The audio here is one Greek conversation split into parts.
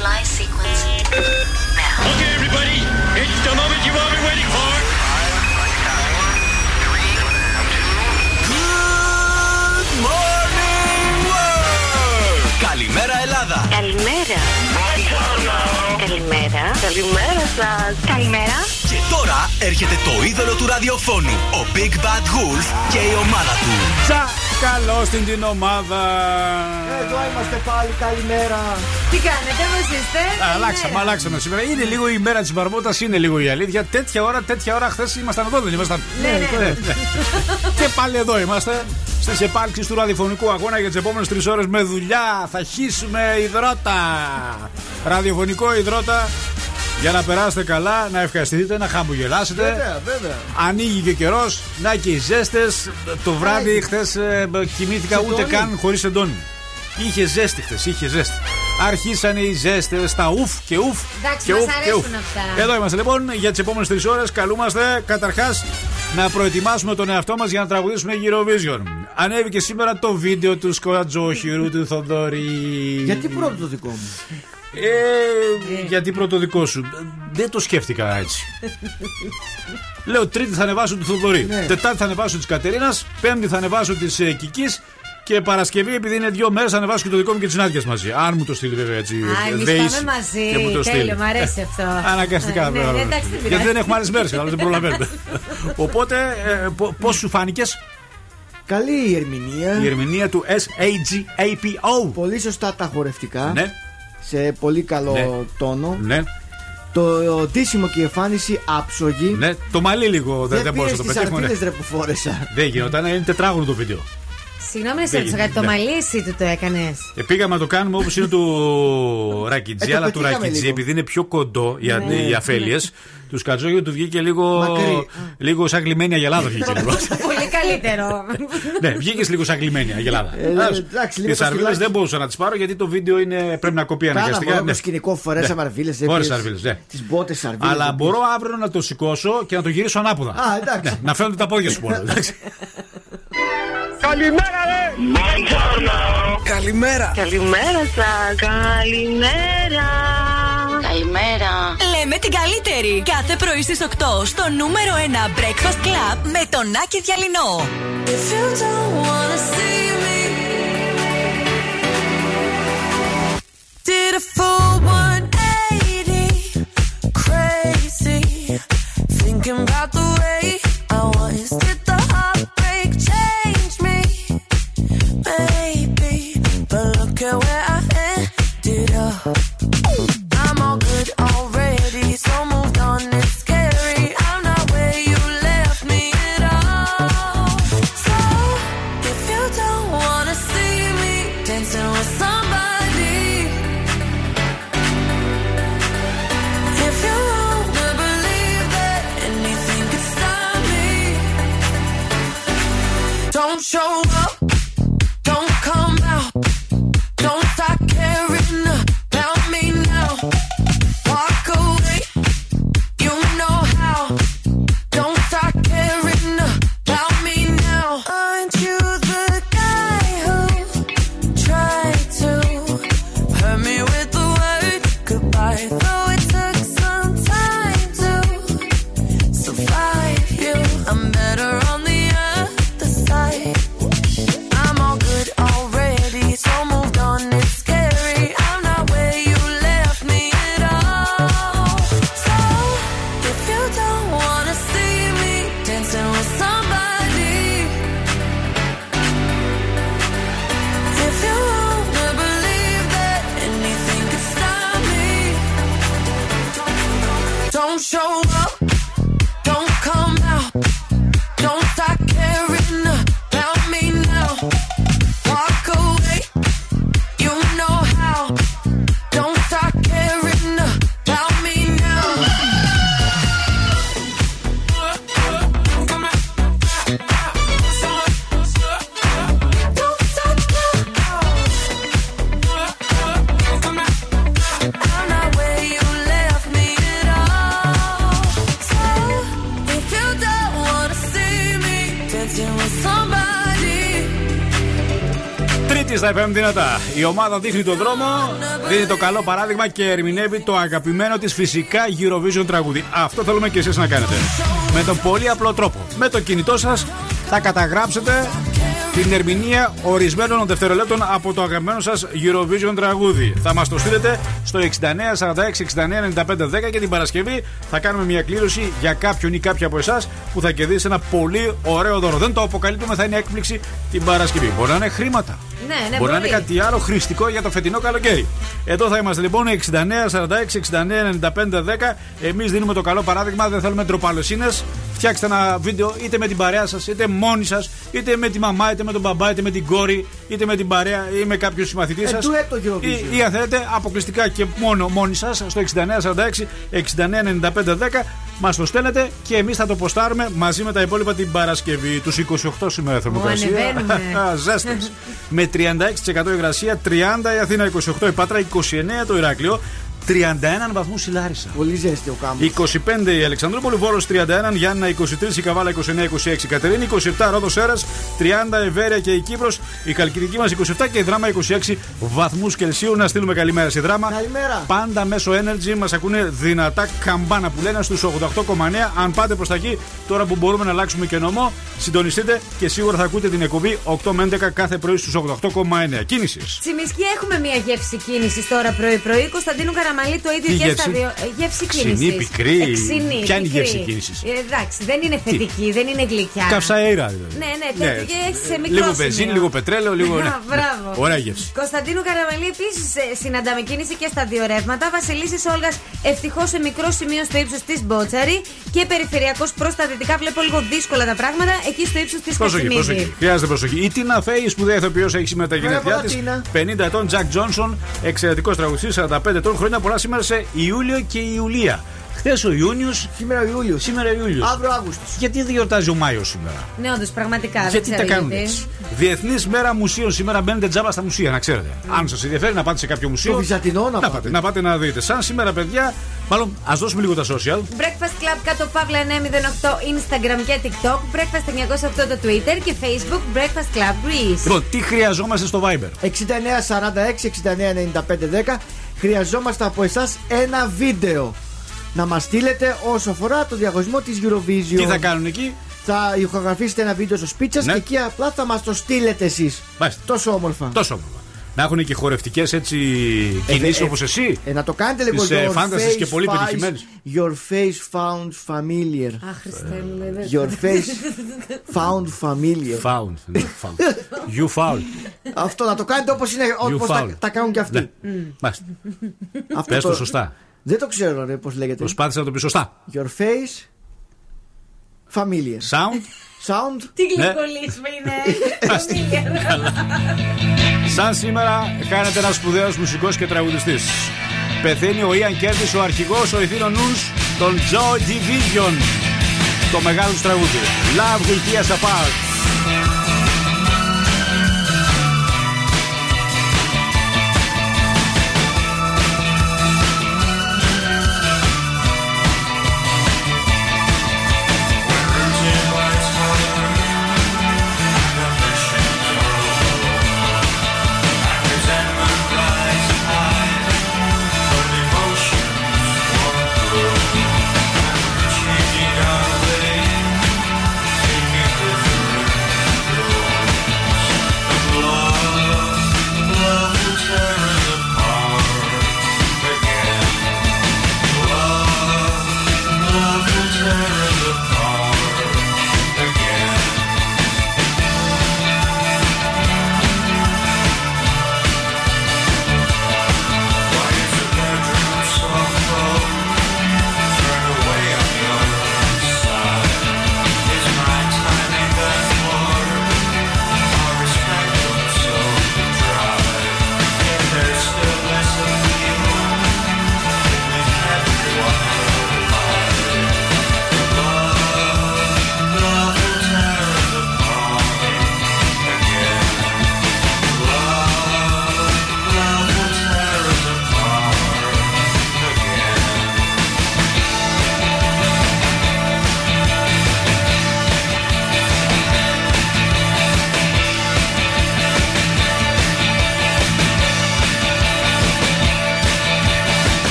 Initialize sequence now. Okay, everybody, it's the moment you've all been waiting for. Good morning, world! Καλημέρα Ελλάδα! Καλημέρα. Καλημέρα. Καλημέρα σας. Καλημέρα. Και τώρα έρχεται το είδωλο του ραδιοφώνου, ο Big Bad Wolf και η ομάδα του. Τσα! Καλώ την την ομάδα. Εδώ είμαστε πάλι, καλημέρα. Τι κάνετε, πώς είστε; Αλλάξαμε, αλλάξαμε σήμερα. Είναι λίγο η μέρα της Μπαρμότα, είναι λίγο η αλήθεια. Τέτοια ώρα, τέτοια ώρα χθες ήμασταν εδώ, δεν ήμασταν; Ναι, ναι. και πάλι εδώ είμαστε. Στις επάλξεις του ραδιοφωνικού αγώνα για τις επόμενες τρεις ώρες με δουλειά. Θα χύσουμε υδρότα. Ραδιοφωνικό υδρότα. Για να περάσετε καλά, να ευχαριστηθείτε, να χαμογελάσετε. Βέβαια, βέβαια. Ανοίγει και ο καιρός, να και οι ζέστες. Το βράδυ χθες κοιμήθηκα Σε ούτε εντόνι. καν χωρίς εντόνι. Είχε ζέστη χθες, είχε ζέστη. Αρχίσανε οι ζέστες στα ουφ και ουφ. Εντάξει, και μας ουφ και αρέσουν ουφ. αυτά. Εδώ είμαστε λοιπόν για τις επόμενες τρεις ώρες. Καλούμαστε καταρχάς να προετοιμάσουμε τον εαυτό μας για να τραγουδήσουμε Eurovision. Ανέβηκε σήμερα το βίντεο του Σκοατζόχυρου του Θοδωρή. Γιατί πρώτο το δικό μου; Ε, γιατί πρώτο δικό σου. Δεν το σκέφτηκα έτσι. Λέω Τρίτη θα ανεβάσω του Θοδωρή. Ναι. Τετάρτη θα ανεβάσω της Κατερίνας. Πέμπτη θα ανεβάσω της ε, Κικής. Και Παρασκευή, επειδή είναι δύο μέρες, θα ανεβάσω και το δικό μου και τη Νάντια μαζί. Αν μου το στείλει βέβαια έτσι. Α, ε, εμείς δεήσει πάμε μαζί. Και μου το στείλει. Τέλειο, μου αρέσει αυτό. Αναγκαστικά Ε, ναι, βέβαια. ναι, εντάξει, δεν Γιατί πειράζει. δεν έχουμε άλλες μέρες, αλλά δεν προλαβαίνουμε. Οπότε, πώς σου φάνηκες; Καλή η ερμηνεία. η ερμηνεία του SAGAPO. Πολύ σωστά τα χορευτικά. Ναι, Σε πολύ καλό Ναι. τόνο. ναι, Το ντύσιμο και η εμφάνιση άψογη. ναι. Το μαλλί λίγο δεν, δεν Δεν μπορούσα πήρε να το τις πετύχουμε. ναι. σαρτίνες ρε που φόρεσα. Δεν γινόταν, είναι τετράγωνο το βίντεο. Συγγνώμη, να σε Δεν ρωτήσω κάτι. Το ναι. μαλλί εσύ του το έκανες. Ε, πήγαμε να το κάνουμε όπως είναι του Ρακιτζή, Ε, το αλλά του πετύχαμε Ρακιτζή, λίγο. επειδή είναι πιο κοντό οι, Ναι. οι αφέλειες, τους Σκατζόγιου του βγήκε λίγο. Μακρύ. λίγο σαν κλειμένη αγελάδα βγήκε λίγο. Πολύ καλύτερο. ναι, βγήκες λίγο σαν κλειμένη αγελάδα. Ε, εντάξει, λίγο Τις το αρβίλες στυλάκι. δεν μπορούσα να τις πάρω γιατί το βίντεο είναι, πρέπει να κοπεί Κάναμε αναγκαστικά. όλο Ναι. το σκηνικό, φορέσαμε Ναι. αρβίλες. Φόρεσα αρβίλες, ναι. Τις μπότες αρβίλες. Αλλά μπορώ αύριο να το σηκώσω και να το γυρίσω ανάποδα. Α, εντάξει. Ναι, να φαίνονται τα πόδια σου μόνο. εντάξει. Καλημέρα, ρε! Καλημέρα! Καλημέρα σας. Καλημέρα. Καλημέρα. Λέμε την καλύτερη. Κάθε πρωί στις 8 στο νούμερο 1 Breakfast Club με τον Άκη Διαλυνό. Did a full 180, crazy. Thinking about the way I was. Show up, στα FM δυνατά. Η ομάδα δείχνει τον δρόμο, δίνει το καλό παράδειγμα και ερμηνεύει το αγαπημένο της φυσικά Eurovision τραγούδι. Αυτό θέλουμε και εσείς να κάνετε. Με τον πολύ απλό τρόπο. Με το κινητό σας θα καταγράψετε την ερμηνεία ορισμένων δευτερολέπτων από το αγαπημένο σας Eurovision τραγούδι. Θα μας το στείλετε στο 6946-699510 και την Παρασκευή θα κάνουμε μια κλήρωση για κάποιον ή κάποια από εσάς που θα κερδίσει ένα πολύ ωραίο δώρο. Δεν το αποκαλύπτουμε, θα είναι έκπληξη την Παρασκευή. Μπορεί να είναι χρήματα. Ναι, ναι, Μπορεί να μπορεί. είναι κάτι άλλο χρηστικό για το φετινό καλοκαίρι. Εδώ θα είμαστε λοιπόν 69, 46, 69, 95, 10. Εμείς δίνουμε το καλό παράδειγμα, δεν θέλουμε ντροπαλοσύνες. Φτιάξτε ένα βίντεο είτε με την παρέα σας, είτε μόνοι σας, είτε με τη μαμά, είτε με τον μπαμπά, είτε με την κόρη, είτε με την παρέα ή με κάποιον συμμαθητή Ε, σας. ντουέτο Eurovision. Ή, ή αν θέλετε αποκλειστικά και μόνο μόνοι σας στο 69, 46, 69, 95, 10. Μας το στέλνετε και εμείς θα το ποστάρουμε μαζί με τα υπόλοιπα την Παρασκευή. Τους 28 σήμερα θερμοκρασία. ανεβαίνουμε. Ζέστες. με 36% υγρασία, 30 η Αθήνα, 28 η Πάτρα, 29 το Ηράκλειο, 31 βαθμούς η Λάρισα. Πολύ ζέστη ο κάμπο. 25 η Αλεξανδρούπολη, Βόρος 31, Γιάννα 23, η Καβάλα 29-26, η Κατερίνη 27, Ρόδος Έρα 30, Ευέρεια και η Κύπρος, η Καλκιδική μας 27 και η Δράμα 26 βαθμούς Κελσίου. Να στείλουμε καλημέρα στη Δράμα. Καλημέρα. Πάντα μέσω Energy μας ακούνε δυνατά καμπάνα που λένε στους 88,9. Αν πάτε προς τα εκεί, τώρα που μπορούμε να αλλάξουμε και νομό, συντονιστείτε και σίγουρα θα ακούτε την εκπομπή 8 με 11 κάθε πρωί στους 88,9. Κίνησης. Τσιμισκή έχουμε μια γεύση κίνησης τώρα πρωί-πρωί. Κωνσταντίνου Καραμαλή το ίδιο Τι και γεύση; στα δύο. Ε, Γεύση Ξινή, κίνησης. πικρή. Ποια είναι η γεύση κίνησης. κίνησης; εντάξει, δεν είναι θετική, δεν είναι γλυκιά. Καυσαέρα δηλαδή. Ναι, ναι, τέτοιο και έχεις σε μικρός Λίγο σημείο. βενζίνη, λίγο πετρέλαιο, λίγο. ναι. Α, Μπράβο. Ωραία γεύση. Κωνσταντίνου Καραμαλή επίσης συναντάμε κίνηση και στα δύο ρεύματα. Βασιλίση Όλγας ευτυχώς σε μικρό σημείο στο ύψος της Μπότσαρη και περιφερειακός προς τα δυτικά. Βλέπω λίγο δύσκολα τα πράγματα εκεί στο ύψος της Προσοχή, προσοχή. Κασιμίδη. Χρειάζεται προσοχή. Η Τίνα Φέη, σπουδαία ηθοποιός, έχει σήμερα τα γενέθλιά Μπράβο, της. Τίνα. 50 ετών, Τζακ Τζόνσον, εξαιρετικός τραγουδιστής, 45 ετών. Χρόνια πολλά σήμερα σε Ιούλιο και Ιουλία. Χθες ο Ιούνιος, Σήμερα Ιούλιος. σήμερα Ιούλιος. Αύριο Αύγουστος. Γιατί δεν γιορτάζει ο Μάιος σήμερα; Ναι, όντως, πραγματικά. δεν γιατί τα ξέρω κάνουν γιατί. έτσι. Διεθνής μέρα μουσείων. Σήμερα μπαίνετε τζάμπα στα μουσεία, να ξέρετε. Αν σας ενδιαφέρει να πάτε σε κάποιο μουσείο. Στο Βυζαντινό να να πάτε. πάτε. Να πάτε να δείτε. Σαν σήμερα, παιδιά, μάλλον ας δώσουμε λίγο τα social. Breakfast Club κάτω παύλα 908 Instagram και TikTok. Breakfast 908 το Twitter και Facebook Breakfast Club Greece. Λοιπόν, τι χρειαζόμαστε στο Viber; 6946-699510 Χρειαζόμαστε από εσάς ένα βίντεο να μας στείλετε όσο αφορά το διαγωνισμό της Eurovision. Τι θα κάνουν εκεί; Θα ηχογραφήσετε ένα βίντεο στο σπίτι σας Ναι. και εκεί απλά θα μας το στείλετε εσείς. Μάλιστα. Τόσο όμορφα. Τόσο όμορφα. Να έχουν και χορευτικές έτσι κινήσεις ε, όπως εσύ. Ε, να το κάνετε λίγο Τις, ε, your φάντασες face και πολύ finds- πετυχημένες. Your face found familiar. Αχ, Χριστέ μου, λέει, δεν- Your face found familiar. Found. ναι, found. You found. Αυτό να το κάνετε όπως είναι, όπως τα, found. τα κάνουν και αυτοί. Ναι. Μάλιστα. Αυτό Πες το σωστά. Δεν το ξέρω, ρε, πώς λέγεται. Προσπάθησα να το πεις σωστά. Your face familiar. Sound. Sound. Τι Ναι. γλυκολίσμα είναι. Σαν σήμερα χάνεται ένας σπουδαίος μουσικός και τραγουδιστής. Πεθαίνει ο Ian Curtis, ο αρχηγός, ο ιθύνων νους των Joy Division. Το μεγάλο τους τραγούδι. Love will tear us apart.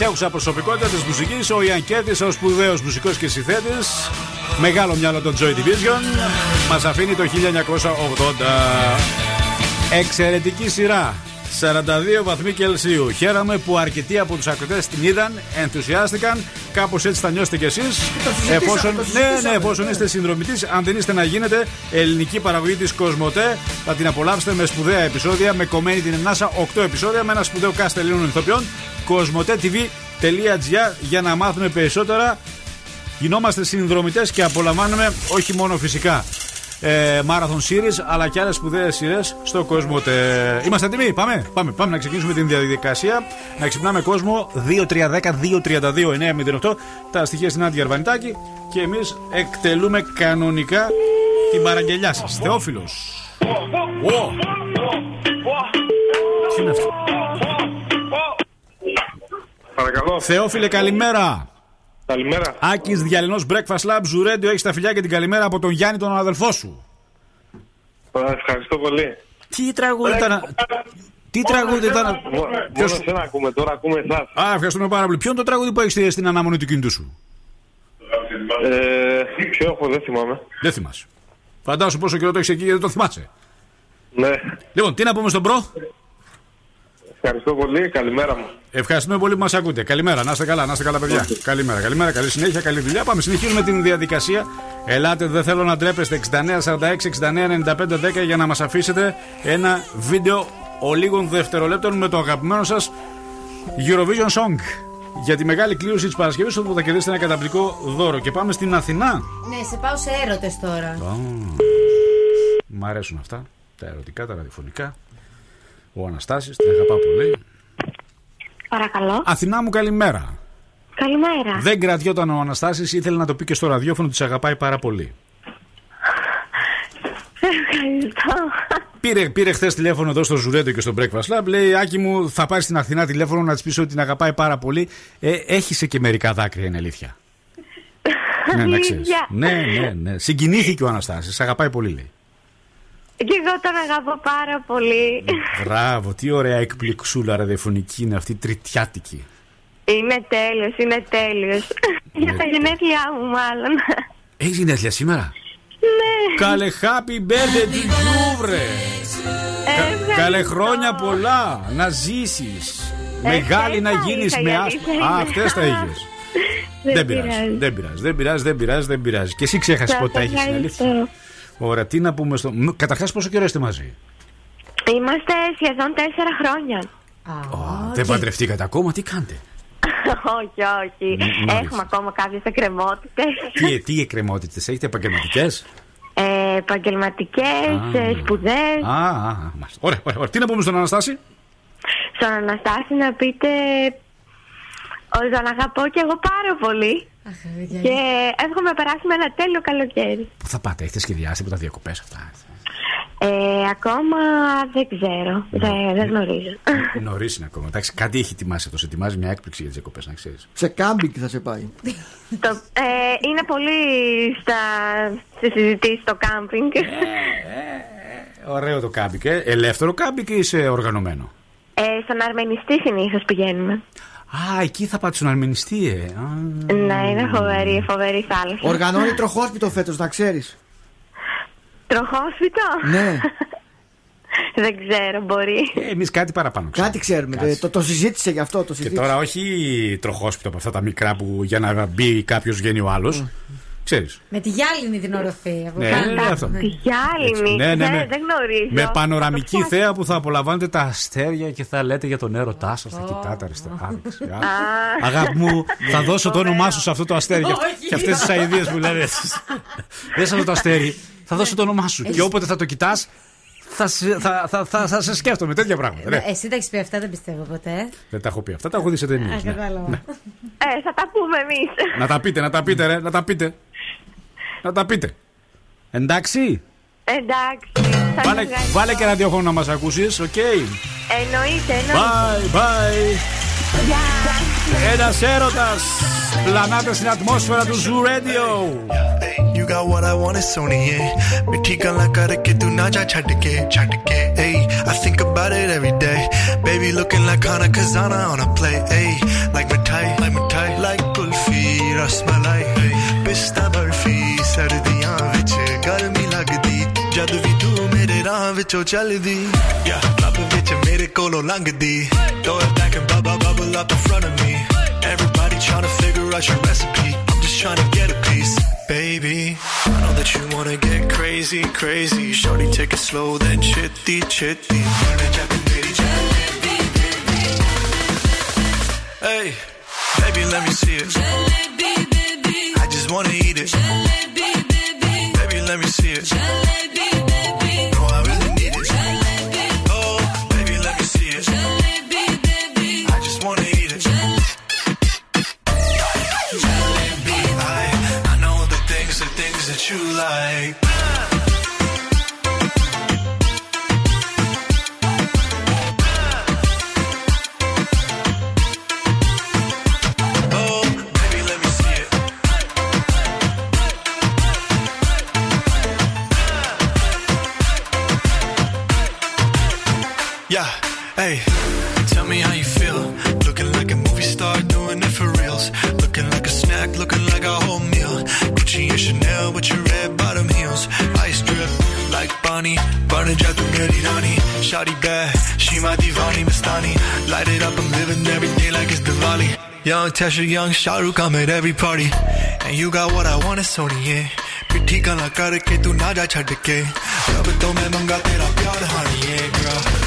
Εξέχουσα προσωπικότητα της μουσικής, ο Ιαν Κέρτης, ο σπουδαίος μουσικός και συνθέτης. Μεγάλο μυαλό των Joy Division. Μας αφήνει το 1980. Εξαιρετική σειρά. 42 βαθμοί Κελσίου. Χαίρομαι που αρκετοί από τους ακροτέ την είδαν, ενθουσιάστηκαν. Κάπως έτσι θα νιώσετε κι εσείς. Εφόσον, το ναι, συζητήσαμε. ναι, εφόσον είστε συνδρομητής, αν δεν είστε να γίνετε ελληνική παραγωγή της Κοσμοτέ, θα την απολαύσετε με σπουδαία επεισόδια, με κομμένη την ενάσα 8 επεισόδια, με ένα σπουδαίο cast Ελλήνων ηθοποιών. κοσμοτέ.tv.gr για να μάθουμε περισσότερα. Γινόμαστε συνδρομητέ και απολαμβάνουμε όχι μόνο φυσικά ε, Marathon Series αλλά και άλλε σπουδαίε σειρέ στο κόσμο. Τε... Είμαστε έτοιμοι, πάμε, πάμε, πάμε να ξεκινήσουμε την διαδικασία. Να ξυπνάμε κόσμο 2-3-10-2-32-9-08. Τα στοιχεία στην Άντια Αρβανιτάκη και εμεί εκτελούμε κανονικά την παραγγελιά σα. Θεόφιλο. Τι είναι αυτό. Παρακαλώ. Θεόφιλε, καλημέρα. Καλημέρα. Άκης Διαλυνός Breakfast Lab, Ζουρέντιο, έχεις τα φιλιά και την καλημέρα από τον Γιάννη, τον αδελφό σου. Ευχαριστώ πολύ. Τι τραγούδι ήταν. Τι τραγούδι ήταν. Μόνο Ποιος- εσένα ακούμε, τώρα ακούμε εσάς. Α, ευχαριστούμε πάρα πολύ. Ποιο είναι το τραγούδι που έχεις στην αναμονή του κινητού σου; Ε, ποιο έχω, δεν θυμάμαι. Δεν θυμάσαι. Φαντάσου πόσο καιρό το έχεις εκεί και δεν το θυμάσαι. Ναι. Λοιπόν, τι να πούμε στον προ; Ευχαριστώ πολύ, καλημέρα μου. Ευχαριστούμε πολύ που μας ακούτε. Καλημέρα, να είστε καλά, να είστε καλά, παιδιά. Καλημέρα, καλημέρα, καλή συνέχεια, καλή δουλειά. Πάμε, συνεχίζουμε την διαδικασία. Ελάτε, δεν θέλω να ντρέπεστε. 6946-699510 για να μας αφήσετε ένα βίντεο ολίγων δευτερολέπτων με το αγαπημένο σας Eurovision Song. Για τη μεγάλη κλήρωση της Παρασκευής, όπου θα κερδίσετε ένα καταπληκτικό δώρο. Και πάμε στην Αθηνά. Ναι, σε πάω σε έρωτες τώρα. Α, Μ' αρέσουν αυτά. Τα ερωτικά, τα ραδιοφωνικά. Ο Αναστάσης, την αγαπά πολύ. Παρακαλώ. Αθηνά μου, καλημέρα. Καλημέρα. Δεν κρατιόταν ο Αναστάσης, ήθελε να το πει και στο ραδιόφωνο, της αγαπάει πάρα πολύ. Ευχαριστώ. Πήρε, πήρε χθες τηλέφωνο εδώ στο Ζουρέντο και στο Breakfast Lab. Λέει: Άκη μου, θα πάρεις στην Αθηνά τηλέφωνο να της πεις ότι την αγαπάει πάρα πολύ. Ε, έχεις και μερικά δάκρυα, είναι αλήθεια. ναι, να ξέρεις. Αλήθεια. Ναι, ναι, ναι. Συγκινήθηκε ο Αναστάσης, σε αγαπάει πολύ, λέει. Και εγώ τον αγαπώ πάρα πολύ. Μπράβο, τι ωραία εκπληξούλα ραδιοφωνική είναι αυτή, τριτιάτικη. Είναι τέλειος, είναι τέλειος. Για τα γενέθλιά μου μάλλον. Έχεις γενέθλια σήμερα; Ναι. Καλέ happy birthday to you, βρε. Κα- Ευχαριστώ. Καλέ χρόνια πολλά. Να ζήσεις. Μεγάλη να τα γίνεις είχα, με η άσπρο. αλήθεια Α, είναι. αυτές τα είχες. Δεν πειράζει. Δεν πειράζει. Δεν πειράζει, δεν πειράζει, δεν πειράζει. Και εσύ ξέχασες Σας πότε τα έχεις, είναι αλήθεια. Ευχαριστώ. Ωραία, τι να πούμε στο. Μ, Καταρχάς πόσο καιρό είστε μαζί; Είμαστε σχεδόν τέσσερα χρόνια. Α, Δεν παντρευτήκατε ακόμα, τι κάνετε; όχι, όχι. Μ, μάλιστα. Έχουμε ακόμα κάποιες εκκρεμότητες. τι, τι εκκρεμότητες έχετε, επαγγελματικές; Ε, Επαγγελματικές, Α. ε, σπουδές. Α, α, α, μάλιστα. Ωραία, ωραία, ωραία. Τι να πούμε στον Αναστάση; Στον Αναστάση να πείτε ότι τον αγαπώ και εγώ πάρα πολύ. Και εύχομαι να περάσουμε ένα τέλειο καλοκαίρι. Πού θα πάτε, έχετε σχεδιάσει από τα διακοπές αυτά. Ε, ακόμα δεν ξέρω. Δεν, δεν γνωρίζω. Νωρίς είναι ακόμα. Εντάξει, κάτι έχει ετοιμάσει αυτό. Ετοιμάζει μια έκπληξη για τις διακοπές, να ξέρεις. Σε κάμπινγκ θα σε πάει. Το, ε, είναι πολύ στα, στις συζητήσεις στο κάμπινγκ. Ωραίο το κάμπινγκ. Ε. Ελεύθερο κάμπινγκ ή είσαι οργανωμένο. Ε, στον Αρμενιστή συνήθως πηγαίνουμε. Α, εκεί θα πάτε στον Αρμενιστή, ε. Α, Ναι, είναι φοβερή, φοβερή θάλασσα. Οργανώνει τροχόσπιτο φέτος, να ξέρεις. Τροχόσπιτο; Ναι. δεν ξέρω, μπορεί. Εμείς κάτι παραπάνω ξέρουμε. Κάτι ξέρουμε. Κάτσε. Το, το συζήτησε γι' αυτό. Το Και συζήτησε. τώρα όχι τροχόσπιτο από αυτά τα μικρά που για να μπει κάποιος βγαίνει ο άλλος. Ξέρεις. Με τη γυάλινη την οροφή. από Ναι, πάνω. ναι, αυτό. Τη γυάλινη. Ναι, ναι, ναι. Δεν, δεν γνωρίζω. Με Θα πανοραμική το ψάξω. θέα που θα απολαμβάνετε τα αστέρια και θα λέτε για τον έρωτά σας. Θα κοιτάτε αριστερά. δεξιά. Αγάπη μου, θα δώσω το όνομά σου σε αυτό το αστέρι. Όχι. Και αυτές τις αειδίες που λέτε. Δεν σε αυτό το αστέρι. Θα δώσω το όνομά σου. Και όποτε θα το κοιτάς, θα, σε- θα, θα, θα, θα σε σκέφτομαι τέτοια πράγματα. ναι. Εσύ τα έχεις πει αυτά, δεν πιστεύω ποτέ. Δεν τα έχω πει αυτά, τα έχω δει σε Α, ταινίες. κατάλαβα. Ε, θα τα πούμε εμείς. Να τα πείτε, να τα πείτε, ρε, να τα πείτε. Να τα πείτε. Εντάξει. Εντάξει. Σας Βάλε, ευχαριστώ. βάλε και ραδιόφωνο να μας ακούσεις, οκ. Εννοείται, εννοείται. Bye, bye. Γεια. Ένας έρωτας πλανάται στην ατμόσφαιρα του Zoo Radio. You got what I want, it's Sony, yeah. मिठी गल्ला करके तू ना जा छड़ के छड़ के hey I think about it every day baby baby looking like Hana Kazana on a plate. Ayy, like mithai, like mithai, like kulfi, rasmalai. Pista barfi, ਸਰਦੀਆਂ ਵਿੱਚ ਗਰਮੀ ਲੱਗਦੀ ਜਦ ਵੀ ਤੂੰ ਮੇਰੇ ਰਾਹ ਵਿੱਚੋਂ ਚੱਲਦੀ ਯਾ ਲੱਭ ਵਿੱਚ ਮੇਰੇ ਕੋਲੋਂ ਲੰਘਦੀ throw it back and bubble bubble up in front of me everybody trying to figure out your recipe I'm just trying to get a piece baby I know that you wanna get crazy crazy shorty take it slow then chitty chitty Hey, baby, let me see it. I just wanna eat it. Baby, let me see it. No, I really need it. Oh, baby, let me see it. I just wanna eat it. I, I know the things, the things that you like. running jet Shawty bad, she my divani Mastani. Light it up, I'm living every day like it's Diwali. Young Tesha, young Shahrukh, come at every party. And you got what I want, it's Sony, yeah. ਪਿੱਠੀ ਗਾਲਾਂ ਕਰਕੇ ਤੂੰ ਨਾ ਜਾ ਛੱਡ ਕੇ ਰੱਬ ਤੋਂ ਮੈਂ girl. ਤੇਰਾ ਪਿਆਰ ਹਾਣੀ ਏ girl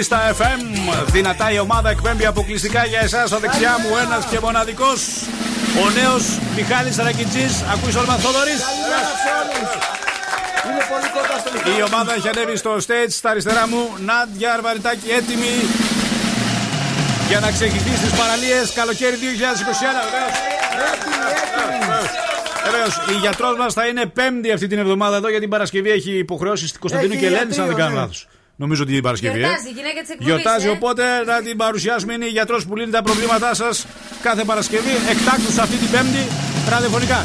Τρίτη στα FM, δυνατά η ομάδα εκπέμπει αποκλειστικά για εσάς. Στα δεξιά μου ένας και μοναδικός. Ο νέος Μιχάλης Ρακιτζή. Ακούεις όλμα Θόδωρη. Είναι πολύ κοντά στο μικρό. Η ομάδα έχει ανέβει στο stage στα αριστερά μου. Νάντια Αρβαριτάκη έτοιμη για να ξεχυθεί στις παραλίες καλοκαίρι 2021. Βεβαίως. Βεβαίως. Η γιατρός μας θα είναι πέμπτη αυτή την εβδομάδα εδώ για την Παρασκευή. Έχει υποχρεώσεις στην Κωνσταντίνου Έχει και Ελένης, αν ιατρείο, δεν κάνω ναι. λάθος. Νομίζω ότι την Παρασκευή. ε. Γιορτάζει η γυναίκα της εκπομπής. Γιορτάζει, οπότε να την παρουσιάσουμε. Είναι η γιατρός που λύνει τα προβλήματά σας κάθε Παρασκευή. Εκτάκτους αυτή την Πέμπτη ραδιοφωνικά.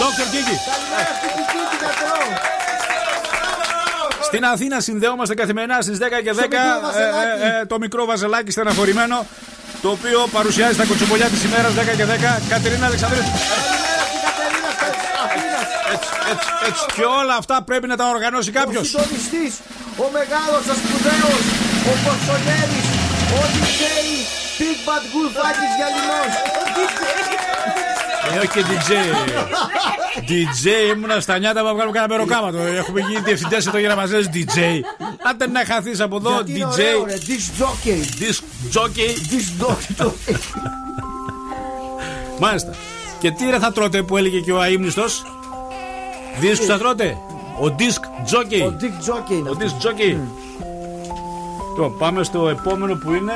Dr. Kiki. Στην Αθήνα συνδεόμαστε καθημερινά στις 10 και 10. Στο μικρό βαζελάκι. ε, ε, το μικρό βαζελάκι στεναχωρημένο. Το οποίο παρουσιάζει τα κοτσομπολιά της ημέρας 10 και 10. Κατερίνα Αλεξανδρίου. Έτσι, έτσι, έτσι. Και όλα αυτά πρέπει να τα οργανώσει κάποιος. Ο συντονιστής, ο μεγάλος, ο σπουδαίος, ο Πορσολέρης, ο DJ, Big Bad Gulfάκης Γιαλινός. Ε, όχι και DJ. DJ ήμουνα στα νιάτα που βγάλουμε κάνα μεροκάματο. Έχουμε γίνει διευθυντές εδώ για να μας λες DJ. Άντε να χαθείς από εδώ, Γιατί είναι DJ. ωραίο, ρε, Disc jockey. Disc jockey. Disc jockey. Μάλιστα. Και τι ρε θα τρώτε που έλεγε και ο αείμνηστος; Δίσκους θα τρώτε; Ο disc jockey. Ο Disc jockey είναι Ο αυτός. disc jockey. Λοιπόν, πάμε στο επόμενο που είναι.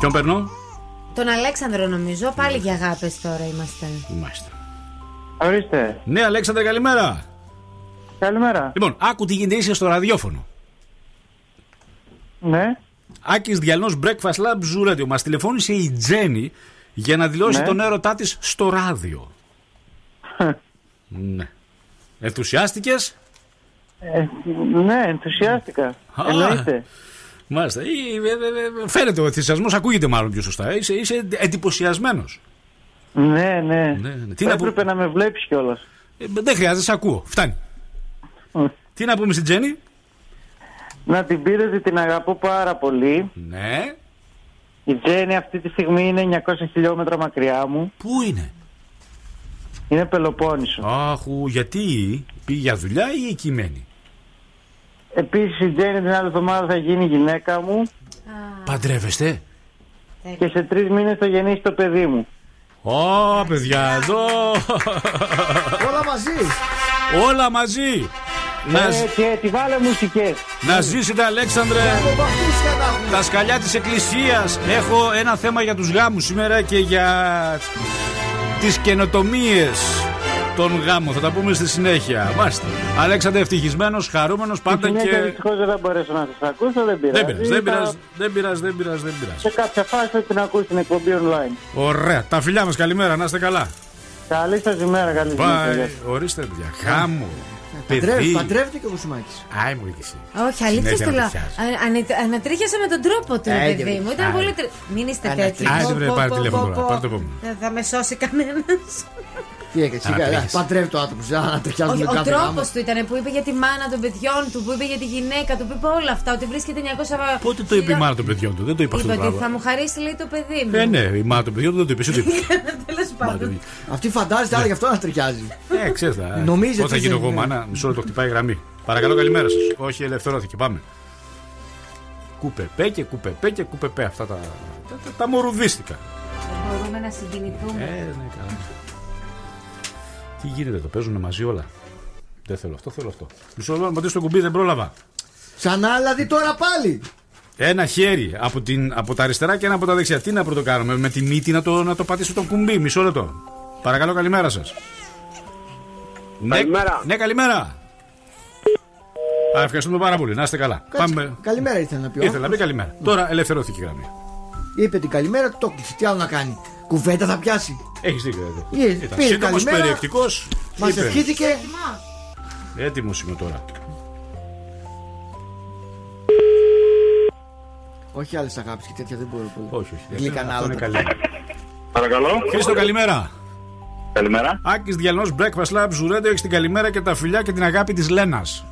Ποιον περνώ. Τον Αλέξανδρο νομίζω. Πάλι για αγάπες τώρα είμαστε. Μάλιστα. Ορίστε. Ναι, Αλέξανδρε, καλημέρα. Καλημέρα. Λοιπόν, άκου τι γίνεται, είσαι στο ραδιόφωνο. Ναι. Άκης Διαλνός Breakfast Lab Zoo Radio. Μας τηλεφώνησε η Τζέννη για να δηλώσει Ναι. τον έρωτά της στο ράδιο. ναι. Ενθουσιάστηκες; Ε, ναι, ενθουσιάστηκα. Εννοείται. Μάλιστα. Ή, ε, ε, ε, Φαίνεται ο ενθουσιασμό, ακούγεται μάλλον πιο σωστά. Είσαι, είσαι εντυπωσιασμένος. Ναι, ναι. Ναι, ναι. Τι να Έπρεπε να με βλέπεις κιόλας. Ε, δεν χρειάζεται, σε ακούω. Φτάνει. Τι να πούμε στην Τζέννη. Να την πείτε ότι την αγαπώ πάρα πολύ. Ναι. Η Τζέννη αυτή τη στιγμή είναι 900 χιλιόμετρα μακριά μου. Πού είναι; Είναι Πελοπόννησο. Αχου, γιατί; Πήγε για δουλειά ή εκεί μένει; Επίσης η Τζέννη την άλλη εβδομάδα θα γίνει γυναίκα μου Παντρεύεστε; και σε τρεις μήνες θα γεννήσει το παιδί μου. Ω, παιδιά, εδώ. Όλα μαζί. Όλα μαζί. Να, Ε, και τη βάλε μουσικές. να ζήσετε, Αλέξανδρε. Τα σκαλιά της εκκλησίας Έχω ένα θέμα για τους γάμους σήμερα Και για τις καινοτομίες τον γάμο. Θα τα πούμε στη συνέχεια. Μάλιστα. Αλέξανδρε, ευτυχισμένος, χαρούμενος πάντα Συνέχεια και. δυστυχώς δεν μπορέσω να σας ακούσω, δεν πειράζει. Δεν πειράζει, δεν Θα- πειράζει, δεν πειράζει, δεν πειράζει, δεν πειράζει. Σε κάποια φάση θα την ακούσει την εκπομπή online. Ωραία. Τα φιλιά μας, καλημέρα, να είστε καλά. Καλή σας ημέρα, καλή συνέχεια. γεια Πάει. σας. Ορίστε, παιδιά. Χάμο. Παντρεύει- Παιδί. Παντρεύεται και ο Κουσουμάκη. Άι μου και εσύ. Όχι, αλήθεια Συνέχεια στο να λέω. πιάσεις. Α- ανε- Ανατρίχιασα με τον τρόπο του, ρε Άντε, παιδί μου. Ήταν άντε. πολύ. τρε- Μην είστε τέτοιοι. Ανατρίχιασα. Άντε, Πω, βρε, πω, πάρε πω, τηλέφωνο πω, τώρα, πω. πάρε το επόμενο. Δεν θα με σώσει κανένας. Τι έκανες, σιγά. Ανατρίχιασε. Παντρεύει το άτομο. Δεν ανατριχιάζουν Ο κάθε τρόπος γάμο. του ήταν που είπε για τη μάνα των παιδιών του, που είπε για τη γυναίκα του, που είπε όλα αυτά. Ότι βρίσκεται 900. Πότε το είπε η μάνα των παιδιών του, δεν το είπε αυτό Είπε το ότι θα πράγμα. μου χαρίσει, λέει το παιδί μου. Ε, ναι, η μάνα των παιδιών του δεν το είπε. Εσύ το είπε. Τέλος πάντων. Αυτή φαντάζεται, άρα γι' αυτό ανατριχιάζει. Ε, ξέρεις τα. Νομίζετε Πώς θα γίνω δεν εγώ είναι. μάνα, μισό λεπτό χτυπάει γραμμή. Παρακαλώ, καλημέρα σας. Όχι, ελευθερώθηκε. Πάμε. Κουπεπέ και κουπεπέ και κουπεπέ. Αυτά τα. τα, τα, τα μορουδίστικα. Δεν μπορούμε να συγκινηθούμε. Ε, ναι, καλά. Τι γίνεται, το παίζουν μαζί όλα; Δεν θέλω αυτό, θέλω αυτό. Μισό λεπτό να πατήσω το κουμπί, δεν πρόλαβα. Σαν δηλαδή τώρα πάλι. Ένα χέρι από, την, από τα αριστερά και ένα από τα δεξιά. Τι να πρωτοκάνουμε, με τη μύτη να το, να το πατήσω το κουμπί. Μισό λεπτό. Παρακαλώ, καλημέρα σας. Καλημέρα. Ναι, ναι, καλημέρα. Α, ευχαριστούμε πάρα πολύ. Να είστε καλά. Κάτσε, Πάμε. Καλημέρα ήθελα να πει. ο Ήθελα να πει άνθρωπος. καλημέρα. Τώρα ελευθερώθηκε η γραμμή. Είπε την καλημέρα, το κλείσε. Τι άλλο να κάνει. Κουβέντα θα πιάσει. Έχεις δίκιο. Ε, Ήταν πήρε σύντομος, καλημέρα. περιεκτικός. Μας ευχήθηκε. Έτοιμος είμαι τώρα. Όχι άλλες αγάπης και τέτοια δεν μπορώ πολύ. Όχι, όχι. Γλυκά Αυτό άλλα. είναι καλή. Παρακαλώ. Χρήστο, καλημέρα. Καλημέρα. Άκης Διαλνός Breakfast Lab Ζουρέντο έχεις την καλημέρα και τα φιλιά και την αγάπη της Λένας.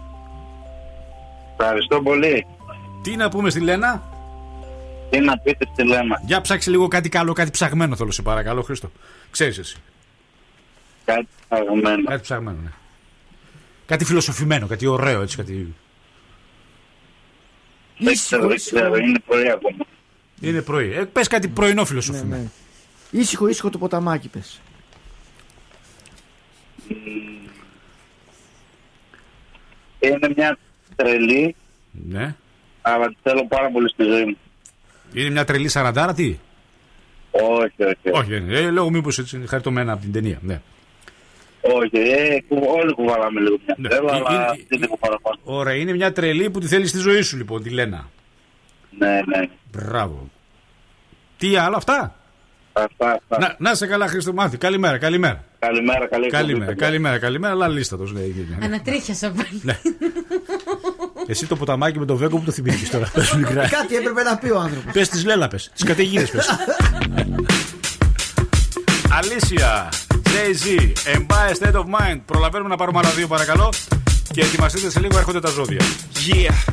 Ευχαριστώ πολύ. Τι να πούμε στη Λένα; Τι να πείτε στη Λένα. Για ψάξει λίγο κάτι καλό, κάτι ψαγμένο θέλω σε παρακαλώ, Χρήστο. Ξέρεις εσύ. Κάτι αγωμένο. Κάτι ψαγμένο, ναι. Κάτι φιλοσοφημένο, κάτι ωραίο έτσι. Κάτι... Δεν ξέρω, δεν ξέρω. Είναι πρωί ακόμα. Είναι πρωί. Ε, πες κάτι πρωινό Ναι, φιλοσοφημένο. ναι. Ήσυχο, ήσυχο το ποταμάκι πες. Είναι μια τρελή, Ναι. αλλά τη θέλω πάρα πολύ στη ζωή μου. Είναι μια τρελή σαραντάρα, τι; Όχι, όχι. Όχι, δεν είναι. Ε, λόγω μήπως έτσι είναι χαριτωμένα από την ταινία. Ναι. Όχι, ε, κου- όλοι κουβαλάμε λίγο μια Ναι. τρέλα, Ε, αλλά ε, αυτή δεν κουβαλάμε. Ωραία, είναι μια τρελή που τη θέλεις στη ζωή σου λοιπόν, τη Λένα. Ναι, ναι. Μπράβο. Τι άλλο, αυτά; Αυτά, αυτά. Να, να σε καλά, Χρήστο Μάθη. Καλημέρα, καλημέρα. Καλημέρα, καλή Καλημέρα, εκπομπή. καλημέρα, καλημέρα. Αλλά λίστα το λέει. Ναι. Ανατρίχιασα πάλι. Ναι. Εσύ το ποταμάκι με το βέγκο που το θυμήθηκες τώρα. Πες μου ειλικρινά. Κάτι έπρεπε να πει ο άνθρωπος. Πες τις λέλαπες, τις καταιγίδες πες. Αλήσια, Jay-Z, Empire State of Mind. Προλαβαίνουμε να πάρουμε άλλα δύο παρακαλώ. Και ετοιμαστείτε σε λίγο, έρχονται τα ζώδια. Yeah,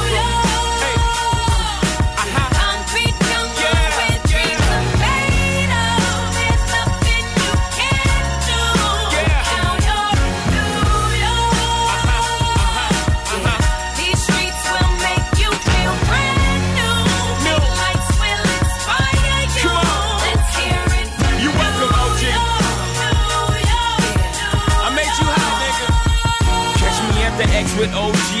With OG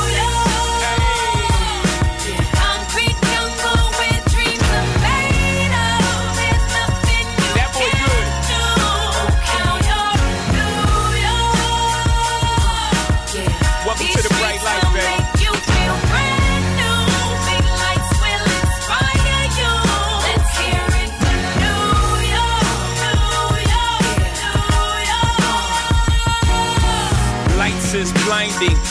is blinding.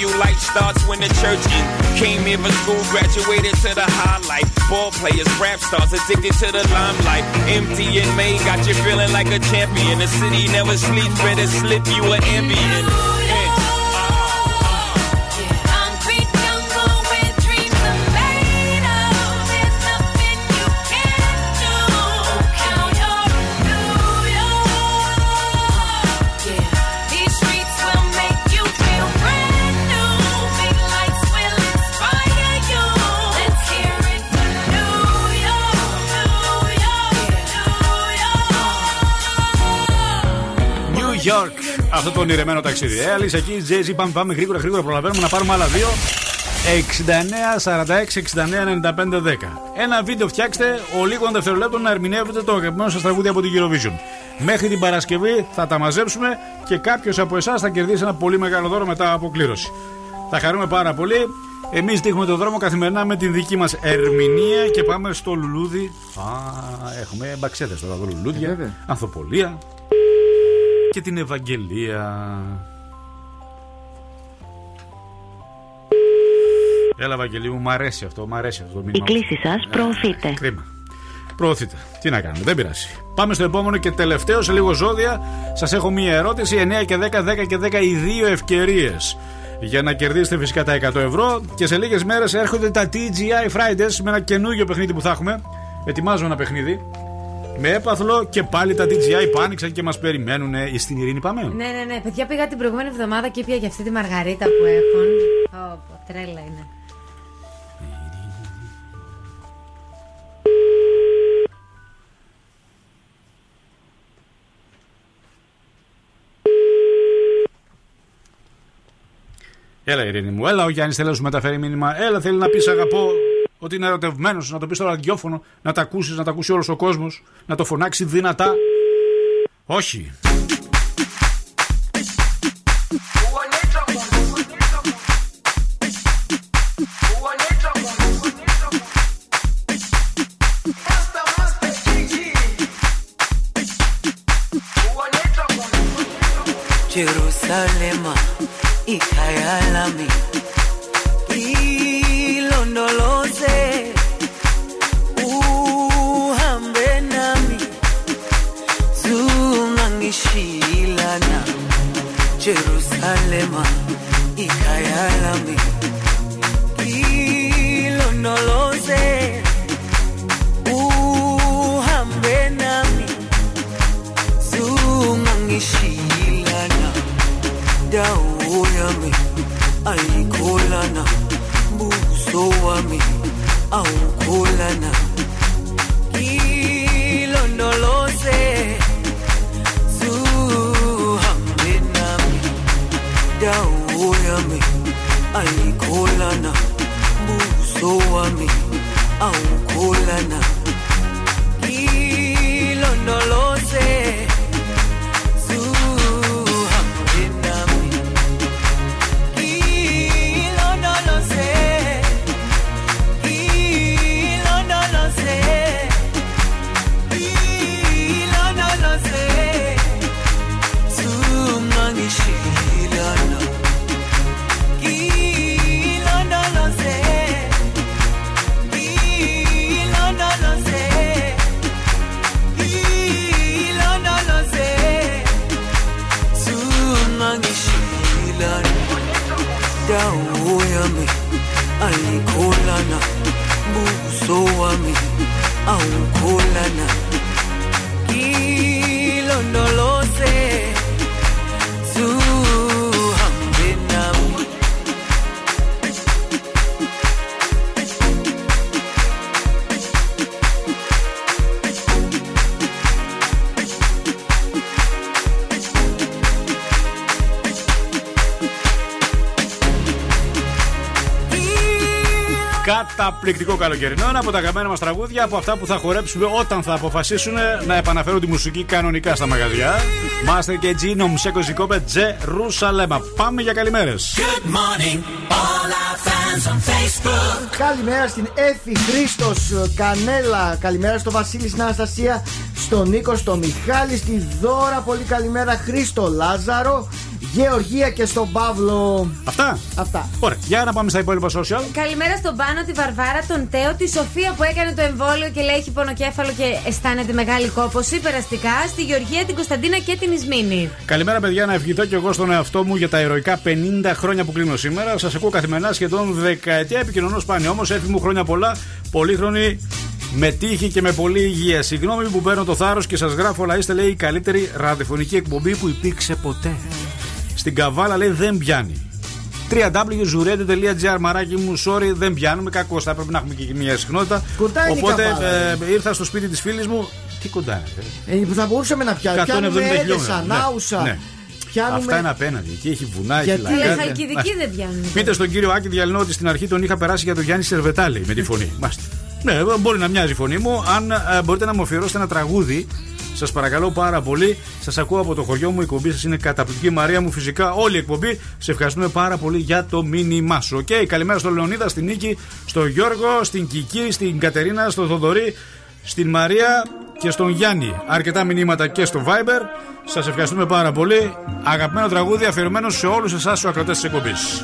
Life starts when the church in. Came here for school. Graduated to the high highlight. Ball players, rap stars. Addicted to the limelight. Empty and May got you feeling like a champion. The city never sleeps. Better slip you an ambient. York, New York. New York. Αυτό το ονειρεμένο ταξίδι. Ε, Αλήθεια, εκεί, Jay-Z, πάμε, πάμε γρήγορα, γρήγορα. Προλαβαίνουμε να πάρουμε άλλα δύο. 69, 46, 69, 95, 10. Ένα βίντεο φτιάξτε ο λίγων δευτερολέπτων να ερμηνεύετε το αγαπημένο σας τραγούδι από την Eurovision. Μέχρι την Παρασκευή θα τα μαζέψουμε και κάποιος από εσάς θα κερδίσει ένα πολύ μεγάλο δώρο μετά από κλήρωση. Θα χαρούμε πάρα πολύ. Εμείς δείχνουμε τον δρόμο καθημερινά με την δική μας ερμηνεία και πάμε στο λουλούδι. Α, έχουμε μπαξέτε τώρα εδώ, λουλούδια, ανθοπολία και την Ευαγγελία. Έλα, Ευαγγελία μου, μ' αρέσει αυτό, μ' αρέσει αυτό το μήνυμα. Η κλίση σας προωθείται. Κρίμα. Προωθείτε. Τι να κάνουμε, δεν πειράζει. Πάμε στο επόμενο και τελευταίο σε λίγο ζώδια. Σας έχω μία ερώτηση. 9 και 10, 10 και 10 οι δύο ευκαιρίες για να κερδίσετε φυσικά τα 100 ευρώ. Και σε λίγες μέρες έρχονται τα TGI Fridays με ένα καινούργιο παιχνίδι που θα έχουμε. Ετοιμάζουμε ένα παιχνίδι. Με έπαθλο και πάλι τα DJI που άνοιξαν και μας περιμένουν. Ε, Στην ειρήνη πάμε; Ναι, ναι, ναι. Παιδιά πήγα την προηγούμενη εβδομάδα και πια για αυτή τη μαργαρίτα που έχουν. Ω, τρέλα είναι. Έλα, Ειρήνη μου, έλα. Ο Γιάννης θέλει να σου μεταφέρει μήνυμα. Έλα, θέλει να πεις αγαπώ ότι είναι ερωτευμένος, να το πεις στο ραδιόφωνο, να τα ακούσεις, να τα ακούσει όλος ο κόσμος, να το φωνάξει δυνατά. Όχι. Jerusalema ikhaya lami Ipanema y Cayalami. Hilo no lo sé, uhambe nami, sungangishilana, dawo yami, ayikolana, buso aukolana awukolana. No lo sé. dau yami aikolana buso wami aukolana hilo nolose wami awukholana Καταπληκτικό καλοκαιρινό. Ένα από τα αγαπημένα μας τραγούδια από αυτά που θα χορέψουμε όταν θα αποφασίσουν να επαναφέρουν τη μουσική κανονικά στα μαγαζιά. Μάστερ και Τζίνο Μουσέκο Ζικόπε Τζε Ρουσαλέμα. Πάμε για καλημέρες. Good morning, all our fans on Facebook. Καλημέρα στην Έφη Χρήστος Κανέλα. Καλημέρα στο Βασίλη στην Αναστασία. Στον Νίκο, στο Μιχάλη, στη Δώρα. Πολύ καλημέρα. Χρήστο Λάζαρο. Γεωργία και στον Παύλο. Αυτά. Αυτά. Ωραία, για να πάμε στα υπόλοιπα social. Καλημέρα στον Πάνο, τη Βαρβάρα, τον Τέο, τη Σοφία που έκανε το εμβόλιο και λέει έχει πονοκέφαλο και αισθάνεται μεγάλη κόποση. Περαστικά στη Γεωργία, την Κωνσταντίνα και την Ισμήνη. Καλημέρα, παιδιά, να ευχηθώ και εγώ στον εαυτό μου για τα ηρωικά 50 χρόνια που κλείνω σήμερα. Σας ακούω καθημερινά σχεδόν δεκαετία επικοινωνώ σπάνια. Όμως έφη μου χρόνια πολλά, πολύχρονη, με τύχη και με πολλή υγεία. Συγγνώμη που παίρνω το θάρρος και σας γράφω, αλλά είστε λέει η καλύτερη ραδιοφωνική εκπομπή που υπήρξε ποτέ. Στην Καβάλα λέει δεν πιάνει. www.zurete.gr Μαράκι μου, sorry, δεν πιάνουμε. Κακό, θα πρέπει να έχουμε και μια συχνότητα. Κοντά είναι η Οπότε Καβάλα, ε, ήρθα στο σπίτι της φίλης μου. Τι κοντά είναι, Ε, που θα μπορούσαμε να πιάνουμε. 170 Πιάνουμε χιλιόμετρα. Έδεσα, Ναι, Νάουσα. ναι. Πιάνουμε... Αυτά είναι απέναντι. Εκεί έχει βουνά, έχει Γιατί, λακκάδια. Λέει Χαλκιδική δεν πιάνουν. Πείτε στον κύριο Άκη Διαλυνό ότι στην αρχή τον είχα περάσει για τον Γιάννη Σερβετάλη με τη φωνή. Μάστε. Ναι, μπορεί να μοιάζει η φωνή μου. Αν ε, μπορείτε να μου αφιερώσετε ένα τραγούδι, σας παρακαλώ πάρα πολύ. Σας ακούω από το χωριό μου. Η εκπομπή σας είναι καταπληκτική. Μαρία μου, φυσικά, όλη η εκπομπή. Σε ευχαριστούμε πάρα πολύ για το μήνυμά σου. Οκ, καλημέρα στον Λεωνίδα, στην Νίκη, στον Γιώργο, στην Κική, στην Κατερίνα, στον Θοδωρή, στην Μαρία και στον Γιάννη. Αρκετά μηνύματα και στο Viber. Σας ευχαριστούμε πάρα πολύ. Αγαπημένο τραγούδι αφιερωμένο σε όλους εσάς τους ακροατές της εκπομπής.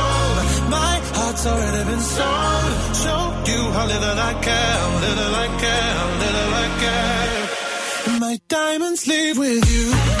My heart's already been sold. Show you how little I care, little I care, little I care. My diamonds leave with you.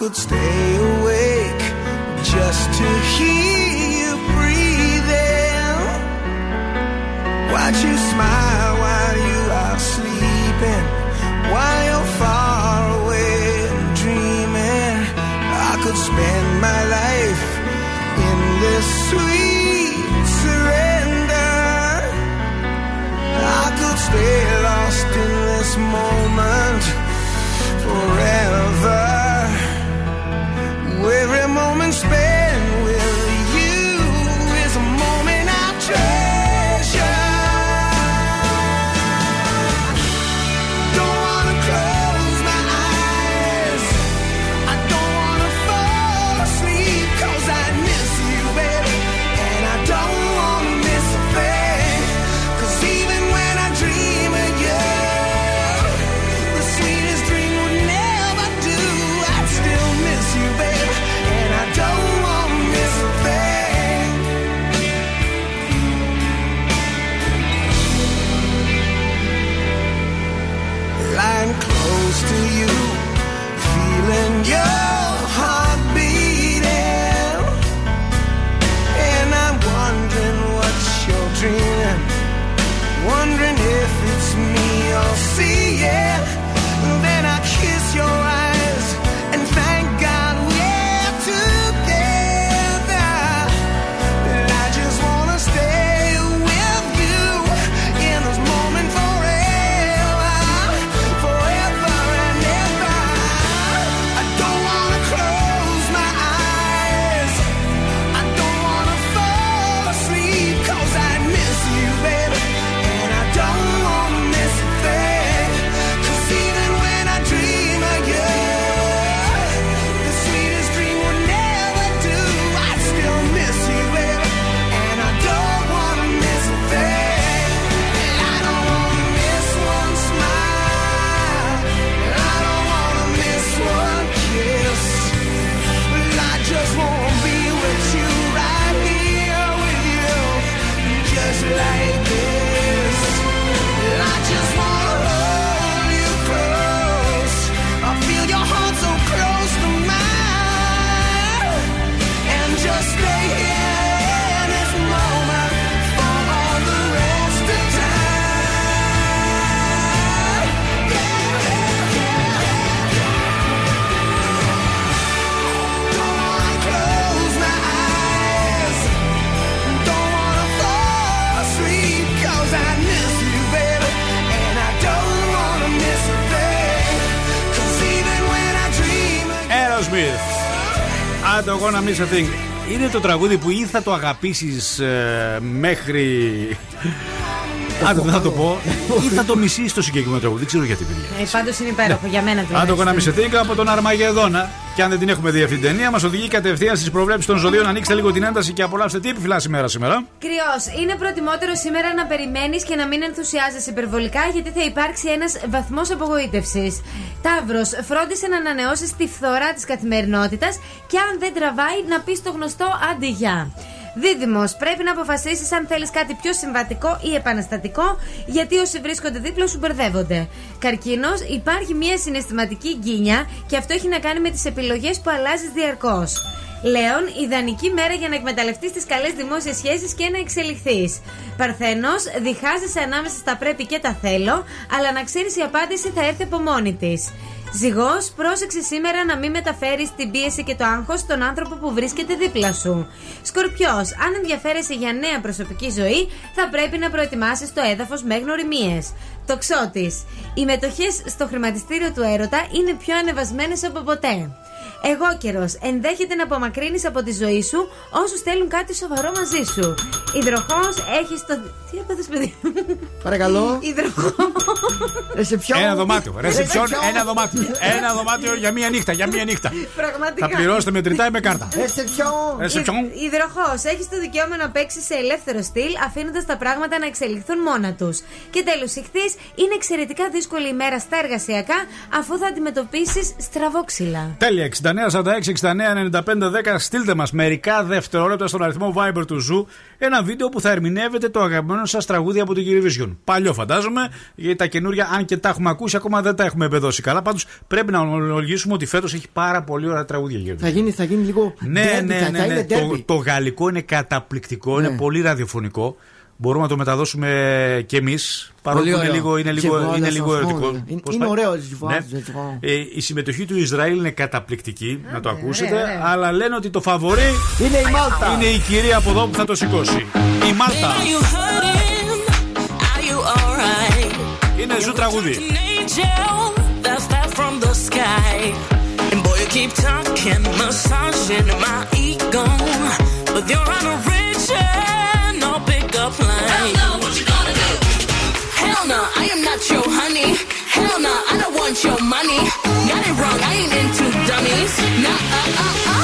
could stay awake just to hear miss a thing. Είναι το τραγούδι που ή θα το αγαπήσεις μέχρι. Άντε, δεν θα το πω. ή θα το μισήσει το συγκεκριμένο τραγούδι. Δεν ξέρω γιατί, παιδιά. Ε, Πάντως είναι υπέροχο για μένα Αν το τουλάχιστον. gonna miss a thing από τον Αρμαγεδόνα. Και αν δεν την έχουμε δει αυτή την ταινία, μας οδηγεί κατευθείαν στις προβλέψεις των ζωδίων. Ανοίξτε λίγο την ένταση και απολαύστε τι επιφυλάσσει σήμερα σήμερα. Κρυός, είναι προτιμότερο σήμερα να περιμένεις και να μην ενθουσιάζεσαι υπερβολικά γιατί θα υπάρξει ένας βαθμός απογοήτευσης. Ταύρο, φρόντισε να ανανεώσει τη φθορά της καθημερινότητας και αν δεν τραβάει, να πει το γνωστό αντιγιά. Δίδυμος, πρέπει να αποφασίσεις αν θέλεις κάτι πιο συμβατικό ή επαναστατικό, γιατί όσοι βρίσκονται δίπλα σου μπερδεύονται. Καρκίνος, υπάρχει μια συναισθηματική γκίνια και αυτό έχει να κάνει με τις επιλογές που αλλάζεις διαρκώς. Λέων, ιδανική μέρα για να εκμεταλλευτείς τις καλές δημόσιες σχέσεις και να εξελιχθείς. Παρθένος, διχάζεσαι ανάμεσα στα πρέπει και τα θέλω, αλλά να ξέρεις η απάντηση θα έρθει από μόνη της. Ζυγός, πρόσεξε σήμερα να μην μεταφέρεις την πίεση και το άγχος στον άνθρωπο που βρίσκεται δίπλα σου. Σκορπιός, αν ενδιαφέρεσαι για νέα προσωπική ζωή, θα πρέπει να προετοιμάσεις το έδαφος με γνωριμίες. Τοξότης, οι μετοχές στο χρηματιστήριο του έρωτα είναι πιο ανεβασμένες από ποτέ. Εγώ καιρός, ενδέχεται να απομακρύνεις από τη ζωή σου όσους θέλουν κάτι σοβαρό μαζί σου. Υδροχός, έχεις το. Τι έπαθε, παιδί. Παρακαλώ. Υδροχός. Ρεσεψιόν. Ένα δωμάτιο. Ρεσεψιόν, ένα δωμάτιο. Ένα δωμάτιο για μία νύχτα. Για μία νύχτα. Πραγματικά. Θα πληρώσετε μετρητά ή με κάρτα. Ρεσεψιόν. Ρεσεψιόν. Υδροχός, έχεις το δικαίωμα να παίξεις σε ελεύθερο στυλ, αφήνοντας τα πράγματα να εξελιχθούν μόνα τους. Και τέλος, ηχθείς, είναι εξαιρετικά δύσκολη ημέρα στα εργασιακά, αφού θα αντιμετωπίσεις στραβόξυλα. Τέλεια. 69, 46, 69, 95, 10. Στείλτε μα μερικά δευτερόλεπτα στον αριθμό Viber του Ζου ένα βίντεο που θα ερμηνεύετε το αγαπημένο σα τραγούδι από την Eurovision. Παλιό φαντάζομαι, γιατί τα καινούρια, αν και τα έχουμε ακούσει, ακόμα δεν τα έχουμε εμπεδώσει καλά. Πάντω πρέπει να ομολογήσουμε ότι φέτο έχει πάρα πολύ ωραία τραγούδια γύρω. Θα γίνει, θα γίνει λίγο. Ναι, derby, ναι, θα- ναι. θα ναι. είναι Το, derby. το γαλλικό είναι καταπληκτικό, Ναι. είναι πολύ ραδιοφωνικό. Μπορούμε να το μεταδώσουμε κι εμείς. Παρόλο Πολύ που είναι ωραίο. λίγο, είναι λίγο, Και είναι voilà, λίγο ça ερωτικό. change. Είναι- Πώς είναι πάει; ωραίο, Ναι. je vois. Ε, η συμμετοχή του Ισραήλ είναι καταπληκτική, να το ακούσετε. ωραία, ωραία. Αλλά λένε ότι το φαβορή είναι η Μάλτα. Είναι η κυρία από εδώ που θα το σηκώσει. Η Μάλτα. Are you hurting? Are you alright? Είναι ζου τραγούδι. An angel that fell from the sky. And boy, you keep talking, massaging my ego. But you're on a rich and no pickup. Hell no, what you gonna do? Hell no, I am not your honey. Hell no, I don't want your money. Got it wrong, I ain't into dummies. Nah, uh, uh, uh.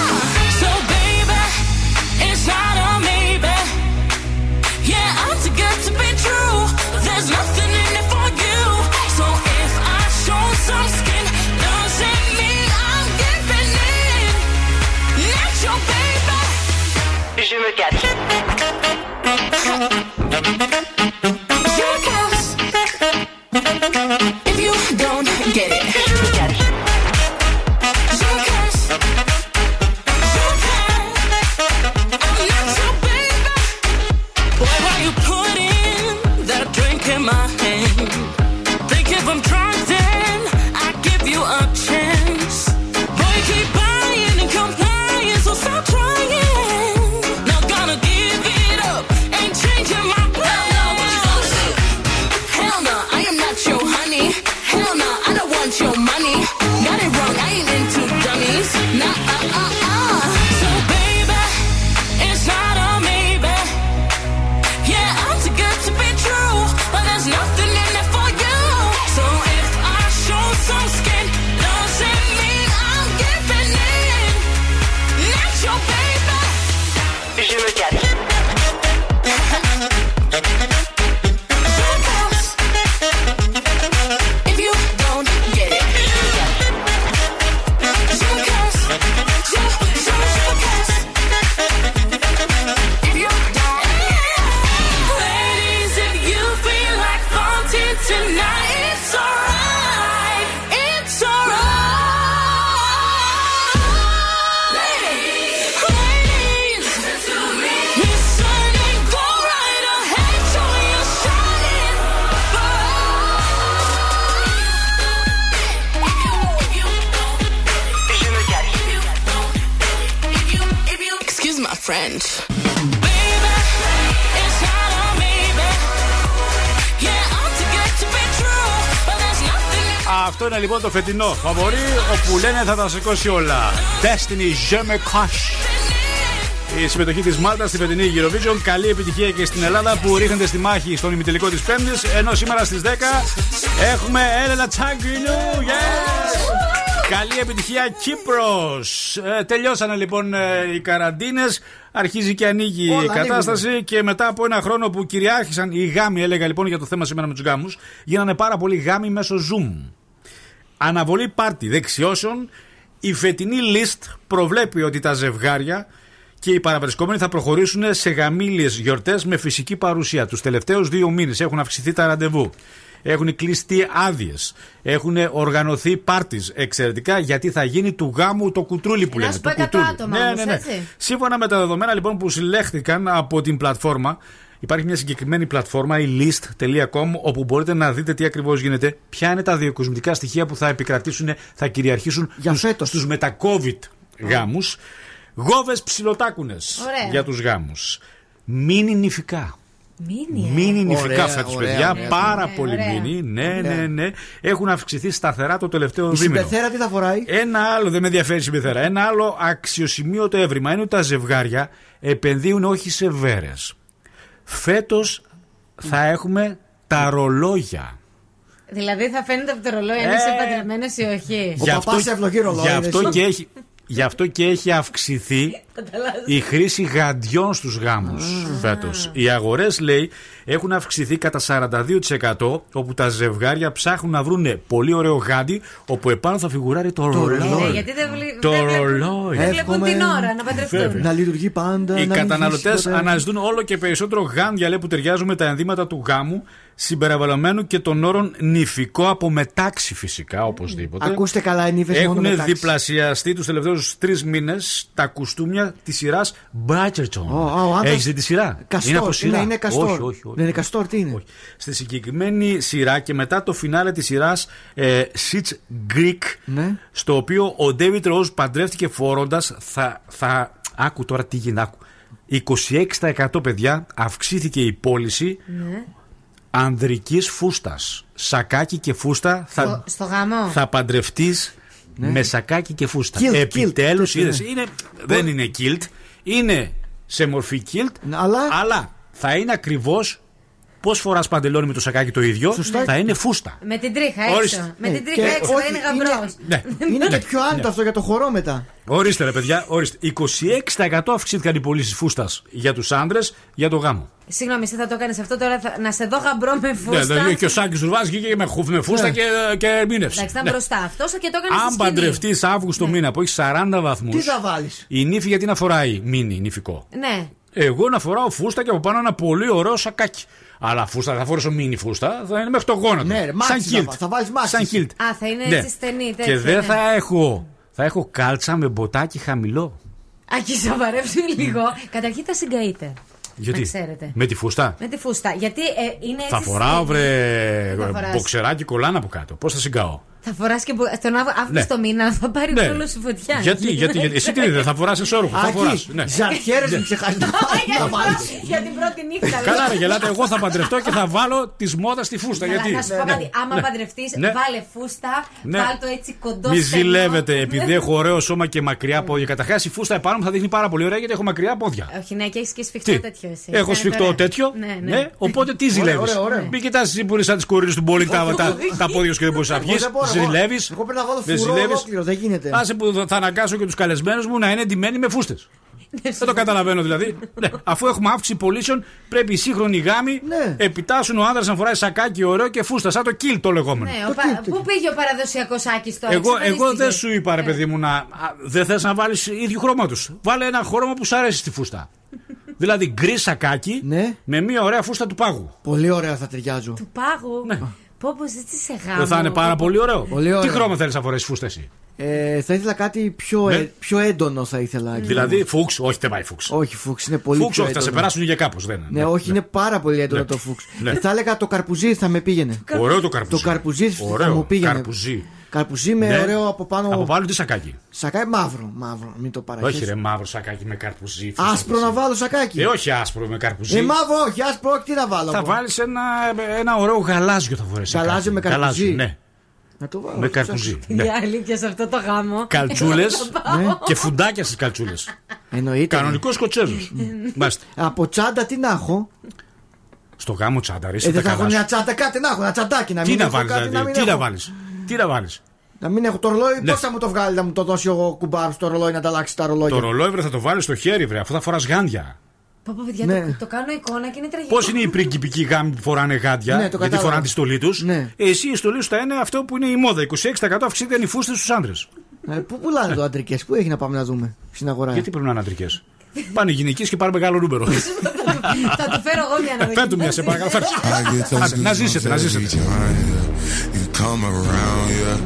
Λοιπόν το φετινό φαβορή όπου λένε θα τα σηκώσει όλα. Destiny Je me cache. Η συμμετοχή της Μάλτας στη φετινή Eurovision. Καλή επιτυχία και στην Ελλάδα που ρίχνεται στη μάχη στον ημιτελικό της Πέμπτης. Ενώ σήμερα στις 10 έχουμε Έλενα Τσάγκρινου. Yes! Καλή επιτυχία Κύπρος ε, Τελειώσανε λοιπόν ε, οι καραντίνες Αρχίζει και ανοίγει Όλα η κατάσταση Και μετά από ένα χρόνο που κυριάρχησαν Οι γάμοι έλεγα λοιπόν για το θέμα σήμερα με τους γάμους Γίνανε πάρα πολλοί γάμοι μέσω Zoom Αναβολή πάρτι δεξιώσεων Η φετινή list προβλέπει ότι τα ζευγάρια και οι παραβρισκόμενοι θα προχωρήσουν σε γαμήλιες γιορτές με φυσική παρουσία. Τους τελευταίους δύο μήνες έχουν αυξηθεί τα ραντεβού. Έχουν κλειστεί άδειες. Έχουν οργανωθεί πάρτις εξαιρετικά γιατί θα γίνει του γάμου το κουτρούλι που Να λένε. σου το πω 100 κουτρούλι. άτομα ναι, όμως, ναι, ναι. έτσι. Σύμφωνα με τα δεδομένα λοιπόν που συλλέχθηκαν από την πλατφόρμα, υπάρχει μια συγκεκριμένη πλατφόρμα, η list.com, όπου μπορείτε να δείτε τι ακριβώς γίνεται, ποια είναι τα διακοσμητικά στοιχεία που θα επικρατήσουν, θα κυριαρχήσουν στους, στους μετα-COVID γάμους. Γόβες ψιλοτάκουνες Ωραία. για τους γάμους. Μίνι νηφικά. Μίνι, ε; Μίνι νηφικά Ωραία, φέτο, ωραία, παιδιά. ωραία. πάρα Ναι, πολύ ωραία. μίνι. Ναι, Ωραία. ναι, ναι. Έχουν αυξηθεί σταθερά το τελευταίο Η δίμηνο. συμπεθέρα τι θα φοράει; Ένα άλλο, δεν με ενδιαφέρει η συμπεθέρα. Ένα άλλο αξιοσημείωτο έβριμα είναι ότι τα ζευγάρια επενδύουν όχι σε βέρες. Φέτος θα έχουμε τα ρολόγια. Δηλαδή θα φαίνεται από το ρολόι αν Ε. είσαι παντρεμένος ή όχι. Ο παπάς σε ευλογεί ρολόι, γι' είναι αυτό εσύ. και έχει, γι' αυτό και έχει αυξηθεί η χρήση γαντιών στους γάμους φέτος. Οι αγορές, λέει, έχουν αυξηθεί κατά 42% όπου τα ζευγάρια ψάχνουν να βρουν πολύ ωραίο γάντι όπου επάνω θα φιγουράρει το, ρολόι. Ναι, γιατί δεν, βλέ- Το δεν βλέπουν- ρολόι. δεν βλέπουν Εύχομαι- την ώρα να παντρευτούν. Βέβαια. Να λειτουργεί πάντα. Οι να μην καταναλωτές βρίσκει ποτέ. αναζητούν όλο και περισσότερο γάντια λέει, που ταιριάζουν με τα ενδύματα του γάμου συμπεριλαμβανομένου και των όρων νηφικό από μετάξι φυσικά, οπωσδήποτε. Ακούστε καλά, οι νύφες μόνο Έχουν μετάξι. διπλασιαστεί τους τελευταίους τρεις μήνες τα κουστούμια της σειράς Bridgerton. Ω, ω, ο άντρας- Έχεις δει τη σειρά; Καστόρ, είναι από σειρά; είναι- είναι καστόρ. Όχι, όχι, όχι. Δεν είναι καστόρ, τι είναι; Στη συγκεκριμένη σειρά και μετά το φινάλε της σειράς ε, Sitch Greek, Ναι. στο οποίο ο David Rose παντρεύτηκε φορώντας. Θα, θα. Άκου τώρα τι γίνεται. Άκου. 26% παιδιά αυξήθηκε η πώληση Ναι. Ανδρικής φούστας. Σακάκι και φούστα θα, Στο, στο γαμό. θα παντρευτείς με σακάκι και φούστα. Kilt, Επιτέλους kilt, τέτοιο, είδες. ναι. Είναι, δεν είναι kilt, είναι σε μορφή kilt, αλλά, θα είναι ακριβώς πώς φοράς παντελόνι με το σακάκι το ίδιο. Θα είναι φούστα. Με την τρίχα έξω. Ορίστε. Με Ε, την τρίχα και έξω, θα όχι, είναι γαμπρός. Ναι. Είναι Ναι. και πιο άνετο αυτό για το χορό μετά. Ορίστε ρε παιδιά, ορίστε. 26% αυξήθηκαν οι πωλήσεις φούστας για τους άντρες για το γάμο. Συγγνώμη, εσύ θα το κάνει αυτό τώρα. Θα... Να σε δω γαμπρό με Ναι, φούστα. δηλαδή και ο Σάκης Ρουβάς βγήκε με, χου- με φούστα Ναι. και, και μήνευσε. Εντάξει, ήταν Ναι. μπροστά αυτός και το έκανες Αν παντρευτεί Αύγουστο μήνα που έχεις 40 βαθμούς. Τι θα βάλεις; Η νύφη γιατί να φοράει μίνι νηφικό. Ναι. Εγώ να φοράω φούστα και από πάνω ένα πολύ ωραίο σακάκι. Αλλά φούστα, θα φορέσω μίνι φούστα, θα είναι μέχρι το γόνατο. Ναι, ρε, Σαν μάξι θα kilt. βά- θα βάλεις μάξι. Σαν kilt. Α, θα είναι Ναι. έτσι στενή. Τέτοια, Και δεν ναι. θα έχω. Θα έχω κάλτσα με μποτάκι χαμηλό. Α, και σοβαρεύσου λίγο. Καταρχήν θα συγκαείτε. Γιατί; Να ξέρετε. Με τη φούστα; Με τη φούστα. Γιατί ε, είναι έτσι. Θα φοράω, στενή. βρε. Τι θα φοράς; Μποξεράκι κολλάνα από κάτω. Πώς θα συγκάω; Θα φοράς και μπο- στον Αύ- Αύγουστο Ναι. μήνα θα πάρει Ναι. όλο σου φωτιά. Γιατί, γιατί, γιατί. Εσύ τι είδες, θα φοράς εσόρουχο. Θα φοράς. Ναι. Ζαρτιέρες μην ξεχάσεις να να βάλει. Για την πρώτη νύχτα. Καλά, λέω. ρε γελάτε, εγώ θα παντρευτώ και θα βάλω τη μόδας στη φούστα. Καλά, Γιατί; Να σου πω κάτι. Άμα Ναι. παντρευτείς, Ναι. βάλε φούστα, Ναι. βάλ το έτσι κοντό Μη στενό. ζηλεύετε, επειδή έχω ωραίο σώμα και μακριά πόδια. Καταρχάς η φούστα επάνω μου θα δείχνει πάρα πολύ ωραία γιατί έχω μακριά πόδια. Όχι, ναι, και έχεις και σφιχτό Τι, τέτοιο εσύ. έχω Θα είναι σφιχτό ωραία. τέτοιο; Ναι, Ναι, ναι. οπότε τι ζηλεύεις; Ωραία, ωραία. Μην κοιτάς εσύ που είσαι σαν τις κορίνε του μπόλικ τα, τα, τα πόδια σου και δεν μπορείς να Εγώ βγεις. Δεν μπορώ, εγώ- Ζηλεύεις. Εγώ πρέπει να βάλω φουρό ολόκληρο, δεν γίνεται. Άσε που θα- θα αναγκάσω και τους καλεσμένους μου να είναι εντυμένοι με φούστες. Δεν το καταλαβαίνω δηλαδή. Ναι, Αφού έχουμε αύξηση πωλήσεων, πρέπει οι σύγχρονοι γάμοι Ναι. επιτάσσουν ο άνδρας να φοράει σακάκι ωραίο και φούστα, σαν το κιλ το λεγόμενο. Ναι, ο πα- Πού πήγε ο παραδοσιακός Άκης τώρα, Εγώ, εγώ εξαφανίστηκε. δεν σου είπα, ρε παιδί μου, να. α, Δεν θες να βάλεις ίδιο χρώμα τους. Βάλε ένα χρώμα που σου αρέσει στη φούστα. δηλαδή γκρι σακάκι Ναι. με μια ωραία φούστα του πάγου. Πολύ ωραία θα ταιριάζω. Του πάγου; Πω πω έτσι σε γάμο. Δεν θα είναι πάρα πολύ ωραίο. Πολύ ωραίο. Τι χρώμα θέλεις να φορέσεις φούστα εσύ; Ε, θα ήθελα κάτι πιο, Ναι. ε, πιο έντονο θα ήθελα. Δηλαδή φούξ, όχι δεν πάει φούξ. Όχι, φούξ είναι πολύ Φούξ, πιο όχι, θα σε έντονο. περάσουν για κάπως. Δεν Ναι, όχι, είναι πάρα πολύ έντονο Ναι. το φούξ. Ναι. Ε, θα έλεγα το καρπουζί θα με πήγαινε. Ωραίο το καρπουζί. Το καρπουζί θα Ωραίο, μου πήγαινε. καρπουζί. Καρπουζί με Ναι. ωραίο από πάνω. Από πάνω τι σακάκι; Σακάκι μαύρο, μαύρο, μην το παραχέσεις. Όχι ρε μαύρο σακάκι με καρπουζί. φούστα Άσπρο εσύ. να βάλω σακάκι. Ε, όχι άσπρο με καρπουζί. Ε, μαύρο, όχι, άσπρο, όχι, τι να βάλω. Θα εγώ. βάλεις ένα, ένα ωραίο γαλάζιο θα φορέσεις. Γαλάζιο με καρπουζί. ναι. Να το βάλω. Με καρπουζί. Η ναι. αλήθεια σε αυτό το γάμο. Καλτσούλες Ναι. και φουντάκια στις καλτσούλες. Εννοείται. Κανονικός Σκοτσέζο. Μάλιστα. Από τσάντα τι να έχω; Στο γάμο τσάντα, ρε. Ε, εσύ δεν τα θα έχω καλά μια σου. τσάντα, κάτι να έχω, ένα τσαντάκι να Τι μην να έχω βάλεις, κάτι, να δηλαδή. μην Τι να έχω. βάλεις; Τι να βάλεις; Να μην έχω το ρολόι, Ναι. πώς θα μου το βγάλει, να μου το δώσει ο κουμπάρος το ρολόι να ανταλλάξει τα ρολόγια. Το ρολόι βρε θα το βάλεις στο χέρι, βρε, αφού θα φοράς γάντια. Πω, πω, παιδιά, Ναι. το, το κάνω εικόνα και είναι τραγικό. Πώς είναι οι πριγκυπικοί γάμοι που φοράνε γάντια, Ναι, το γιατί κατάλαβα. φοράνε τη στολή τους; Ναι. Εσύ η στολή σου θα είναι αυτό που είναι η μόδα. 26% αυξήθηκαν οι φούστε στους άντρες. Ε, πού πουλάνε το αντρικές, πού έχει να πάμε να δούμε στην αγορά; Γιατί πρέπει να είναι αντρικές; Πάνε γυναικέ και πάρουν μεγάλο νούμερο. Θα του φέρω εγώ μια να Φέρ του μια, σε παρακαλώ. φέρ. I get those Άντε, Να goosebumps ζήσετε, να every ζήσετε. time, yeah. You come around, yeah.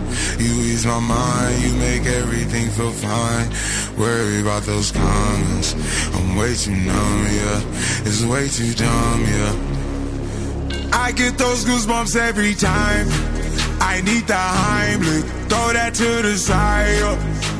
You ease my mind, you make everything feel fine. Worry about those comments. I'm way too numb, yeah. It's way too dumb, yeah. I get those goosebumps every time. I need the Heimlich, throw that to the side. yeah.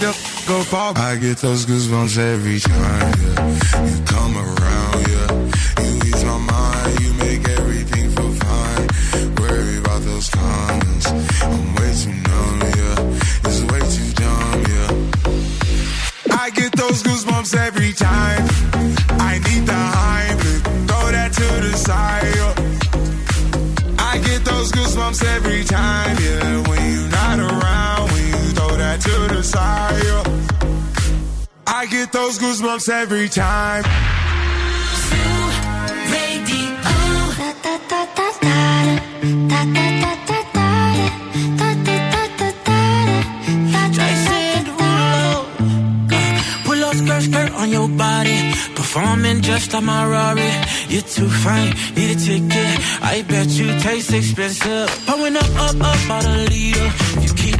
back up off. I get those goosebumps every time, yeah. You come around, yeah. You ease my mind, you make everything feel fine. Worry about those comments. I'm way too numb, yeah. It's way too dumb, yeah. I get those goosebumps every time. I need the Heimlich, throw that to the side. yeah. I get those goosebumps every time, yeah. When you're to the side. I get those goosebumps every time. Skirt, skirt on your body. Performing just like my Rari. You're too fine, need a ticket. I bet you taste expensive. Pouring up, up, up, out a. If you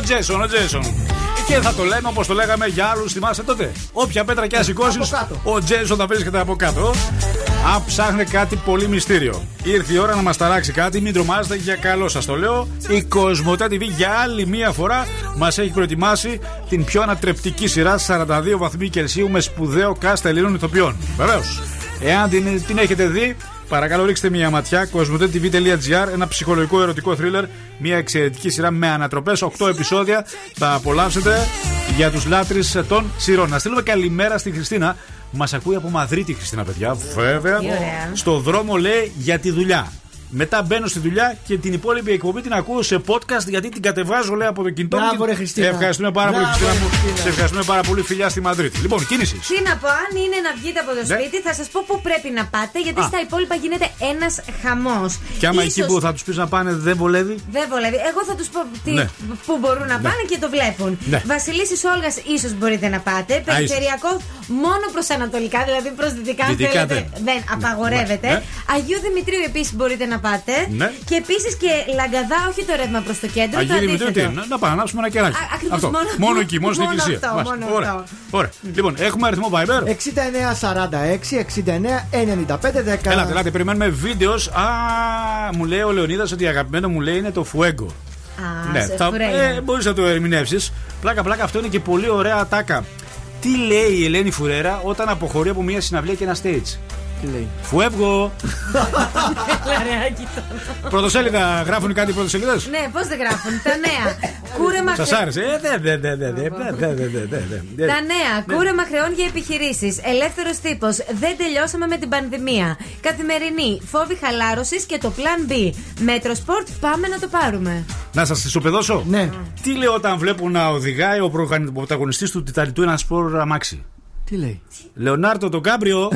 Ο Jason, ο Jason. Και θα το λέμε όπως το λέγαμε για άλλους, θυμάστε τότε. Όποια πέτρα και αν σηκώσεις, ο Jason θα βρίσκεται από κάτω. Αν ψάχνετε κάτι πολύ μυστήριο. Ήρθε η ώρα να μας ταράξει κάτι, μην τρομάζετε για καλό σας το λέω. Η Cosmote TV για άλλη μία φορά μας έχει προετοιμάσει την πιο ανατρεπτική σειρά 42 βαθμοί Κελσίου με σπουδαίο καστ Ελλήνων ηθοποιών. Βεβαίως. Εάν την, την έχετε δει, παρακαλώ ρίξτε μια ματιά. Cosmote.tv.gr, ένα ψυχολογικό ερωτικό θρίλερ. Μια εξαιρετική σειρά με ανατροπές. 8 επεισόδια. Θα απολαύσετε για τους λάτρε των σειρών. Να στείλουμε καλημέρα στη Χριστίνα. Μας ακούει από Μαδρίτη, Χριστίνα, παιδιά. Βέβαια. Τι ωραία. Στο δρόμο λέει για τη δουλειά. Μετά μπαίνω στη δουλειά και την υπόλοιπη εκπομπή την ακούω σε podcast γιατί την κατεβάζω λέει από το κινητό μου. Μπράβο, και- ρε, Χριστίνα. Ευχαριστούμε πάρα πολύ, Μπράβο, Χριστίνα μου. ρε, Χριστίνα. Σε ευχαριστούμε πάρα πολύ, φιλιά στη Μαδρίτη. Λοιπόν, κίνησης. Τι να πω, αν είναι να βγείτε από το Ναι. σπίτι, θα σας πω πού πρέπει να πάτε, γιατί Α. στα υπόλοιπα γίνεται ένας χαμός. Και άμα εκεί που θα τους πεις να πάνε δεν βολεύει; Δεν βολεύει. Εγώ θα τους πω τι, Ναι. που μπορούν να Ναι. πάνε και το βλέπουν. Ναι. Βασιλίσης Όλγας, ίσως μπορείτε να πάτε. Περιφερειακό μόνο προς ανατολικά, δηλαδή προς δυτικά. αν Δυτικά θέλετε, δεν. δεν απαγορεύεται. Ναι. Αγίου Δημητρίου επίσης μπορείτε να πάτε. Ναι. Και επίσης και Λαγκαδά, όχι το ρεύμα προς το κέντρο. το Αγίου Δημητρίου τι αντίθετο. είναι, να πάμε να ανάψουμε ένα κεράκι. Α, ακριβώς, Αυτό. μόνο- μόνο εκεί, μόνο στην μόνο εκκλησία. αυτό, Μάλιστα. μόνο Ωραία. αυτό. Ωραία. Λοιπόν, έχουμε αριθμό Viber. 6946 69 95 10. Ελάτε, ελάτε, περιμένουμε βίντεος. Α, μου λέει ο Λεωνίδας ότι αγαπημένο μου λέει είναι το Fuego. Α, ναι, σε θα, φουρέλια. ε, μπορείς να το ερμηνεύσεις. Πλάκα, πλάκα, αυτό είναι και πολύ ωραία ατάκα. Τι λέει η Ελένη Φουρέρα όταν αποχωρεί από μια συναυλία και ένα stage; Τι λέει; Φουεύγω! Πρωτοσέλιδα, γράφουν κάτι πρωτοσέλιδες; Ναι, πώς δεν γράφουν, τα νέα. Κούρεμα Σας άρεσε; Τα νέα. Ναι. Κούρεμα χρεών για επιχειρήσεις. Ελεύθερος τύπος. Δεν τελειώσαμε με την πανδημία. Καθημερινή. Φόβη χαλάρωσης και το plan B. Μέτρο σπορτ, πάμε να το πάρουμε. Να σας ισοπεδώσω. Ναι. Τι λέω όταν βλέπουν να οδηγάει ο πρωταγωνιστής του Τιτανικού ένα σπορ αμάξι; Τι λέει. Λεονάρντο Ντι Κάμπριο.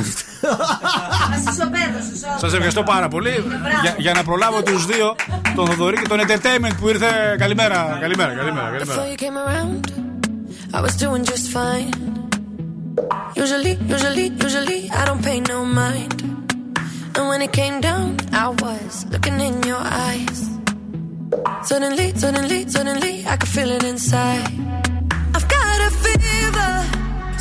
Σας ισοπέδωσα Σας ευχαριστώ πάρα πολύ. για, για να προλάβω τους δύο, τον Θοδωρή και τον entertainment που ήρθε. Καλημέρα, καλημέρα, καλημέρα. Before καλημέρα. you came around, I was doing just fine. Usually, usually, usually, I don't pay no mind. And when it came down, I was looking in your eyes. Suddenly, suddenly, suddenly, I could feel it inside. I've got a fever,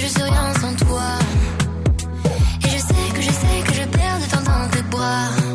je suis rien sans toi. Et je sais que je sais que je perds de temps dans tes bras.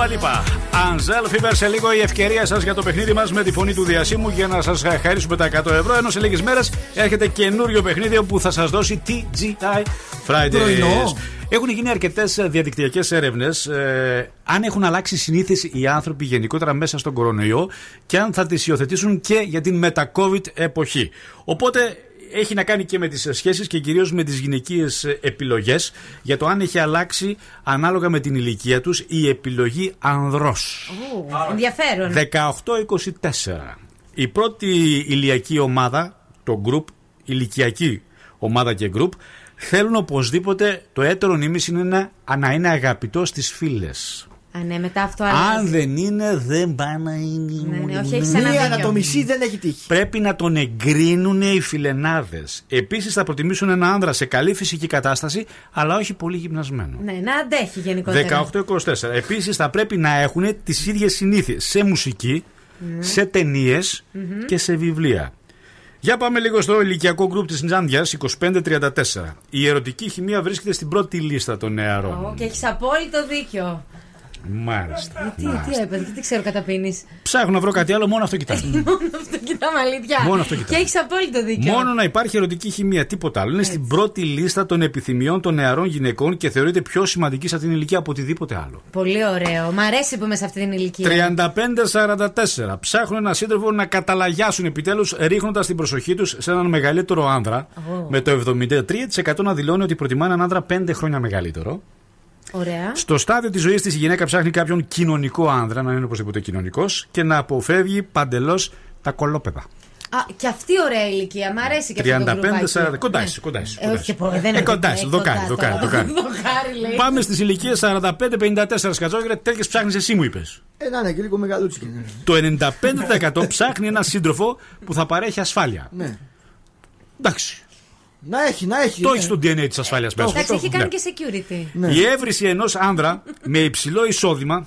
Ça se Τζουα Λίπα. Ανζέλ Φίβερ, σε λίγο η ευκαιρία σας για το παιχνίδι μας με τη φωνή του διασύμου για να σας χαρίσουμε τα 100 ευρώ. Ενώ σε λίγες μέρες έρχεται καινούριο παιχνίδι που θα σας δώσει TGI Fridays. Πρωινό. Έχουν γίνει αρκετές διαδικτυακές έρευνες ε, αν έχουν αλλάξει συνήθειε οι άνθρωποι γενικότερα μέσα στον κορονοϊό και αν θα τις υιοθετήσουν και για την μετα-COVID εποχή. Οπότε έχει να κάνει και με τις σχέσεις και κυρίως με τις γυναικείες επιλογές για το αν έχει αλλάξει ανάλογα με την ηλικία τους η επιλογή ανδρός. Ου, Ενδιαφέρον. 18-24. Η πρώτη ηλιακή ομάδα, το group, ηλικιακή ομάδα και group, θέλουν οπωσδήποτε το έτερο νήμιση είναι να, να είναι αγαπητό στις φίλες. Α, ναι, μετά αυτό Αν αλλάζει. δεν είναι, δεν πάει να είναι. Ναι, ναι, όχι, έχεις ένα Μία δίκιο. να το μισεί δεν έχει τύχει. Πρέπει να τον εγκρίνουν οι φιλενάδες. Επίσης θα προτιμήσουν ένα άνδρα σε καλή φυσική κατάσταση, αλλά όχι πολύ γυμνασμένο. Ναι, να αντέχει γενικότερα. 18-24. Επίσης θα πρέπει να έχουν τις ίδιες συνήθειες σε μουσική, Ναι. σε ταινίες Μμμ. και σε βιβλία. Για πάμε λίγο στο ηλικιακό γκρουπ της Νζάντια, 25-34. Η ερωτική χημεία βρίσκεται στην πρώτη λίστα των νεαρών. Ω, Και έχεις απόλυτο δίκιο. Μάλιστα. Τι, τι έπαθε, τι ξέρω κατά πίνει. Ψάχνω να βρω κάτι άλλο, μόνο αυτό κοιτάζω. Μόνο αυτό κοιτάμε αλήθεια. Μόνο αυτό κοιτάμε. Και έχεις απόλυτο δίκιο. Μόνο να υπάρχει ερωτική χημεία, τίποτα άλλο. Είναι στην πρώτη λίστα των επιθυμιών των νεαρών γυναικών και θεωρείται πιο σημαντική σε αυτήν την ηλικία από οτιδήποτε άλλο. Πολύ ωραίο. Μ' αρέσει που είμαι σε αυτή την ηλικία. 35-44. Ψάχνουν έναν σύντροφο να καταλαγιάσουν επιτέλους, ρίχνοντας την προσοχή τους σε έναν μεγαλύτερο άνδρα. Ω. Με το 73% να δηλώνει ότι προτιμά έναν άνδρα 5 χρόνια μεγαλύτερο. Ωραία. Στο στάδιο της ζωής της, η γυναίκα ψάχνει κάποιον κοινωνικό άνδρα, να είναι οπωσδήποτε κοινωνικός και να αποφεύγει παντελώς τα κολόπεδα. Α, και αυτή η ωραία ηλικία. Μ' αρέσει και αυτό το 35-40. Κοντά Ναι. είσαι, κοντά είσαι. Ε, όχι, πω, δεν Ε, είναι κοντά ε, είσαι, δοκάρι, κοντά δοκάρι, τώρα. δοκάρι. Δοκάρι, λέει. Πάμε στις ηλικίες 45-54 σκατζόγερε, τέτοιες ψάχνεις εσύ, μου είπες. Ε, να είναι και λίγο μεγαλούτσικη. ναι. Το 95% ψάχνει έναν σύντροφο που θα παρέχει ασφάλεια. Ναι. Εντάξει. Να έχει, να έχει. Το ναι. έχει στο DNA της ασφάλειας μέσα. Εντάξει, έχει κάνει Ναι. και security. Ναι. Η έβριση ενός άνδρα με υψηλό εισόδημα,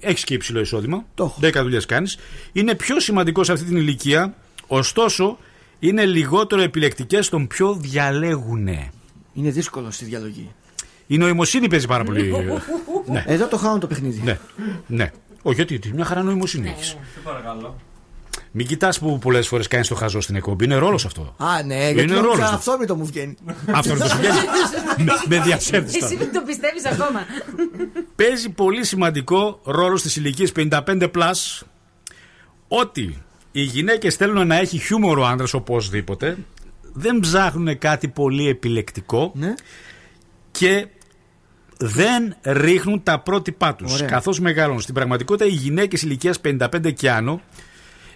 έχεις και υψηλό εισόδημα, 10 δουλειές κάνεις, είναι πιο σημαντικός σε αυτή την ηλικία, ωστόσο είναι λιγότερο επιλεκτικές στον ποιο διαλέγουνε. Είναι δύσκολο στη διαλογή. Η νοημοσύνη παίζει πάρα πολύ. ναι. Εδώ το χάνω το παιχνίδι. ναι. ναι. Όχι, γιατί τι, μια χαρά νοημοσύνη έχεις. Σε παρακαλώ. Μην κοιτάς που πολλές φορές κάνεις το χαζό στην εκπομπή. Είναι ρόλος αυτό. Α, ναι, γιατί Είναι νόμιζα ρόλος του. αυθόρμητο μου βγαίνει. Αυτό είναι το συγγένει. με διαψεύδει Εσύ τώρα. δεν το πιστεύεις ακόμα. Παίζει πολύ σημαντικό ρόλο στις ηλικίες 55 plus ότι οι γυναίκες θέλουν να έχει χιούμορ ο άντρα οπωσδήποτε. Δεν ψάχνουν κάτι πολύ επιλεκτικό Ναι. και δεν ρίχνουν τα πρότυπά τους. Ωραία. Καθώς μεγαλώνουν. Στην πραγματικότητα, οι γυναίκες ηλικίας 55 και άνω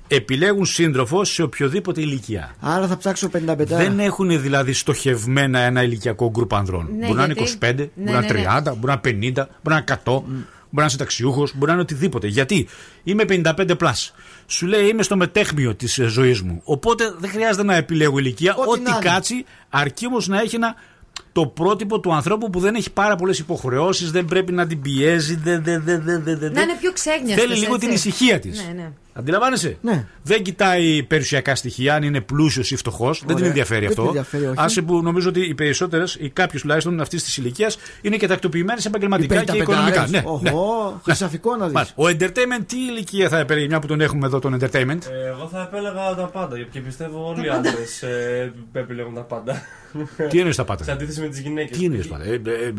επιλέγουν σύντροφο σε οποιοδήποτε ηλικία. Άρα θα ψάξω 55. Δεν έχουν δηλαδή στοχευμένα ένα ηλικιακό γκρουπ ανδρών. Ναι, μπορεί να είναι γιατί- 25, Ναι, μπορεί να είναι ναι, ναι. 30, μπορεί να είναι 50, μπορεί να είναι 100, μπορεί να είναι συνταξιούχος, μπορεί να είναι οτιδήποτε. Γιατί είμαι 55 plus. Σου λέει είμαι στο μετέχμιο της ζωής μου. Οπότε δεν χρειάζεται να επιλέγω ηλικία. Ό,τι Ό,τι να είναι. κάτσει, αρκεί όμως να έχει ένα το πρότυπο του ανθρώπου που δεν έχει πάρα πολλές υποχρεώσεις, δεν πρέπει να την πιέζει, δεν. δεν, δεν, δεν, δεν, δεν. Να είναι πιο ξέγνιαστος, Θέλει λίγο έτσι. την ησυχία της. Ναι, ναι. Αντιλαμβάνεσαι; Ναι. Δεν κοιτάει περιουσιακά στοιχεία, αν είναι πλούσιος ή φτωχός. Δεν την Ωραία. ενδιαφέρει Δεν αυτό. την ενδιαφέρει, όχι. Άσε που νομίζω ότι οι περισσότερες, ή κάποιε τουλάχιστον αυτής της ηλικίας, είναι και τακτοποιημένες επαγγελματικά και οικονομικά. Ναι, ναι. Οχο, χρυσαφικό να δεις. Μάλιστα. Ο entertainment τι ηλικία θα επέλεγε, μια που τον έχουμε εδώ τον entertainment; Ε, εγώ θα επέλεγα τα πάντα και πιστεύω όλοι οι άντρε επιλέγουν τα πάντα. Τι εννοείς τα πάντα; Σε αντίθεση με τις γυναίκες. Τι είναι πάντα; Ε, ε, ε,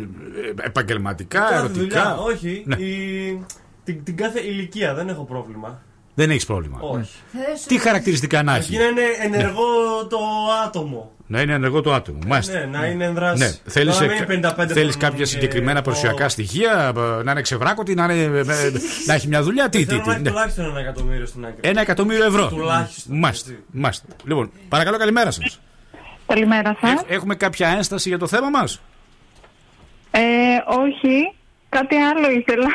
επαγγελματικά, Κάθε ερωτικά; δουλειά, όχι. Ναι. Η... Την, την κάθε ηλικία δεν έχω πρόβλημα. Δεν έχεις πρόβλημα. Όχι. Τι χαρακτηριστικά να Αρκεί έχει; να είναι ενεργό το άτομο. Να είναι ενεργό το άτομο. Μάλιστα. Ναι, να είναι εν δράση. Ναι. Θέλεις, Τώρα μην είναι 55 θέλεις χρονών κάποια και- συγκεκριμένα παρουσιακά στοιχεία, ε, να είναι ξεβράκωτη, να, είναι, ε, ε, να έχει μια δουλειά. Τι, τι, Θέλω τι. να έχει ναι. τουλάχιστον ένα εκατομμύριο στην άκρη. Ένα εκατομμύριο ευρώ. Τουλάχιστον. Μάλιστα. Μάλιστα. Λοιπόν, παρακαλώ, καλημέρα σας. Καλημέρα σας. Έχουμε κάποια ένσταση για το θέμα μας; Ε, όχι, κάτι άλλο ήθελα.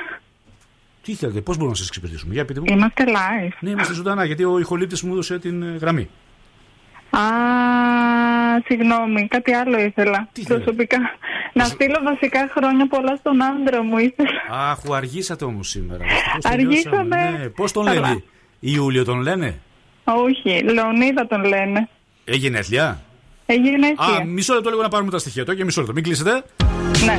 Τι θέλετε, πώς μπορούμε να σας εξυπηρετήσουμε, για πείτε μου. Είμαστε live. Ναι, είμαστε ζωντανά, γιατί ο ηχολήπτης μου έδωσε την ε, γραμμή. Α, συγγνώμη, κάτι άλλο ήθελα. προσωπικά. Να στείλω βασικά χρόνια πολλά στον άντρα μου ήθελα. Αχ, αργήσατε όμως σήμερα. Δυστυχώς Αργήσαμε. τελειώσαμε. Ναι, πώς τον Αλλά- λένε, Ιούλιο τον λένε; Όχι, Λεωνίδα τον λένε. Έγινε έθλια. Έγινε Α, έτσι. μισό λεπτό λίγο να πάρουμε τα στοιχεία. Το και μισό λεπτό. Μην κλείσετε. Ναι.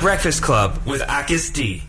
Breakfast Club with Akis D.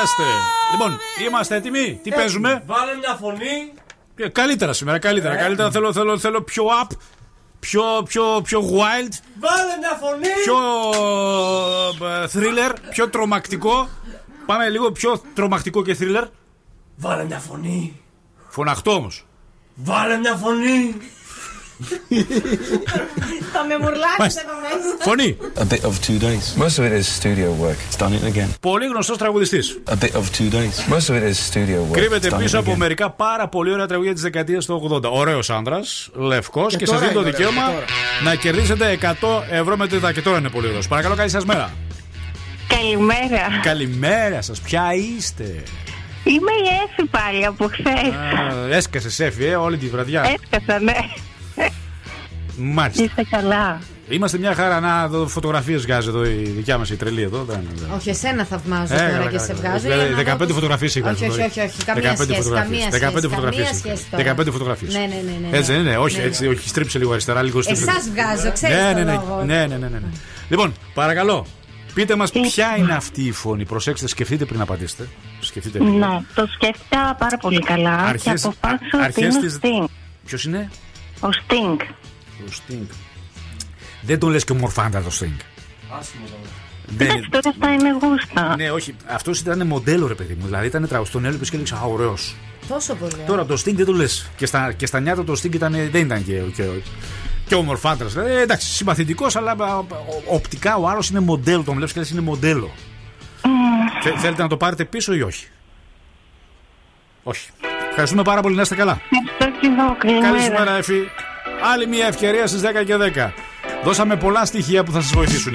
Celeste. Λοιπόν, είμαστε έτοιμοι; Τι παίζουμε; Βάλε μια φωνή. Ε, Καλύτερα σήμερα, καλύτερα. Ε. Καλύτερα θέλω, θέλω, θέλω πιο up, πιο, πιο, πιο wild, Βάλε μια φωνή. πιο ε, thriller, πιο τρομακτικό. Πάμε λίγο πιο τρομακτικό και thriller. Βάλε μια φωνή. Φωναχτό όμως. Βάλε μια φωνή. Θα με μουρλάξεις εδώ μέσα. Φωνή. A bit of two days. Most of it is studio work. It's done it again. Πολύ γνωστός τραγουδιστής. A bit of two days. Most of it is studio work. Κρύβεται It's done πίσω it από again. μερικά πάρα πολύ ωραία τραγούδια της δεκαετίας του 80. Ωραίος άντρα, λευκός και, Και σας τώρα δίνει το είναι ωραίος, δικαίωμα και τώρα. να κερδίσετε 100 ευρώ με τρίτα. Και τώρα είναι πολύ ωραίος. Παρακαλώ, καλή σας μέρα. Καλημέρα. Καλημέρα σας, ποια είστε; Είμαι η Έφη πάλι από χθες. Α, Έσκασες σέφι, ε, όλη τη βραδιά. Έσκασα, ναι. Μάλιστα. Είστε καλά. Είμαστε μια χαρά να δω φωτογραφίες βγάζει εδώ η δικιά μας η τρελή εδώ. Δεν, δεν. Όχι, εσένα θαυμάζω Ε, τώρα καλά, και καλά, σε καλά. βγάζω. Δηλαδή, για να 15 δω τους- φωτογραφίες είχα Όχι, όχι, τώρα. όχι, όχι. Καμία 15 σχέση. φωτογραφίες. Καμία 15 σχέση. φωτογραφίες. Καμία σχέση τώρα. 15 φωτογραφίες. Ναι, ναι, ναι, ναι. Έτσι δεν είναι, όχι, Ναι, έτσι, ναι. όχι, στρίψε λίγο αριστερά, λίγο στρίψε. Εσάς βγάζω, ξέρεις ναι, το ναι, ναι, λόγο. ναι, ναι, ναι, ναι, ναι. Λοιπόν, παρακαλώ, πείτε μας ποια είναι αυτή η φωνή. Προσέξτε, σκεφτείτε πριν απαντήσετε. Σκεφτείτε λίγο. Ναι, το σκέφτηκα πάρα πολύ καλά Αρχές- και αποφάσισα α- ότι είναι αρχές ο της- Sting. Ποιος είναι; Ο Sting. Ο Sting. Δεν τον λες και μορφάντα το Sting. Άσχημο τώρα. Δεν- Εντάξει, τώρα αυτά είναι γούστα. Ναι, όχι. Αυτός ήταν μοντέλο, ρε παιδί μου. Δηλαδή ήταν τραγουδιστή. Τον έλειπε και έλεγες Α, ωραίος. Τόσο πολύ. Τώρα το Sting δεν το λες. Και στα, και στα νιάτα το Sting ήταν, δεν ήταν και, και, και ομορφάντρας. Ε, εντάξει, συμπαθητικός, αλλά α, ο- οπτικά ο άλλο είναι μοντέλο. Τον βλέπεις και λες είναι μοντέλο. Θε- θέλετε να το πάρετε πίσω ή όχι; Όχι. Ευχαριστούμε πάρα πολύ. Να είστε καλά. Καλησπέρα, Εφη. Άλλη μια ευκαιρία στις 10 και 10. Δώσαμε πολλά στοιχεία που θα σας βοηθήσουν.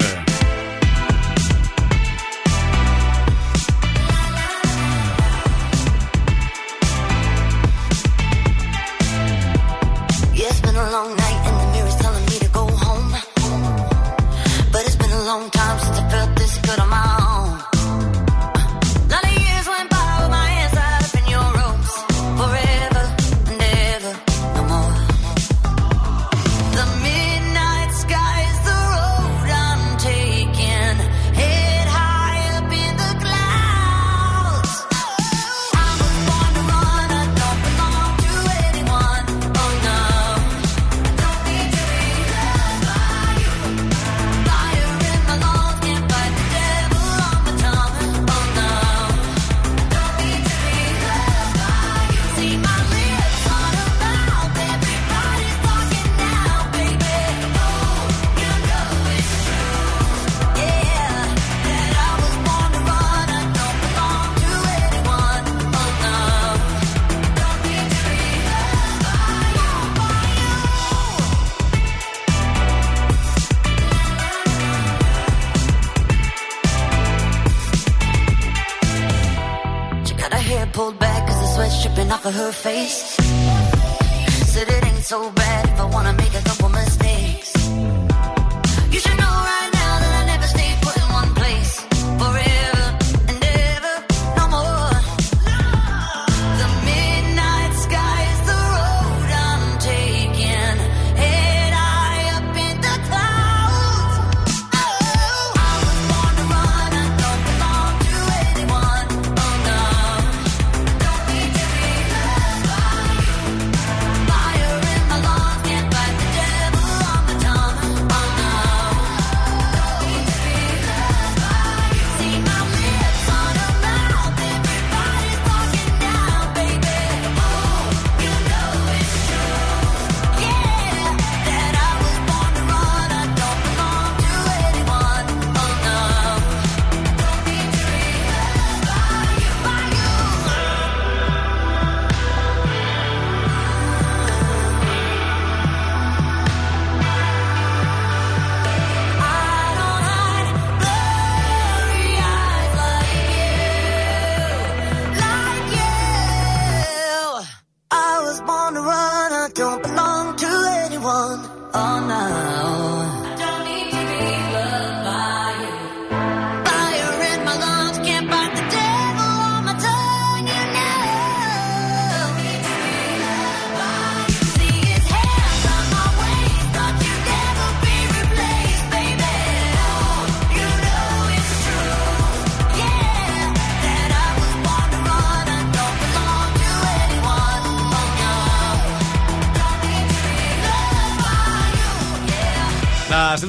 Face.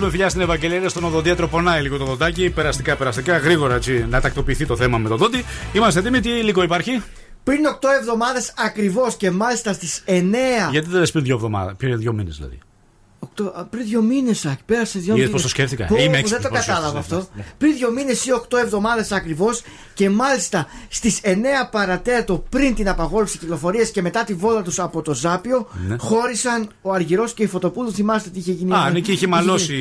Να στείλουμε φιλιά στην Ευαγγελία στον οδοντίατρο. Πονάει λίγο το δοντάκι. Περαστικά, περαστικά. Γρήγορα έτσι να τακτοποιηθεί το θέμα με το δόντι. Είμαστε έτοιμοι. Τι υλικό υπάρχει; Πριν 8 εβδομάδες ακριβώς και μάλιστα στις 9. Γιατί δεν λες πριν δύο εβδομάδε. Πριν δύο μήνες δηλαδή. Οκτώ- α, πριν δύο μήνες, Άκη. Πέρασε δύο Είδες μήνες. πώς το σκέφτηκα. Είμαι έξυπνος, Δεν το πώς κατάλαβα σκέφτεσαι, αυτό. ναι. Πριν δύο μήνες ή οκτώ εβδομάδες ακριβώς και μάλιστα στις 9 παρατέταρτο πριν την απαγόρευση κυκλοφορίας και μετά τη βόλτα τους από το Ζάπιο, Ναι. χώρισαν ο Αργυρός και η Φωτοπούλου. Θυμάστε τι είχε γίνει. Α, ναι, και είχε μαλώσει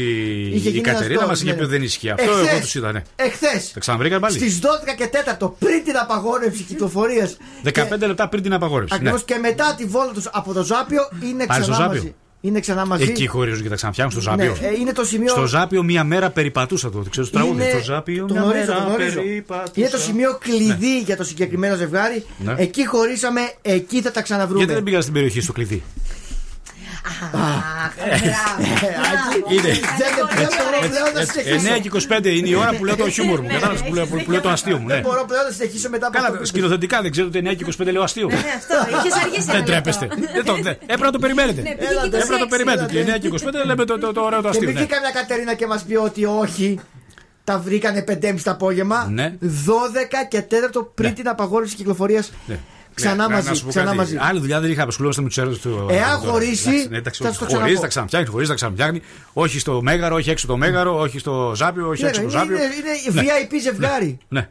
είχε η γίνει Κατερίνα. αυτό, Μας είχε ναι. πει ότι δεν ισχύει αυτό. Εχθές. Εγώ τους είδα, ναι. Εχθές. Τα ξαναβρήκαν πάλι. Στις 12 και 4 πριν την απαγόρευση κυκλοφορίας. 15 λεπτά πριν την απαγόρευση. Ακριβώς Ναι. και μετά τη βόλτα τους από το Ζάπιο είναι Πάλι στο ξανά Ζάπιο; μαζί. Είναι ξανά μαζί. Εκεί χωρίζουν και τα ξαναφτιάχνουν στο Ναι, Ζάπιο. ε, είναι το σημείο. Στο Ζάπιο μία μέρα περιπατούσα το. Ξέρω το τραγούδι. Είναι- Στο Ζάπιο το μία γνωρίζω, μέρα το γνωρίζω. περιπατούσα. Είναι το σημείο κλειδί για το συγκεκριμένο ζευγάρι. Ναι. Εκεί χωρίσαμε, εκεί θα τα ξαναβρούμε. Γιατί δεν πήγα στην περιοχή στο κλειδί; Είναι. Δεν δεν μπορώ πλέον να συνεχίσω. 9 και 25 είναι η ώρα που λέω το χιούμορ μου. Κατάλαβε που λέω- που λέω το αστείο μου. ναι. Δεν μπορώ πλέον να συνεχίσω μετά από αυτό Καλά, που σκηνοθετικά δεν ξέρετε ότι 9 και 25 λέω αστείο. Ναι, αυτό. Είχες αργήσει. Δεν τρέπεστε. Δεν το- δεν- Έπρεπε να το περιμένετε. Ναι, πήγε και Έπρεπε να το 26. περιμένετε. Και 9 και 25 λέμε το- το το ωραίο το Και αστείο. μην ναι. βγει καμιά Κατερίνα και μας πει ότι όχι. Τα βρήκανε 5.30 το απόγευμα. Ναι. 12 και 4 πριν την απαγόρευση κυκλοφορίας. Ναι. Ξανά Ναι, μαζί, να σου πω ξανά κάτι. μαζί. Άλλη δουλειά δεν είχα απασχολούμαστε με τους έρωτε του. Εάν τώρα. χωρίσει, Εντάξει, ναι, εντάξει, θα όχι, στο χωρίζει, ξαναπώ. τα ξαναφτιάχνει, χωρίζει, τα ξαναφτιάχνει. Όχι στο μέγαρο, όχι έξω το μέγαρο, όχι στο ζάπιο, όχι Ναι, έξω ρε, το είναι, ζάπιο. είναι, Ναι. VIP ζευγάρι. Ναι,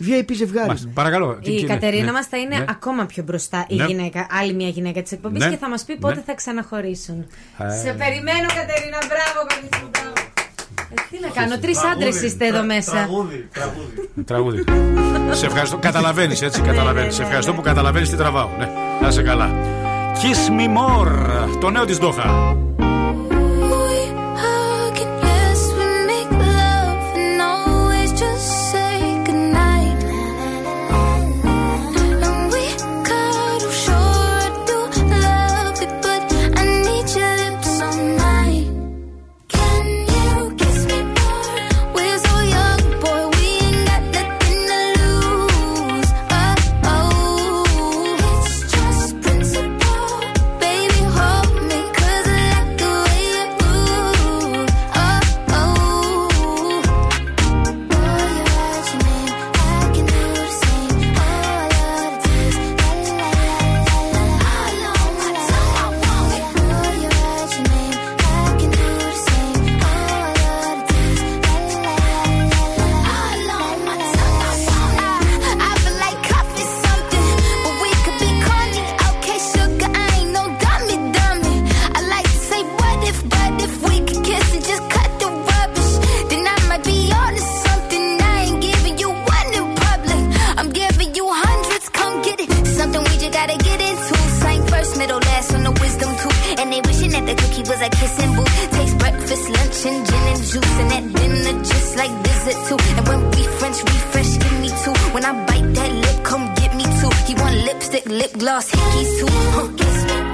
VIP ζευγάρι. Μάλιστα. είναι. παρακαλώ. τι- Η τι είναι, Κατερίνα ναι. μας θα είναι Ναι. ακόμα πιο μπροστά η Ναι. γυναίκα, άλλη μια γυναίκα της εκπομπής Ναι. και θα μας πει πότε Ναι. θα ξαναχωρήσουν. Ε. Σε περιμένω, Κατερίνα, μπράβο, κορίτσι μου, μπράβο. Ε, τι να κάνω, τρεις άντρες είστε εδώ μέσα. Τραγούδι, τραγούδι. Τραγούδι. σε ευχαριστώ. Καταλαβαίνεις έτσι, καταλαβαίνεις. Σε ευχαριστώ που καταλαβαίνεις τι τραβάω. Ναι, να είσαι καλά. Kiss me more. Το νέο της Δόχα. The cookie was a kissing booth. Taste breakfast, lunch, and gin and juice. And that dinner just like visit too. And when we French refresh, give me two. When I bite that lip, come get me two. He want lipstick, lip gloss, hickeys too. Huh.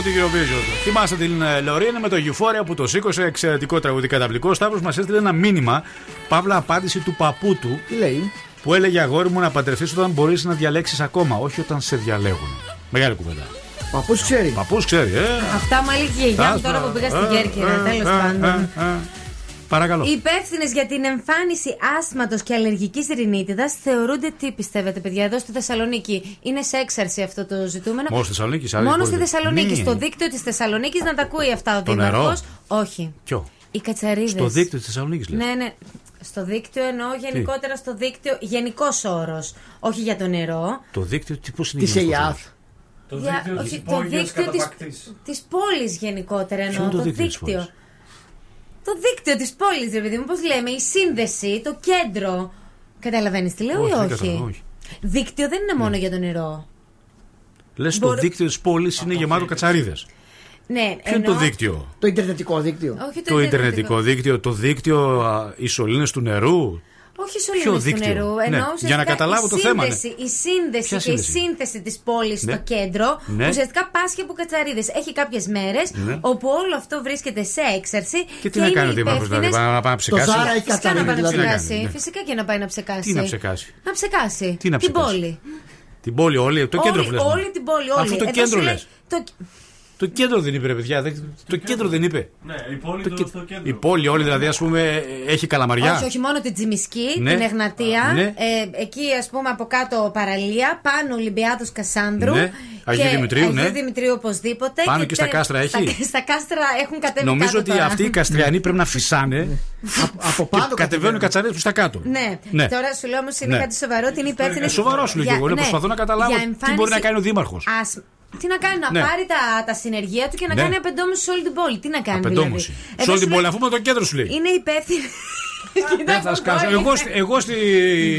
Από την Eurovision. Θυμάστε την ε, Λωρίν με το Euphoria που το σήκωσε. Εξαιρετικό τραγούδι καταπληκτικό. Ο Σταύρος μας έστειλε ένα μήνυμα. Παύλα απάντηση του παππού του. Τι λέει; Που έλεγε αγόρι μου να παντρευτεί όταν μπορείς να διαλέξεις ακόμα, όχι όταν σε διαλέγουν. Μεγάλη κουβέντα. Παππούς ξέρει. Παππούς ξέρει, ε. Αυτά μου έλεγε η γιαγιά μου τώρα που πήγα στην Κέρκυρα. Τέλος πάντων. Παρακαλώ. Οι υπεύθυνες για την εμφάνιση άσματος και αλλεργικής ρινίτιδα θεωρούνται τι πιστεύετε, παιδιά, εδώ στη Θεσσαλονίκη; Είναι σε έξαρση αυτό το ζητούμενο. Μόνο στη Θεσσαλονίκη, Μόνο στη Θεσσαλονίκη. Στο δίκτυο της Θεσσαλονίκης να τα ακούει αυτά ο Το Δήμαρχος. νερό; Όχι. Ποιο; Οι κατσαρίδες. Στο δίκτυο της Θεσσαλονίκης, λέει. Ναι, ναι. Στο δίκτυο εννοώ γενικότερα στο δίκτυο. Γενικός όρος. Όχι για το νερό. Το δίκτυο, τι πώς είναι Της γενικός ΕΙΑΘ. όρος; Το Για- δίκτυο της όχι, το υπόγειας δίκτυο της, καταπακτής. της πόλης γενικότερα εννοώ. είναι το Το, δίκτυο της δίκτυο. πόλης; Το δίκτυο της πόλης, ρε παιδί μου, πώς λέμε, η σύνδεση, το κέντρο. Καταλαβαίνεις τι λέω Όχι, ή δεν όχι; καταλαβαίνω, όχι. Δίκτυο δεν είναι μόνο για το νερό. Λες το Μπορώ- δίκτυο της πόλης είναι γεμάτο κατσαρίδες. Ναι, Ποιο είναι το δίκτυο; Το Ιντερνετικό δίκτυο. Όχι Το Ιντερνετικό δίκτυο, το δίκτυο α, οι σωλήνες του νερού. Όχι Ποιο σωλήνες του δίκτυο; νερού. Ναι, Εννοώ για να ουσιαστικά καταλάβω η το θέμα, ναι. σύνδεση, Η σύνδεση Ποια και η σύνδεση; σύνθεση της πόλης Ναι. στο κέντρο Ναι. ουσιαστικά πάσχει από κατσαρίδες. Έχει κάποιες μέρες Ναι. όπου όλο αυτό βρίσκεται σε έξαρση. Και τι να είναι κάνει ο Δήμαρχος, δηλαδή, υπεύθυνες- να να πάει να ψεκάσει; Ζάρα έχει Φυσικά να πάει να Τι να κάνει, ψεκάσει. ναι. Φυσικά και να πάει να ψεκάσει. Τι να ψεκάσει; Να ψεκάσει. Τι να Την ψεκάσει; πόλη. Την πόλη, όλη, το κέντρο όλη, που λες, ναι. όλη την πόλη. Όλη. Αφού το Εδώ κέντρο σου λέει- λες. Το... Το κέντρο δεν είπε, ρε παιδιά. δεν- Το κέντρο δεν είπε. Ναι, η πόλη Το του κέ- στο κέντρο. Η πόλη όλη δηλαδή, ας πούμε, έχει καλαμαριά. Όχι, όχι μόνο την Τζιμισκή, Ναι. την Εγνατία. Ναι. Ε, εκεί, ας πούμε, από κάτω παραλία. Πάνω Ολυμπιάδος Κασάνδρου. Ναι. Αγίου και Δημητρίου, Αγίου ναι. Δημητρίου οπωσδήποτε. Πάνω και στα τε- κάστρα έχει. Στα, στα κάστρα έχουν κατέβει Νομίζω κάτω ότι τώρα. αυτοί οι καστριανοί πρέπει να φυσάνε. Από και κατεβαίνουν οι κατσαρίδε προ τα κάτω. Ναι. Ναι. τώρα σου λέω όμως είναι Ναι. κάτι σοβαρό ότι είναι υπεύθυνη. Ε, σοβαρός σου λέω και για- εγώ. ναι, ναι, Προσπαθώ να καταλάβω για τι εμφάνιση μπορεί να κάνει ο Δήμαρχος. Ασ- Τι να κάνει, να Ναι. πάρει τα, τα συνεργεία του και να Ναι. κάνει απεντόμωση σε όλη την πόλη. Τι να κάνει, Απεντόμωση. δηλαδή. Σε Εδώ όλη σου την πόλη, λέει- αφού με το κέντρο σου λέει. Είναι υπεύθυνη. Δεν θα σκάσω. Εγώ, στη- εγώ στην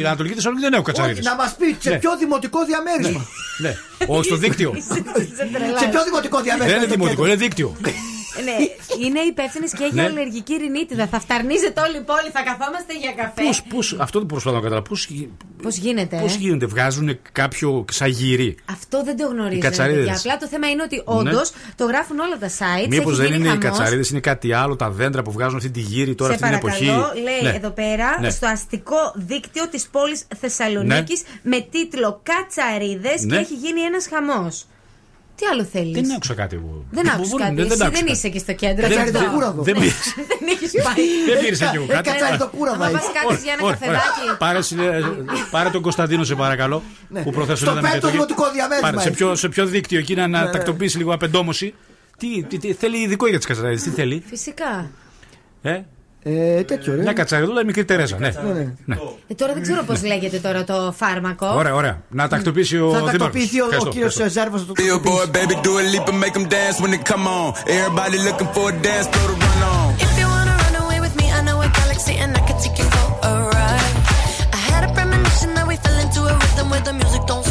Ανατολική Θεσσαλονίκη δεν έχω κατσαρίδες. Όχι, να μας πει σε Ναι. ποιο δημοτικό διαμέρισμα. Ναι. Όχι στο δίκτυο. Σε ποιο δημοτικό Δεν διαμέρισμα. είναι το δημοτικό, κέντρο. είναι δίκτυο. Ναι, είναι υπεύθυνη και για Ναι. αλλεργική ρινίτιδα. Θα φταρνίζεται όλη η πόλη, θα καθόμαστε για καφέ. Πώς, πώς, αυτό δεν προσπαθώ να καταλάβω. Πώς, Πώς γίνεται, πώς ε; γίνεται, βγάζουν κάποιο σαγύρι. Αυτό δεν το γνωρίζω. Οι ρε κατσαρίδες. παιδιά. Απλά το θέμα είναι ότι όντως το γράφουν όλα τα sites. Μήπως έχει δεν γίνει είναι οι χαμός. κατσαρίδες, είναι κάτι άλλο, τα δέντρα που βγάζουν αυτή τη γύρι τώρα Σε αυτή την παρακαλώ, εποχή. λέει Ναι. εδώ πέρα Ναι. στο αστικό δίκτυο της πόλης Θεσσαλονίκης με τίτλο Κατσαρίδες και Ναι. έχει γίνει ένας χαμός. Τι άλλο θέλεις; Δεν άκουσα κάτι εγώ. Δεν άκουσα Μπορεί- κάτι. δεν- δεν Εσύ άκουσα δεν κάτι. είσαι εκεί στο κέντρο. Δεν- Κατσαρίδο δεν- κούραβο. δεν πήρες. Δεν έχεις πάει. Δεν πήρες εκεί εγώ κάτι. Άμα πας κάτσεις για ένα Ωραία, ωραία. καφεδάκι. Πάρε, συ- πάρε τον Κωνσταντίνο, σε παρακαλώ. Που προθέσω Στο πέμπτο δημοτικό διαμέρισμα Πάρε, σε, έχει. ποιο, σε ποιο δίκτυο εκεί να, να Ναι, ναι. τακτοποιήσει λίγο απεντόμωση. Τι, τι, τι, θέλει ειδικό για τις κατσαρίδε, τι θέλει; Φυσικά. Ε; Ε, τέτοιο, ρε. Μια κατσαριδούλα, μικρή Τερέζα. Ναι. Ναι. Ναι. Ε, τώρα δεν ξέρω πώς λέγεται τώρα το φάρμακο. Ωραία, ωραία. Να τακτοποιήσει ο Θα τακτοποιηθεί ο, ο κύριος Ζάρβο. The music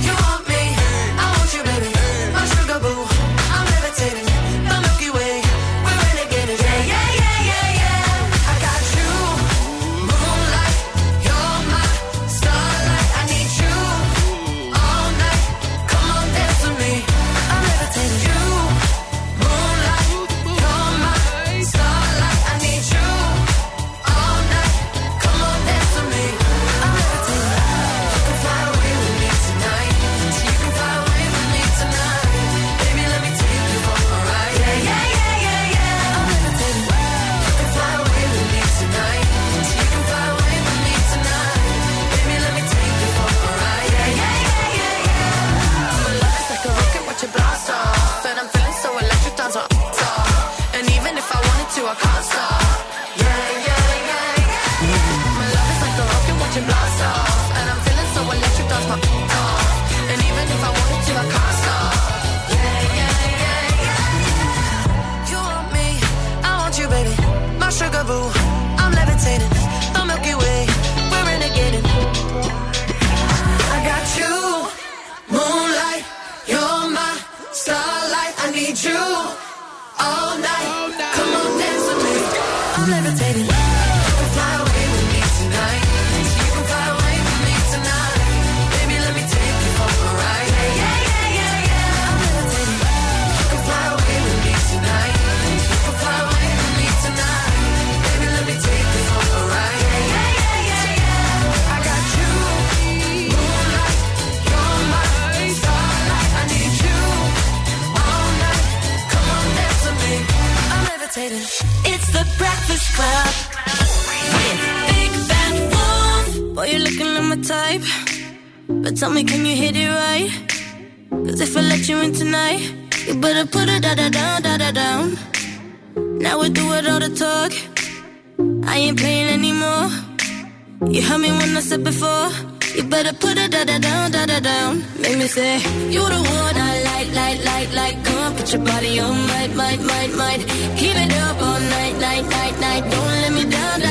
blossom It's the Breakfast Club with Big Bad Wolf. Boy, you're looking like my type. But tell me, can you hit it right? Cause if I let you in tonight, you better put it da da down, da da down. Now we do it all the talk. I ain't playing anymore. You heard me when I said before. You better put it da da down, da da down. Make me say, You the one I like, like, light, light. Come on, put your body on, might, might, might, might. Keep it up all night, night, night, night. Don't let me down, down.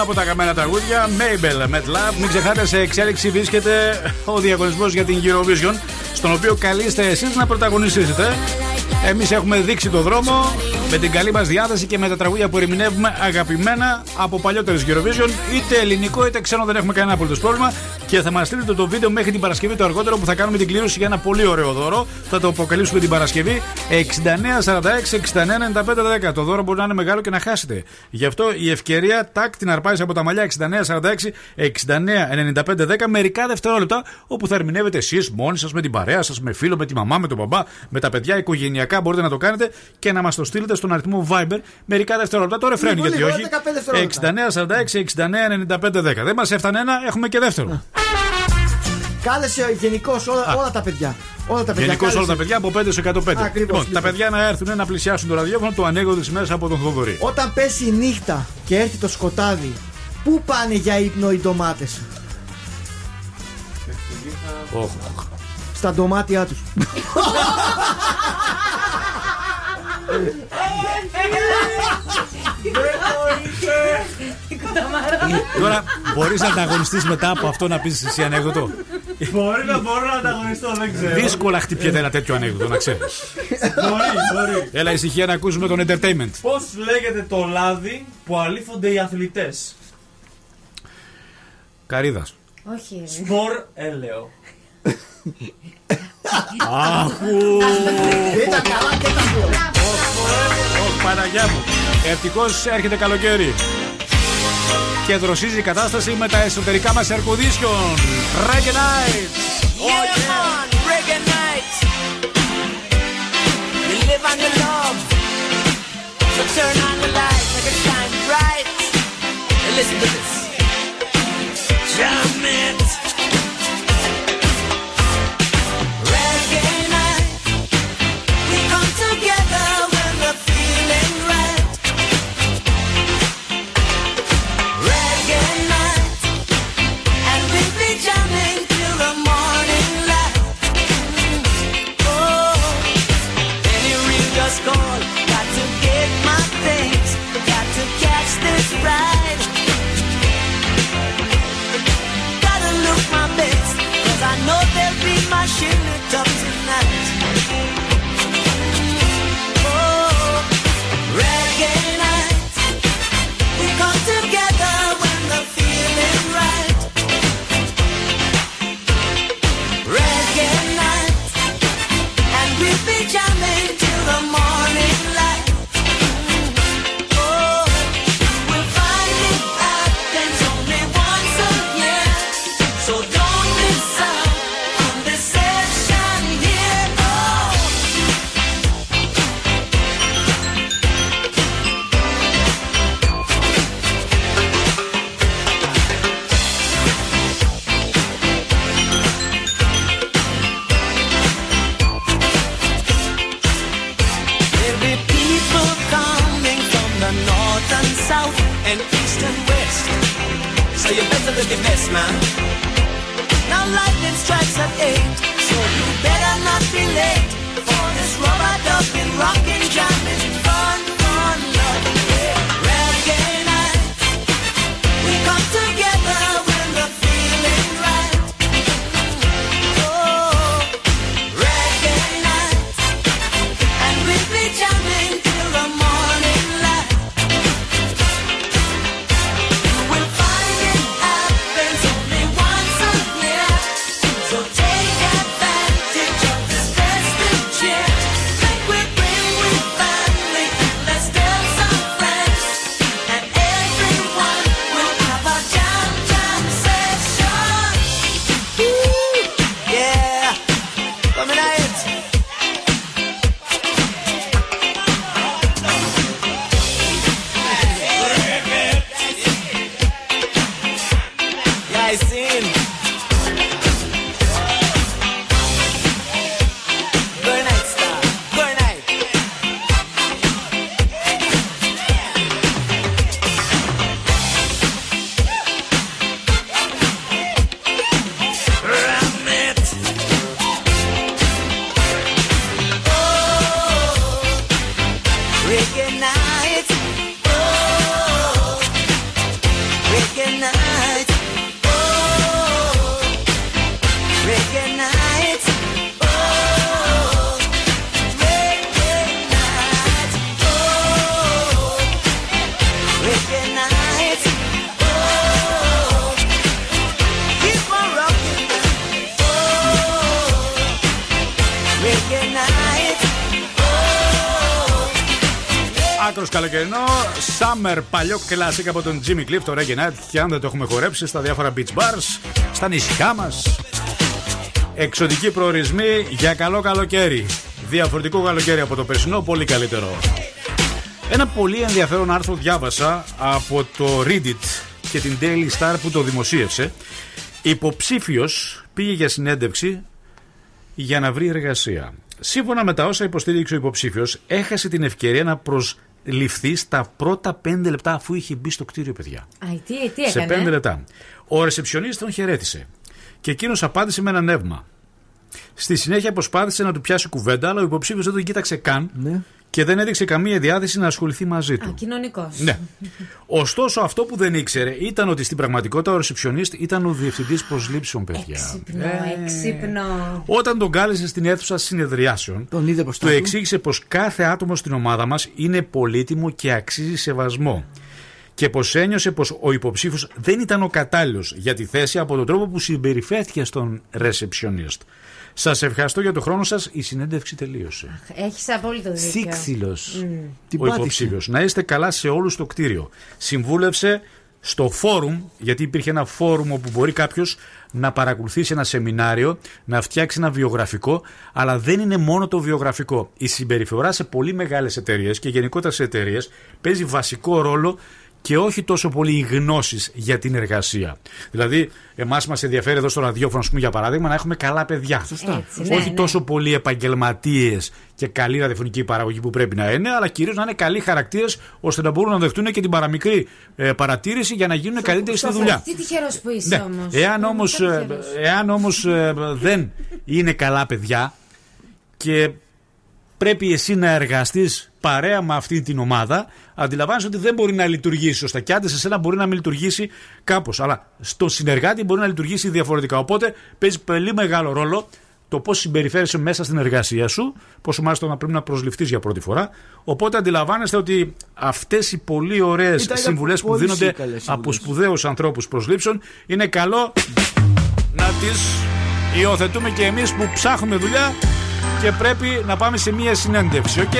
Ένα από τα καμένα τραγούδια, Mabel Met Love. Μην ξεχάτε, σε εξέλιξη βρίσκεται ο διαγωνισμός για την Eurovision, στον οποίο καλείστε εσείς να πρωταγωνιστήσετε. Εμείς έχουμε δείξει το δρόμο με την καλή μας διάθεση και με τα τραγούδια που ερμηνεύουμε αγαπημένα από παλιότερες Eurovision, είτε ελληνικό είτε ξένο, δεν έχουμε κανένα απολύτως πρόβλημα. Και θα μας στείλετε το βίντεο μέχρι την Παρασκευή το αργότερο που θα κάνουμε την κλήρωση για ένα πολύ ωραίο δώρο. Θα το αποκαλύψουμε την Παρασκευή 6946-699510. Το δώρο μπορεί να είναι μεγάλο και να χάσετε. Γι' αυτό η ευκαιρία τάκ την αρπάζει από τα μαλλιά 6946-699510 μερικά δευτερόλεπτα όπου θα ερμηνεύετε εσείς μόνοι σας με την παρέα σας, με φίλο, με τη μαμά, με τον μπαμπά, με τα παιδιά οικογενειακά. Μπορείτε να το κάνετε και να μας το στείλετε στον αριθμό Viber μερικά δευτερόλεπτα. Το ρεφρένι γιατί λίγο, όχι. 15 6946-699510. Δεν μας έφτανε ένα, έχουμε και δεύτερο. Κάλεσε γενικώ όλα, όλα τα παιδιά. Όλα τα παιδιά. Γενικώ όλα κάλεσε. τα παιδιά από 5 σε 105. Ακριβώς, λοιπόν, τα λοιπόν. παιδιά να έρθουν να πλησιάσουν το ραδιόφωνο, το ανέγονται μέσα από τον Θοδωρή. Όταν πέσει η νύχτα και έρθει το σκοτάδι, πού πάνε για ύπνο οι ντομάτες; Όχ. Στα ντομάτια τους. Τώρα μπορείς να ανταγωνιστείς μετά από αυτό να πεις εσύ ανέκδοτο; Μπορεί να μπορώ να ανταγωνιστώ, δεν ξέρω. Δύσκολα χτυπιέται ένα τέτοιο ανέκδοτο, να ξέρεις. Μπορεί, μπορεί. Έλα ησυχία να ακούσουμε τον entertainment. Πώς λέγεται το λάδι που αλήφονται οι αθλητές; Καρίδας. Όχι. Σπορ έλαιο. Αχού! Ήταν καλά και τα δύο. Ωχ, Παναγιά μου. Ευτυχώ έρχεται καλοκαίρι. Και δροσίζει η κατάσταση με τα εσωτερικά μα ερκουδίσιον. Reggae Night! Yeah, man, reggae night. You live on your love. So turn on the light, make it shine bright. And listen to this. Jam παλιό κλασικ από τον Jimmy Cliff, το Reggae Night. Και αν δεν το έχουμε χορέψει στα διάφορα beach bars, στα νησιά μας. Εξωτικοί προορισμοί για καλό καλοκαίρι. Διαφορετικό καλοκαίρι από το περσινό, πολύ καλύτερο. Ένα πολύ ενδιαφέρον άρθρο διάβασα από το Reddit και την Daily Star που το δημοσίευσε. Υποψήφιος πήγε για συνέντευξη για να βρει εργασία. Σύμφωνα με τα όσα υποστήριξε ο υποψήφιος, έχασε την ευκαιρία να προσληφθεί στα πρώτα πέντε λεπτά αφού είχε μπει στο κτίριο, παιδιά. Αϊ, τι, τι Σε έκανε; πέντε λεπτά. Ο ρεσεψιονίστ τον χαιρέτησε. Και εκείνος απάντησε με ένα νεύμα. Στη συνέχεια προσπάθησε να του πιάσει κουβέντα, αλλά ο υποψήφιος δεν τον κοίταξε καν και δεν έδειξε καμία διάθεση να ασχοληθεί μαζί του. Α, κοινωνικός. Ναι. Ωστόσο, αυτό που δεν ήξερε ήταν ότι στην πραγματικότητα ο ρεσεψιονίστ ήταν ο διευθυντής προσλήψεων, παιδιά. Έξυπνο, έξυπνο. Όταν τον κάλεσε στην αίθουσα συνεδριάσεων, Τον είδε του του. εξήγησε πως κάθε άτομο στην ομάδα μας είναι πολύτιμο και αξίζει σεβασμό. Και πως ένιωσε πως ο υποψήφιος δεν ήταν ο κατάλληλος για τη θέση από τον τρόπο που συμπεριφέρθηκε στον receptionist. Σας ευχαριστώ για τον χρόνο σας. Η συνέντευξη τελείωσε. Έχεις απόλυτο δίκιο. Σύξυλο. Μμ. Ο υποψήφιος. Να είστε καλά σε όλους στο κτίριο. Συμβούλευσε στο φόρουμ, γιατί υπήρχε ένα φόρουμ όπου μπορεί κάποιος να παρακολουθήσει ένα σεμινάριο, να φτιάξει ένα βιογραφικό, αλλά δεν είναι μόνο το βιογραφικό. Η συμπεριφορά σε πολύ μεγάλες εταιρείες και γενικότερα σε εταιρείες παίζει βασικό ρόλο και όχι τόσο πολύ οι γνώσεις για την εργασία. Δηλαδή, εμάς μας ενδιαφέρει εδώ στο ραδιόφωνο, ας πούμε, για παράδειγμα, να έχουμε καλά παιδιά. Σωστά. Έτσι, όχι ναι, ναι. τόσο πολλοί επαγγελματίες και καλή ραδιοφωνική παραγωγή που πρέπει να είναι, αλλά κυρίως να είναι καλοί χαρακτήρες ώστε να μπορούν να δεχτούν και την παραμικρή ε, παρατήρηση για να γίνουν καλύτεροι στη δουλειά. Τι τυχερός που είσαι Ναι. όμως. Εάν όμως, ε, εάν όμως ε, δεν είναι καλά παιδιά και πρέπει εσύ να εργαστείς παρέα με αυτή την ομάδα, αντιλαμβάνεσαι ότι δεν μπορεί να λειτουργήσει σωστά. Και άντε σε σένα μπορεί να μην λειτουργήσει κάπως, αλλά στο συνεργάτη μπορεί να λειτουργήσει διαφορετικά. Οπότε παίζει πολύ μεγάλο ρόλο το πώς συμπεριφέρεσαι μέσα στην εργασία σου, πόσο μάλιστα να πρέπει να προσληφθείς για πρώτη φορά. Οπότε αντιλαμβάνεστε ότι αυτές οι πολύ ωραίες Ήταν συμβουλές που πολύ δίνονται καλές από συμβουλές. σπουδαίους ανθρώπους προσλήψεων είναι καλό να τις υιοθετούμε και εμείς που ψάχνουμε δουλειά και πρέπει να πάμε σε μία συνέντευξη. Οκ;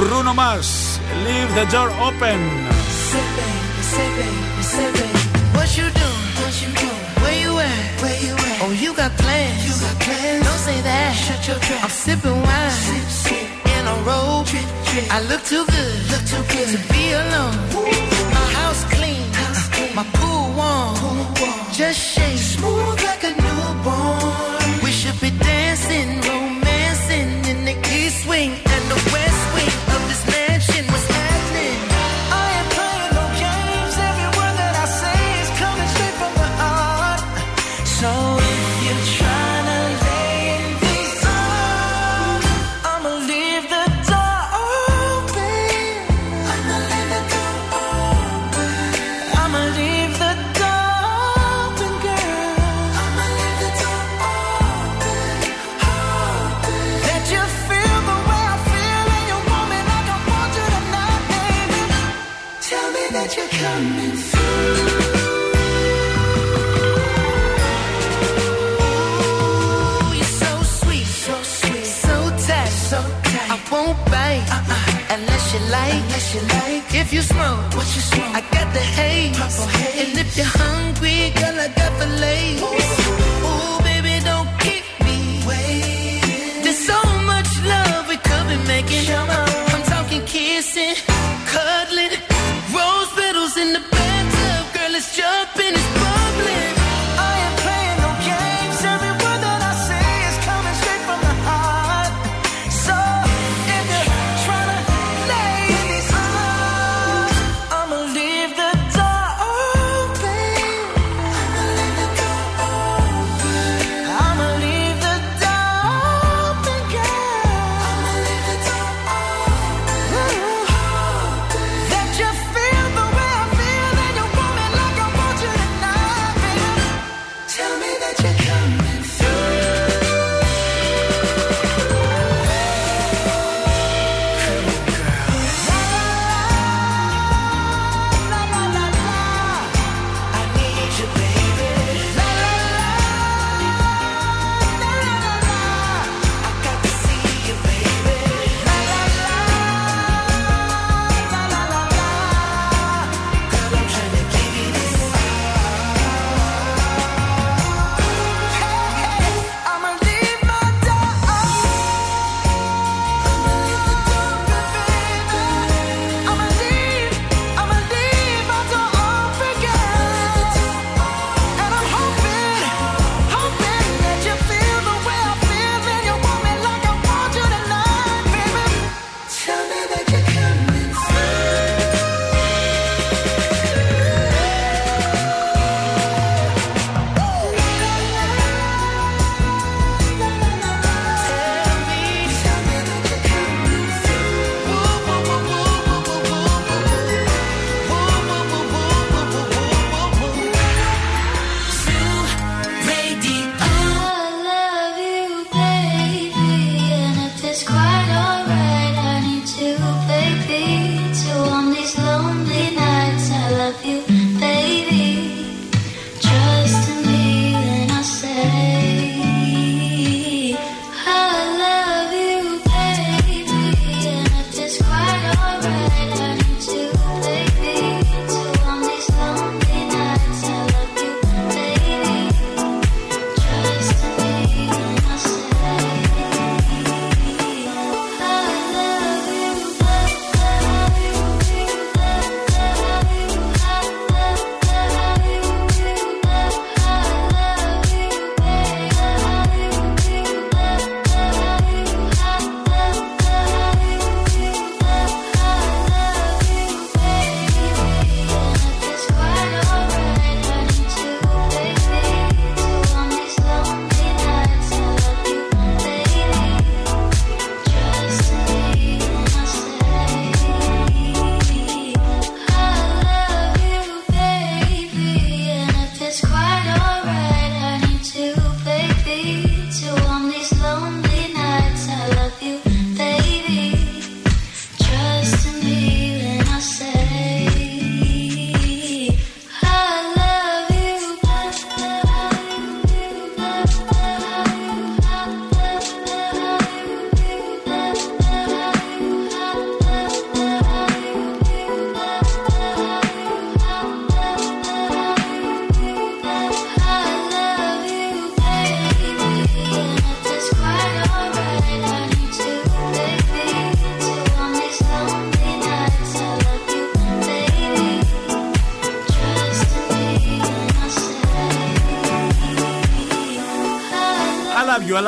Bruno Mars, leave the door open. Say baby, say. What you doing? What you doing? Where you at? Where you at? Oh, you got plans. You got plans. Don't say that. Shut your trap. I'm sipping wine. Sip, sip. In a robe. Drip, drip. I look too good. Look too good to be alone. My house clean. House clean. My pool warm. Pool warm. Just shake. Smooth like a you like. Unless you like. If you smoke, what you smoke? I got the haze. haze. And if you're hungry, girl, I got the lace. Ooh, baby, don't keep me waiting. There's so much love we could be making. I'm talking kissing, cuddling, rose petals in the bathtub. Girl, it's jumping, it's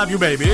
love you, I love you baby.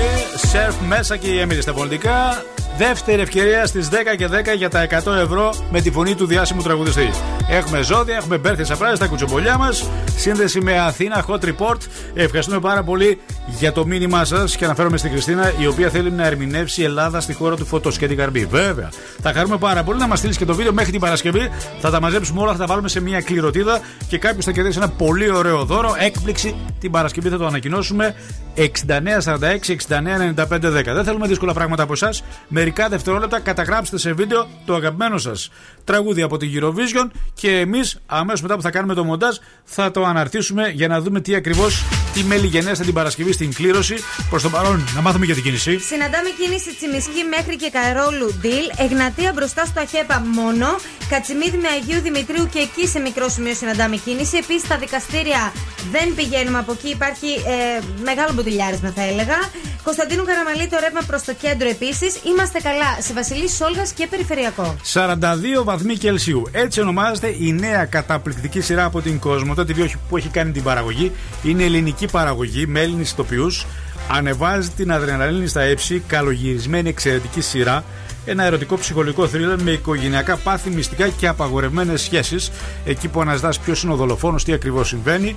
Σερφ μέσα και η Έμιλη στα πολιτικά. Δεύτερη ευκαιρία στις 10 και 10 για τα 100 ευρώ με τη φωνή του διάσημου τραγουδιστή. Έχουμε ζώδια, έχουμε μπέρθε σαπράζε, τα κουτσομπολιά μας. Σύνδεση με Αθήνα, hot report. Ευχαριστούμε πάρα πολύ για το μήνυμά σας και αναφέρομαι στην Κριστίνα, η οποία θέλει να ερμηνεύσει η Ελλάδα στη χώρα του φωτός και την καρμπή. Βέβαια. Θα χαρούμε πάρα πολύ να μας στείλεις και το βίντεο μέχρι την Παρασκευή. Θα τα μαζέψουμε όλα, θα τα βάλουμε σε μια κληρωτίδα και κάποιος θα κερδίσει ένα πολύ ωραίο δώρο. Έκπληξη την Παρασκευή θα το ανακοινώσουμε. 6946 699510. Δεν θέλουμε δύσκολα πράγματα από εσάς. Μερικά δευτερόλεπτα καταγράψτε σε βίντεο το αγαπημένο σας τραγούδι από την Eurovision και εμείς αμέσως μετά που θα κάνουμε το μοντάζ θα το αναρτήσουμε για να δούμε τι ακριβώς τι μέλη γενέστε την Παρασκευή στην κλήρωση. Προς το παρόν, να μάθουμε για την κίνηση. Συναντάμε κίνηση Τσιμισκή μέχρι και Καρόλου Ντιλ. Εγνατία μπροστά στο Αχέπα μόνο. Κατσιμίδη με Αγίου Δημητρίου και εκεί σε μικρό σημείο συναντάμε κίνηση. Επίσης στα δικαστήρια δεν πηγαίνουμε από εκεί. Υπάρχει ε, μεγάλο μποτιλιάρισμα θα έλεγα. Κωνσταντίνου Καραμαλή το ρεύμα προς το κέντρο επίσης. Είμαστε καλά σε Βασιλής Σόλγας και Περιφερειακό. 42 βαθμοί Κελσίου. Έτσι ονομάζεται η νέα καταπληκτική σειρά από την Κόσμο, το TV που έχει κάνει την παραγωγή. Είναι ελληνική παραγωγή με Έλληνες ηθοποιούς. Ανεβάζει την αδρεναλίνη στα έψη, καλογυρισμένη εξαιρετική σειρά. Ένα ερωτικό ψυχολογικό θρύλερ με οικογενειακά πάθη, μυστικά και απαγορευμένες σχέσεις. Εκεί που αναζητά ποιος είναι ο δολοφόνος, τι ακριβώς συμβαίνει.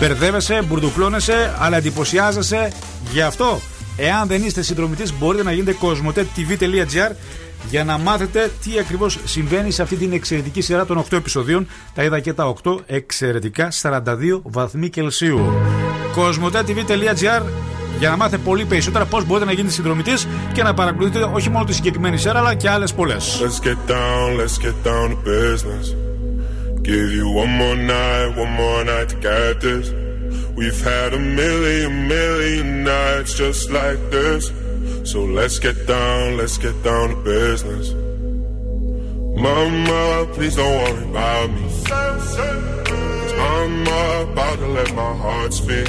Μπερδεύεσαι, μπουρδουκλώνεσαι, αλλά εντυπωσιάζεσαι. Γι' αυτό, εάν δεν είστε συνδρομητής, μπορείτε να γίνετε κοσμοτέ.tv.gr για να μάθετε τι ακριβώς συμβαίνει σε αυτή την εξαιρετική σειρά των 8 επεισοδίων. Τα είδα και τα 8 εξαιρετικά 42 βαθμοί Κελσίου. Κοσμοτέ.tv.gr για να μάθετε πολύ περισσότερα πώ μπορείτε να γίνετε συνδρομητή και να παρακολουθείτε όχι μόνο τη συγκεκριμένη σειρά αλλά και άλλε πολλέ. Let's get down, let's get down to business. Give you one more night, one more night to get this. We've had a million, million nights just like this. So let's get down, let's get down to business. Mama, please don't worry about me. Cause I'm about to let my heart speak.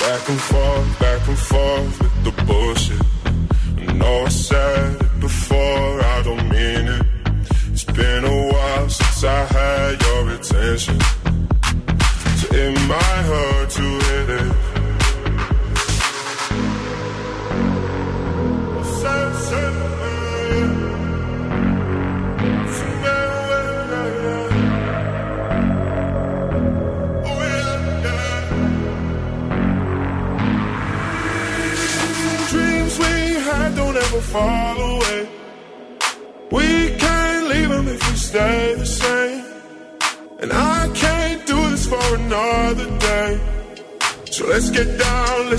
back and forth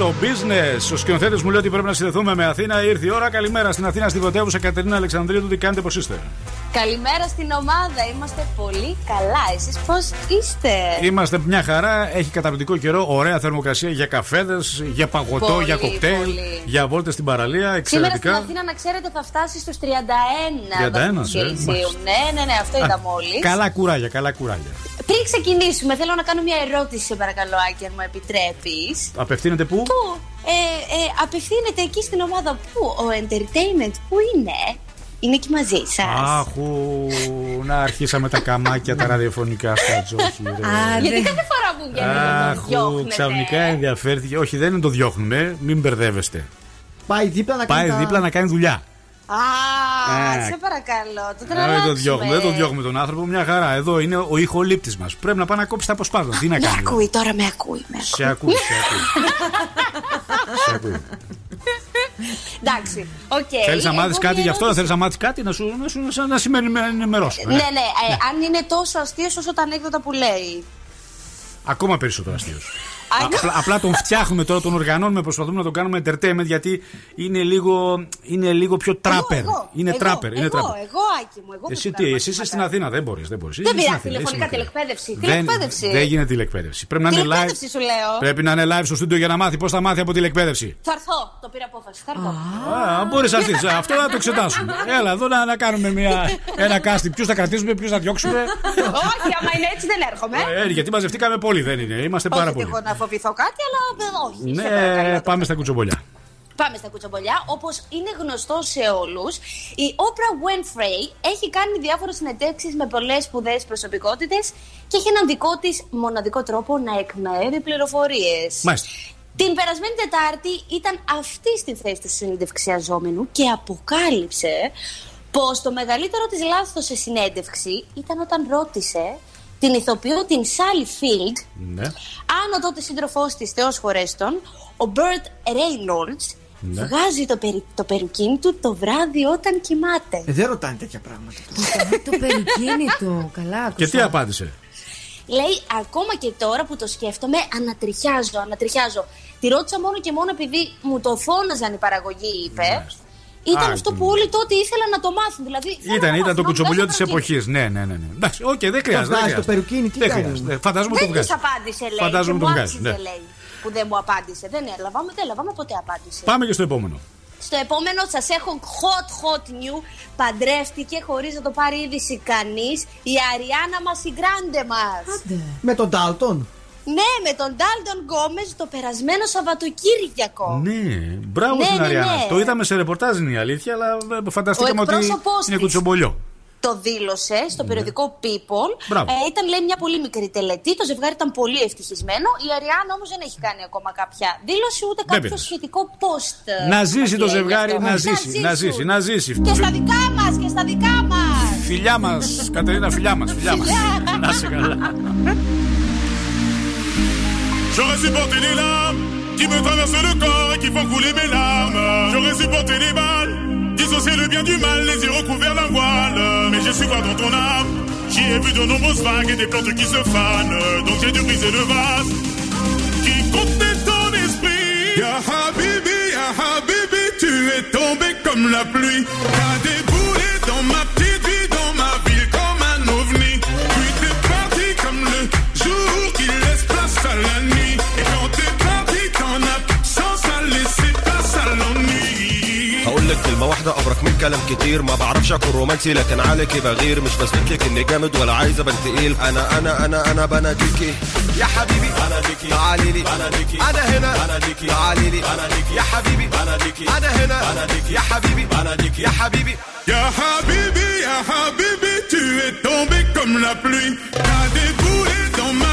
Και στο business, ο σκηνοθέτης μου λέει ότι πρέπει να συνδεθούμε με Αθήνα. Ήρθε η ώρα. Καλημέρα στην Αθήνα, στη πρωτεύουσα Κατερίνα Αλεξανδρίου. Τι κάνετε, πώς είστε; Καλημέρα στην ομάδα. Είμαστε πολύ καλά. Εσείς πώς είστε; Είμαστε μια χαρά. Έχει καταπληκτικό καιρό. Ωραία θερμοκρασία για καφέδες, για παγωτό, Πολύ, για κοκτέιλ, πολύ. για βόλτες στην παραλία. Σήμερα στην Εξαιρετικά. Αθήνα, να ξέρετε, θα φτάσει στους 31 31, βαθμούς ε, Κελσίου. μάλιστα. Ναι, ναι, ναι, αυτό Α, είδα μόλις. Καλά κουράγια, καλά κουράγια. Πριν ξεκινήσουμε, θέλω να κάνω μια ερώτηση, σε παρακαλώ, Άκη, αν μου επιτρέπεις. Απευθύνεται πού; Πού; Ε, ε, απευθύνεται εκεί στην ομάδα που ο entertainment που είναι; Είναι εκεί μαζί σας. Άχου, να αρχίσαμε τα καμάκια τα ραδιοφωνικά στα τζόχι. ρε. Γιατί κάθε φορά που βγαίνετε να το Άχου, διώχνετε. ξαφνικά ενδιαφέρθηκε. Όχι, δεν είναι το διώχνουμε, μην μπερδεύεστε. Πάει δίπλα να κάνει. Πάει τα- δίπλα να κάνει δουλειά. Α, Ε, σε παρακαλώ. Το Ε, Δεν το τρελάξουμε. διώχνουμε, δεν το διώχνουμε τον άνθρωπο. Μια χαρά. Εδώ είναι ο ηχολήπτης μας. Πρέπει να πάει να κόψει τα αποσπάσματα. Τι να Με κάνει. ακούει τώρα, με ακούει. Με Σε ακούει, σε ακούει. Σε ακούει. Εντάξει, οκ. Θέλεις να Εγώ μάθεις κάτι μια γι' αυτό, ερώτηση. θέλεις να μάθεις κάτι, να σου, να σου, να, σου- να σημαίνει με ενημερώσουμε. Ναι, ναι, ε, αν είναι τόσο αστείος όσο τα ανέκδοτα που λέει. Ακόμα περισσότερο αστείος. Απλά, απλά τον φτιάχνουμε τώρα, τον οργανώνουμε, προσπαθούμε να τον κάνουμε entertainment γιατί είναι λίγο, είναι λίγο πιο τράπερ. Εγώ, Είναι εγώ, τράπερ. Είναι εγώ, τράπερ. εγώ, Άκη μου, εγώ Εσύ με τι, τα εσύ είσαι στην Αθήνα, δεν μπορείς. Δεν, μπορείς. Δεν Είσαι στην πειράζει, Αθήνα, τηλεφωνικά είσαι στην Αθήνα. τηλεκπαίδευση. Δεν, Τηλεκπαίδευση. δεν γίνεται τηλεκπαίδευση. Πρέπει να είναι live. Τηλεκπαίδευση σου λέω. Πρέπει να είναι live στο στούντιο για να μάθει πώς θα μάθει από τηλεκπαίδευση. Θα έρθω, το πήρα απόφαση. Θα έρθω. Α, μπορείς να έρθεις. Αυτό θα το εξετάσουμε. Έλα εδώ να, να κάνουμε μια, ένα casting. Ποιους θα κρατήσουμε, ποιους θα διώξουμε. Όχι, άμα είναι έτσι δεν έρχομαι. Ε, γιατί μαζευτήκαμε πολύ, δεν είναι. Είμαστε πάρα Όχι πολλοί. εγώ να φοβηθώ κάτι, αλλά ε, όχι. σε Ναι, παρακαλώ. πάμε στα κουτσομπολιά. Πάμε στα κουτσομπολιά. Όπως είναι γνωστό σε όλους, η Oprah Winfrey έχει κάνει διάφορες συνεντεύξεις με πολλές σπουδαίες προσωπικότητες και έχει έναν δικό της μοναδικό τρόπο να εκμέρει πληροφορίες. Μάλιστα. Την περασμένη Τετάρτη ήταν αυτή στη θέση της συνεντευξιαζόμενου και αποκάλυψε πως το μεγαλύτερο της λάθος σε συνέντευξη ήταν όταν ρώτησε την ηθοποιό την Sally Field Ναι. αν ο τότε σύντροφός της, Θεός χωρέστον, ο Burt Reynolds, Ναι. βγάζει το, περι, το περουκίνι του το βράδυ όταν κοιμάται. Ε, δεν ρωτάνε τέτοια πράγματα. το περικίνητο. Καλά, Και τι απάντησε; Λέει, ακόμα και τώρα που το σκέφτομαι, ανατριχιάζω, ανατριχιάζω. Τη ρώτησα μόνο και μόνο επειδή μου το φώναζαν η παραγωγή, είπε. Ήταν Α, αυτό που όλοι τότε ήθελαν να το μάθουν. Δηλαδή, θέλω να Ήταν, μάθω, ήταν το να κουτσομπολιό βγάζω της παρακεί. εποχής. Ναι, ναι, ναι. ναι. Εντάξει, οκ, δεν χρειάζεται. δεν βγάζεις το χρειάζεται. περουκίνι, τι δεν κάνεις; χρειάζεται. Φαντάζομαι το Δεν βγάζεις. της απάντησε, λέει. Φαντάζομαι και το μου βγάζεις. άξιζε, ναι. λέει, που δεν μου απάντησε. Δεν έλαβα, δεν έλαβα ποτέ απάντηση. Πάμε και στο επόμενο. Στο επόμενο σας έχω hot hot new. Παντρεύτηκε χωρίς να το πάρει είδηση κανείς η Αριάννα μας, η γκράντε μας. Με τον Ντάλτον. Ναι, με τον Ντάλτον Γκόμε το περασμένο Σαββατοκύριακο. Ναι, μπράβο Ναι, στην ναι, Αριάννα. ναι. Το είδαμε σε ρεπορτάζ είναι η αλήθεια, αλλά ε, φανταστήκαμε Ο ότι εκπρόσωπός είναι της. κουτσομπολιό. Το δήλωσε στο περιοδικό People. Ναι. Μπράβο. Ε, ήταν λέει μια πολύ μικρή τελετή. Το ζευγάρι ήταν πολύ ευτυχισμένο. Η Αριάννα όμως δεν έχει κάνει ακόμα κάποια δήλωση ούτε Δεν κάποιο πειράζει. σχετικό post. ε, Να ζήσει το λέει ζευγάρι, αυτό. να ζήσει, να ζήσει, να ζήσει. Και στα δικά μας, και στα δικά μας. Φιλιά μας, Κατερίνα, φιλιά μας. Φιλιά μας. Να σε καλά. J'aurais supporté les larmes qui me traversent le corps et qui font couler mes larmes. J'aurais supporté les balles, dissocier le bien du mal, les yeux recouverts d'un voile. Mais j'ai su voir dans ton âme, j'y ai vu de nombreuses vagues et des plantes qui se fanent. Donc j'ai dû briser le vase qui contenait ton esprit. Ya Habibi, Ya Habibi, tu es tombé comme la pluie. Déboulé كلمة واحدة أبرك من كلام كتير. ما بعرفش أكون رومانسي لكن عليكي بغير. مش بثبت لك إني جامد ولا عايز أبان تقيل. أنا أنا أنا أنا بناديكي يا حبيبي بناديكي تعالي لي بناديكي أنا هنا. بناديكي تعالي لي بناديكي يا حبيبي. بناديكي أنا هنا. بناديكي يا حبيبي. بناديكي يا حبيبي. Ya Habibi, Ya Habibi, tu es tombé comme la pluie. T'as déboulé dans ma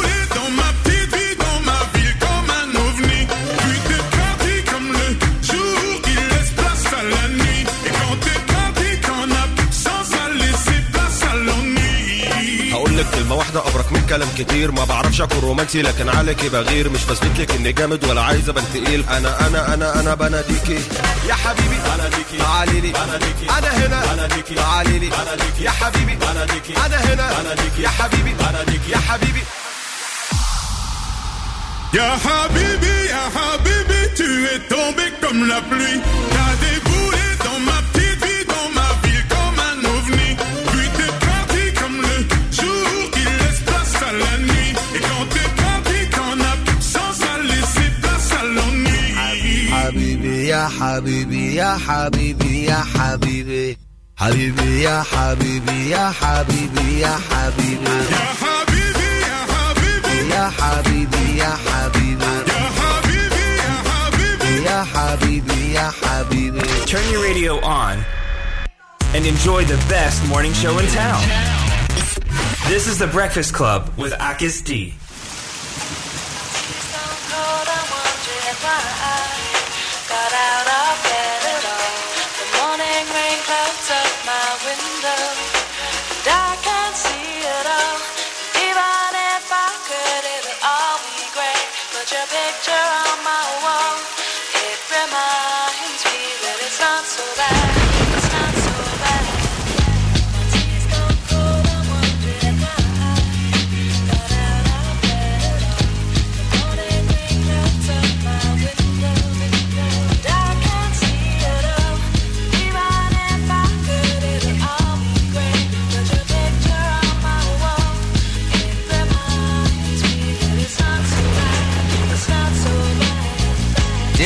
dans لك كلمة واحدة أبرك من كلام كتير. ما بعرفش أكون رومانسي لكن عليكي بغير. مش بثبت لك إني جامد ولا عايز أبان تقيل. أنا أنا أنا أنا بناديكي يا حبيبي بناديكي تعالي لي. بناديكي أنا هنا. بناديكي تعالي لي. بناديكي يا حبيبي. بناديكي أنا هنا. بناديكي يا حبيبي. بناديكي يا حبيبي. Ya Habibi, Ya Habibi, tu es tombé comme la pluie. T'as déboulé يا حبيبي يا حبيبي يا حبيبي حبيبي يا حبيبي يا حبيبي يا حبيبي يا حبيبي يا حبيبي يا حبيبي يا حبيبي يا حبيبي يا حبيبي يا حبيبي يا حبيبي Turn your radio on and enjoy the best morning show in town. This is the Breakfast Club with Akis D.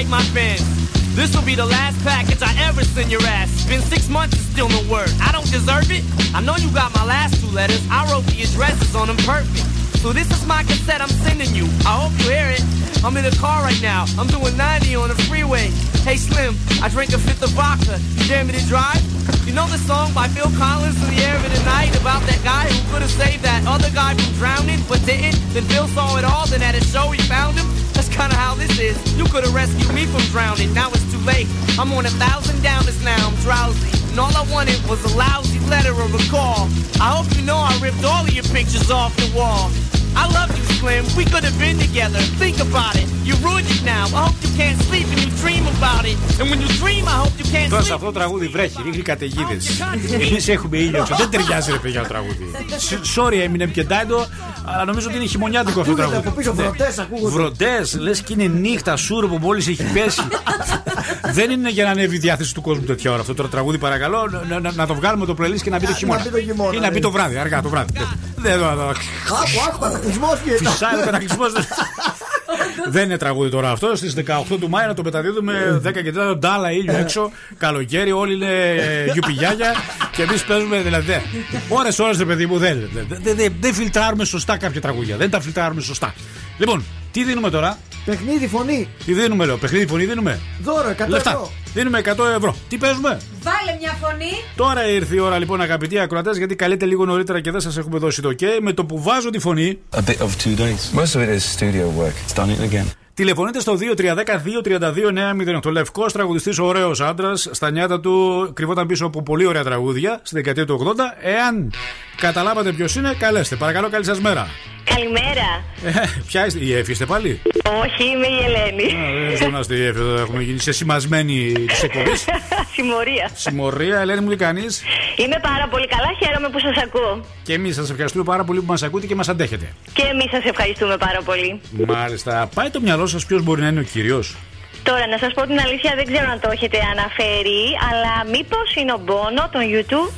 And write my fans. This will be the last package I ever send your ass. Been six months and still no word. I don't deserve it. I know you got my last two letters. I wrote the addresses on them perfect. So this is my cassette I'm sending you. I hope you hear it. I'm in the car right now. I'm doing 90 on the freeway. Hey Slim, I drank a fifth of vodka. You dare me to drive? You know the song by Phil Collins in the the night about that guy who could have saved that other guy from drowning but didn't? Then Phil saw it all, then at a show he found him? That's kinda how this is. You could have rescued me from drowning, now it's too late. I'm on a thousand downers now, I'm drowsy. And all I wanted was a lousy letter or a call. I hope you know I ripped all of your pictures off the wall. I love you, Slim. We could have been together. Think about it. You ruined it now. I hope you can't sleep and you dream about it. And when you dream, I hope you can't Τώρα σε sleep. αυτό το τραγούδι βρέχει, ρίχνει καταιγίδες. Εμείς έχουμε ήλιο. Δεν ταιριάζει ρε παιδιά το τραγούδι. Σ- Sorry, Eminem και Ντάιντο, αλλά νομίζω ότι είναι χειμωνιάτικο αυτό το Ακούγεται τραγούδι. από πίσω, βροντές ακούγονται. Βροντέ, λες και είναι νύχτα, σούρο που μόλις έχει πέσει. Δεν είναι για να ανέβει η διάθεση του κόσμου τέτοια ώρα αυτό το τραγούδι, παρακαλώ. Να, να- να το βγάλουμε το playlist και να μπει το χειμώνα. μπει το χειμώνα, Ή να μπει ναι. το βράδυ, αργά το βράδυ. Δεν το. Άκου, άκου, κατακλυσμός γίνεται. Φυσάει ο κατακλυσμό. Δεν είναι τραγούδι τώρα αυτό. Στις 18 του Μάη να το μεταδίδουμε 10 και 4 ντάλα ήλιο έξω. Καλοκαίρι, όλοι είναι ε, γιουπιγιάγια και εμείς παίζουμε δηλαδή. Ώρες, ώρες, ρε παιδί μου, δεν, δεν, δεν, δεν, δεν φιλτράρουμε σωστά κάποια τραγούδια. Δεν τα φιλτράρουμε σωστά. Λοιπόν, τι δίνουμε τώρα; Παιχνίδι φωνή. Τι δίνουμε, λέω. Παιχνίδι φωνή δίνουμε; Δώρο 100 Λεφτά. ευρώ. Δίνουμε 100 ευρώ. Τι παίζουμε; Βάλε μια φωνή. Τώρα ήρθε η ώρα λοιπόν αγαπητοί ακροατές, γιατί καλείτε λίγο νωρίτερα και δεν σας έχουμε δώσει το OK. Με το που βάζω τη φωνή, A bit of two days. Most of it is studio work. It's done it again. Τηλεφωνείτε στο 2310-232-908. Λευκός τραγουδιστής, ωραίος άντρας. Στα νιάτα του κρυβόταν πίσω από πολύ ωραία τραγούδια στη δεκαετία του 80. Εάν καταλάβατε ποιος είναι, καλέστε. Παρακαλώ, καλή σας μέρα. Καλημέρα. Ε, ποια είστε, η Εφη είστε πάλι; Όχι, είμαι η Ελένη. Ε, Δεν είμαστε η Εφη, εδώ έχουμε γίνει σε σημασμένη της εκπομπής. Συμμορία. Συμμορία, Ελένη μου, τι κάνεις; Είμαι πάρα πολύ καλά, χαίρομαι που σας ακούω. Και εμείς σας ευχαριστούμε πάρα πολύ που μας ακούτε και μας αντέχετε. Και εμείς σας ευχαριστούμε πάρα πολύ. Μάλιστα. Πάει το μυαλό σας ποιος μπορεί να είναι ο κύριος; Τώρα, να σας πω την αλήθεια, δεν ξέρω αν το έχετε αναφέρει, αλλά μήπως είναι ο Μπόνο, τον YouTube;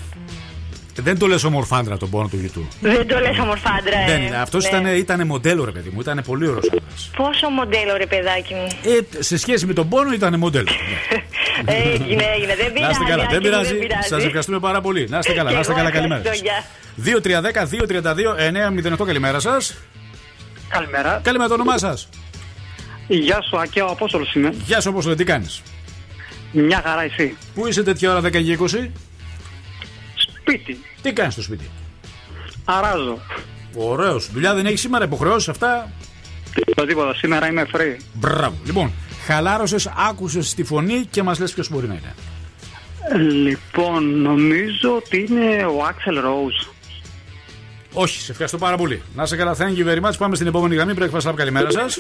Δεν το λες ομορφάντρα τον πόνο του YouTube. Δεν το λες ομορφάντρα, ε. Δεν είναι. Αυτός Ναι. ήταν, ήταν μοντέλο, ρε παιδί μου. Ήταν πολύ ωραίος άντρα. Πόσο μοντέλο, ρε παιδάκι μου. Ε, σε σχέση με τον πόνο ήταν μοντέλο. Έγινε, έγινε. Δεν Να είστε πειράζει. καλά, δεν Άκη μου, πειράζει. πειράζει. Σας ευχαριστούμε πάρα πολύ. Να είστε καλά, Και να είστε εγώ καλά, καλημέρα. ευχαριστώ, γεια. 2-32-2-32-908, καλημέρα σας. Καλημέρα. Καλημέρα, το όνομά σας. Γεια σου, Ακέα, ο Απόστολος είμαι. Γεια σου, όπω τι κάνεις; Μια χαρά εσύ. Πού είσαι τέτοια ώρα 10 και 20? Σπίτι. Τι κάνεις στο σπίτι; Αράζω. Ωραίος. Δουλειά δεν έχεις σήμερα, υποχρεώσεις αυτά; Το τίποτα, σήμερα είμαι free. Μπράβο. Λοιπόν, χαλάρωσες, άκουσες τη φωνή και μας λες ποιος μπορεί να είναι. Λοιπόν, νομίζω ότι είναι ο Άξελ Rose. Όχι, σε ευχαριστώ πάρα πολύ. Να είσαι καλά, thank you very much. Πάμε στην επόμενη γραμμή. Breakfast Lab, καλημέρα σας.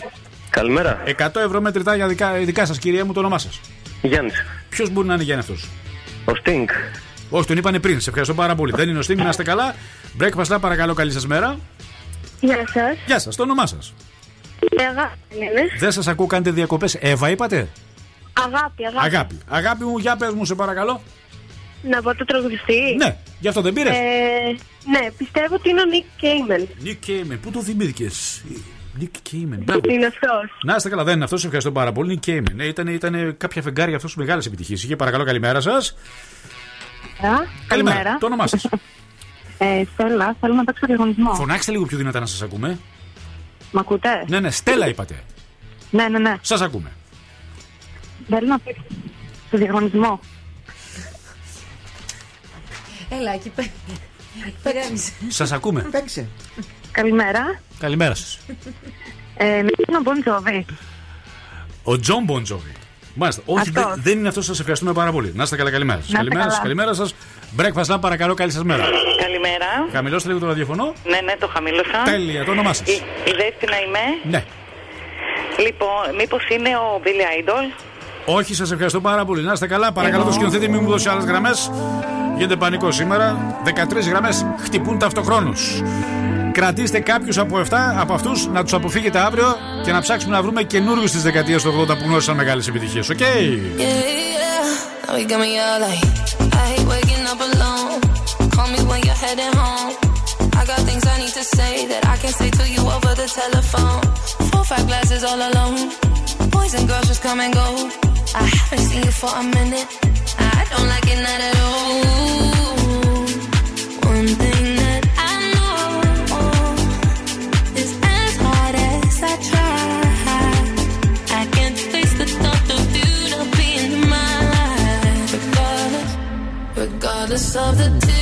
Καλημέρα. 100 ευρώ μετρητά για δικά, δικά σας, κυρία μου, το όνομά σας. Γιάννης. Ποιος μπορεί να είναι Γιάννη αυτός; Ο Sting. Όχι, τον είπανε πριν. Σε ευχαριστώ πάρα πολύ. Δεν είναι ο Sting, να είστε καλά. Breakfast Lab, παρακαλώ, καλή σας μέρα. Γεια σας. Γεια σας, το όνομά σας. Αγάπη είναι. Δεν σας ακούω, κάνετε διακοπές. Εύα, είπατε; Αγάπη, αγάπη. Αγάπη. Αγάπη μου, για πες μου, σε παρακαλώ. Να πω το τραγουδιστή. Ναι, γι' αυτό δεν πήρες. Ε, ναι, πιστεύω ότι είναι ο Νίκ Κέιμεν. Nick Cayman, πού το θυμήθηκες; Nick Cayman, μπράβο. Είναι αυτός. Να είστε καλά, δεν είναι αυτός, σε ευχαριστώ πάρα πολύ. Nick Cayman. Ε, ήταν, ήταν κάποια φεγγάρια αυτός μεγάλε επιτυχίε. Είχε παρακαλώ, καλημέρα σας. Καλημέρα. Το όνομά σας. Ε, Στέλλα, θέλω να παίξω διαγωνισμό. Φωνάξτε λίγο πιο δυνατά να σας ακούμε. Μ' ακούτε; Ναι, ναι, Στέλλα είπατε. Ναι, ναι, ναι. Σας ακούμε. Θέλω να παίξω στο διαγωνισμό. Έλα, εκεί πέρα. Πέρασε. Σας ακούμε. Παίξε. Καλημέρα. Καλημέρα σας. Ε, με είναι ο Bon Jovi; Ο Jon Bon Jovi. Μάλιστα. Όχι, Αυτός. δεν, δεν είναι αυτός, σας ευχαριστούμε πάρα πολύ. Να είστε καλά, καλημέρα σας. είστε Καλημέρα σας, καλά. καλημέρα σας. Breakfast Club, παρακαλώ, καλή σας μέρα. Καλημέρα. Χαμηλώστε λίγο το ραδιόφωνο. Ναι, ναι, το χαμήλωσα. Τέλεια, το όνομά σας. Η, η Δέστηνα είμαι. Ναι. Λοιπόν, μήπως είναι ο Billy Idol; Όχι, σας ευχαριστώ πάρα πολύ. Να είστε καλά. Παρακαλώ το σκηνοθέτη, μην μου δώσει άλλες γραμμές. Γίνεται πανικός σήμερα. 13 γραμμές χτυπούν ταυτοχρόνως. Κρατήστε κάποιους από, αυτά, από αυτούς να τους αποφύγετε αύριο και να ψάξουμε να βρούμε καινούριους τη δεκαετία του 80 που γνώρισαν μεγάλες επιτυχίες. OK. Yeah, yeah. Now you got me all like, I hate waking up alone. Call me when you're heading home. I got things I need to say that I can't say to you over the telephone. Four, five glasses all alone. Boys and girls just come and go. I haven't seen you for a minute. I don't like it not at all. Regardless of the tears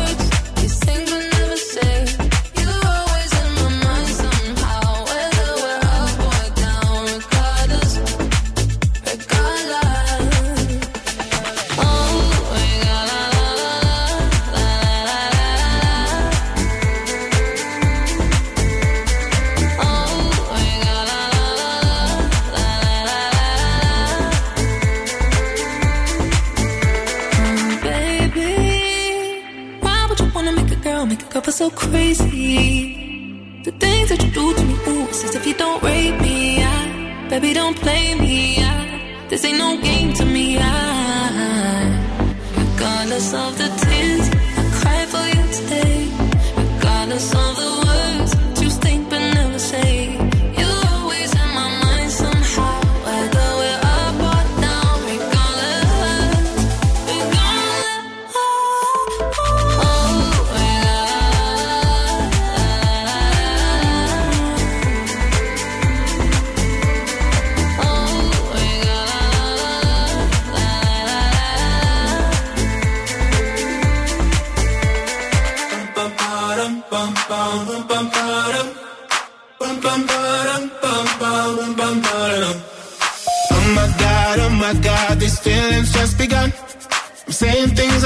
crazy? The things that you do to me, ooh, it's if you don't rape me. I, baby, don't play me. I, this ain't no game to me. I, regardless of the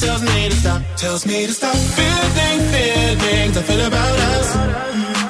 Tells me to stop, tells me to stop. Feeling feelings I feel about us.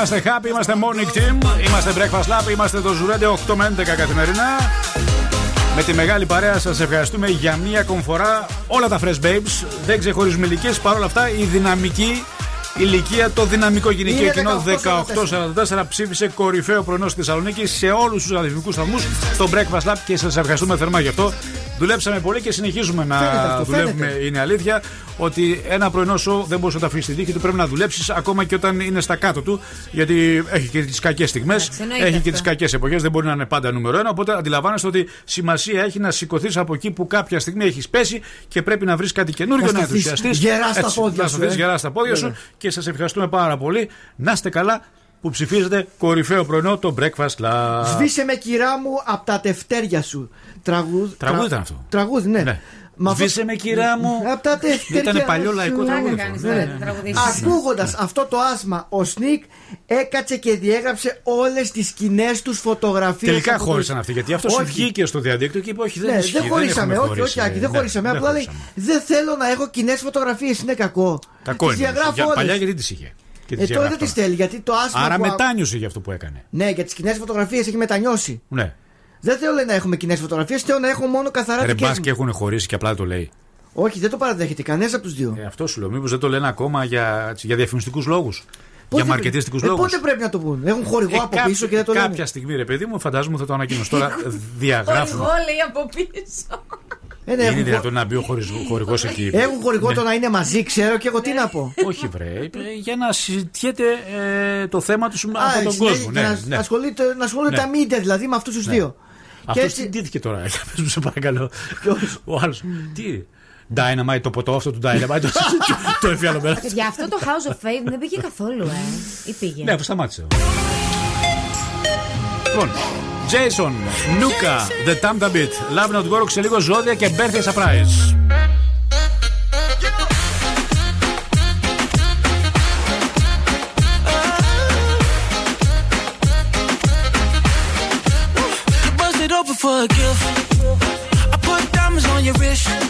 Είμαστε happy, είμαστε morning team, είμαστε breakfast lab, είμαστε το Ζουρέντε 8 με 11 καθημερινά. Με τη μεγάλη παρέα σας ευχαριστούμε για μία ακόμη φορά. Όλα τα fresh babes δεν ξεχωρίζουμε ηλικίες. Παρ' όλα αυτά η δυναμική ηλικία, το δυναμικό γυναικείο Είναι κοινό 18-44. 1844 ψήφισε κορυφαίο πρωινό στη Θεσσαλονίκης σε όλους τους αριθμικού σταθμού στο Breakfast Lab και σας ευχαριστούμε θερμά γι' αυτό. Δουλέψαμε πολύ και συνεχίζουμε να Φαίνεται αυτό, δουλεύουμε. φαίνεται. Είναι αλήθεια ότι ένα πρωινό σου δεν μπορεί να το αφήσει στη τύχη του. Πρέπει να δουλέψεις ακόμα και όταν είναι στα κάτω του. Γιατί έχει και τις κακές στιγμές, εννοείται έχει και αυτό. τις κακές εποχές. Δεν μπορεί να είναι πάντα νούμερο ένα. Οπότε αντιλαμβάνεστε ότι σημασία έχει να σηκωθείς από εκεί που κάποια στιγμή έχεις πέσει και πρέπει να βρεις κάτι καινούργιο Να να σταθείς ενθουσιαστείς. γερά στα πόδια Να σου, σταθείς ε. γερά στα πόδια σου Βέβαια. και σας ευχαριστούμε πάρα πολύ. Να είστε καλά που ψηφίζετε κορυφαίο πρωινό το Breakfast Lab. Σβήσε με κυρά μου από τα τευτέρια σου. Τραγούδι. Τραγούδι ήταν αυτό. Τραγούδι, ναι. Ναι. Μα αυτό- Σβήσε με κυρά μου. Από τα τευτέρια Ήταν παλιό σου. λαϊκό τραγούδι. κάνεις, αυτό. ναι, Ναι, ναι. τραγουδίσεις. Ακούγοντας αυτό το άσμα, ο Σνικ έκατσε και διέγραψε όλες τις κοινέ τους φωτογραφίες. Τελικά χώρισαν αυτοί γιατί αυτός σου βγήκε στο διαδίκτυο και είπε: Όχι, δεν Ναι, ισχύει. δεν χωρίσαμε, έχουμε όχι, όχι, χωρίσει. Άκη, δεν Ναι, χωρίσαμε. δεν Απλά λέει: χωρίσαμε. Δεν θέλω να έχω κοινές φωτογραφίες, είναι κακό. Κακό Τις είναι. διαγράφω Για, όλες. παλιά γιατί τις είχε; Και τις Ε, τώρα δεν διαγράφει τι θέλει, γιατί το άσμα. Άρα που α- μετάνιωσε για αυτό που έκανε. Ναι, για τις κοινές φωτογραφίες έχει μετανιώσει. Ναι. Δεν θέλω λέει, να έχουμε κοινές φωτογραφίες, θέλω να έχω μόνο καθαρά Ρε δικές μπας και έχουν χωρίσει και απλά το λέει. Όχι, δεν το παραδέχεται κανένας από τους δύο. Ε, αυτό σου λέω. Μήπως δεν το λένε ακόμα για, έτσι, για διαφημιστικούς λόγους. Για μαρκετιστικούς ε, λόγους. Πότε πρέπει να το πούν; Έχουν χορηγό από πίσω και δεν το λένε. Κάποια στιγμή, ρε παιδί μου, φαντάζομαι θα το ανακοινώσω. Τώρα διαγράφουμε. Χορηγό λέει από πίσω. Ε, ναι, Είναι έχουν, δυνατόν να μπει ο χορηγό εκεί. έχουν χορηγό Ναι. το να είναι μαζί, ξέρω και εγώ τι να πω. Όχι, βρε. ε, Για να συζητιέται ε, το θέμα τους Α, από τον έτσι, κόσμο. για Ναι, να, ναι. ασχολείται, να ασχολούνται Ναι. τα μίντια δηλαδή με αυτούς τους Ναι. δύο. Αυτό έτσι- τι ντύθηκε τώρα, για πες μου, σε παρακαλώ. Ο άλλος. Τι; Dynamite, το ποτό αυτό του Dynamite. το- Το εφιαλωμένο. Για αυτό το House of Fame δεν πήγε καθόλου, ε. Ή πήγε; Ναι, αφού σταμάτησε. Λοιπόν, Jason, Nuka, The Tamta Beat, Love Not Work σε λίγο ζώδια και Birthday Surprise. Bust it open for a gift. I put diamonds on your wrist.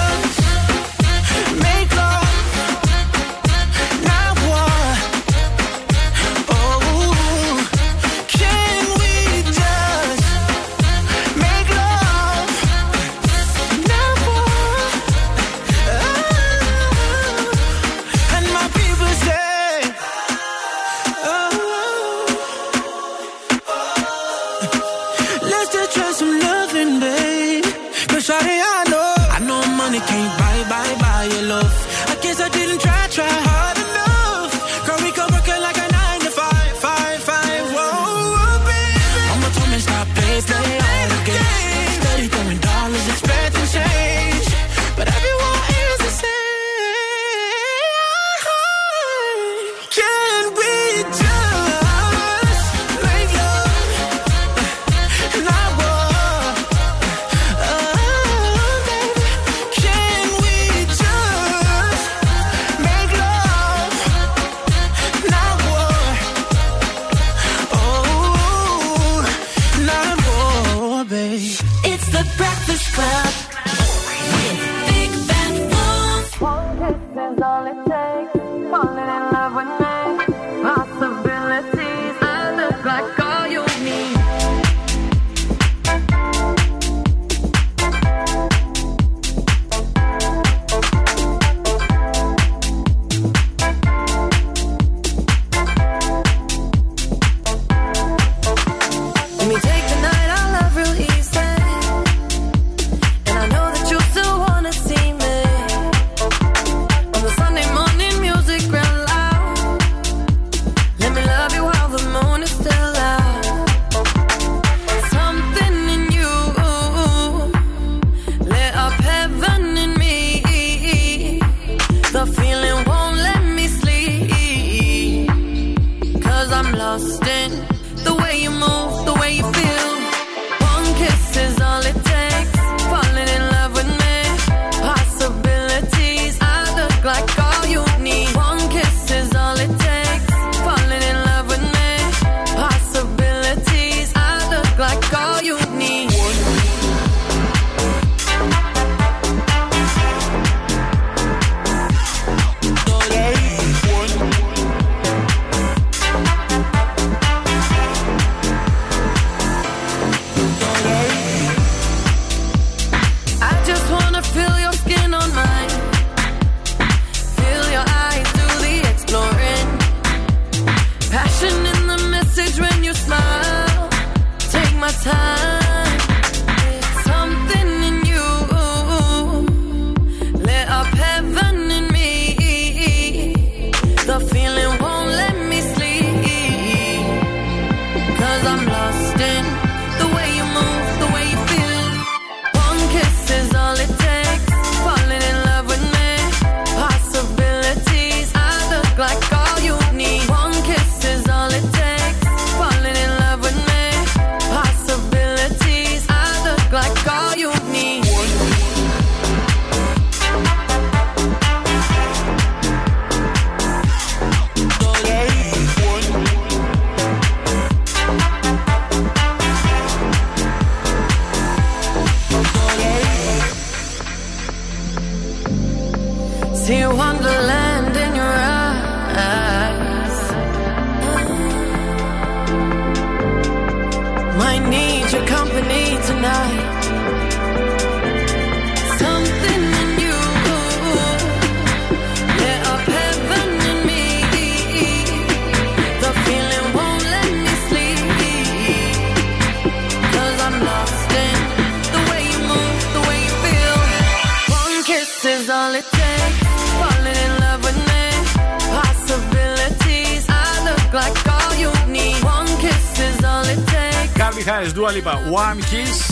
One Kiss.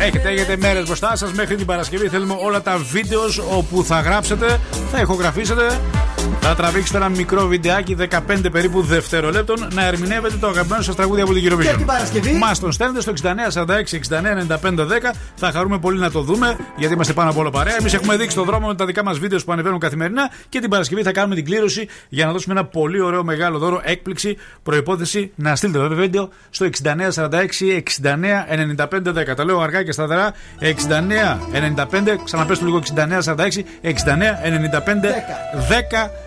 Έχετε, έχετε μέρες μπροστά σας μέχρι την Παρασκευή. Θέλουμε όλα τα βίντεος όπου θα γράψετε, θα ηχογραφήσετε, θα τραβήξετε ένα μικρό βιντεάκι 15 περίπου δευτερολέπτων να ερμηνεύετε το αγαπημένο σας τραγούδι από την Και Eurovision. την Παρασκευή. Μας τον στέλνετε στο 6946 69 95 10. Θα χαρούμε πολύ να το δούμε γιατί είμαστε πάνω από όλο παρέα. Εμείς έχουμε δείξει το δρόμο με τα δικά μας βίντεο που ανεβαίνουν καθημερινά και την Παρασκευή θα κάνουμε την κλήρωση για να δώσουμε ένα πολύ ωραίο μεγάλο δώρο έκπληξη. Προπόθεση να στείλετε το βίντεο στο 6946 69 95 10. Τα λέω αργά και σταθερά. 69 95, ξαναπες το λίγο 69 46 69 95 10.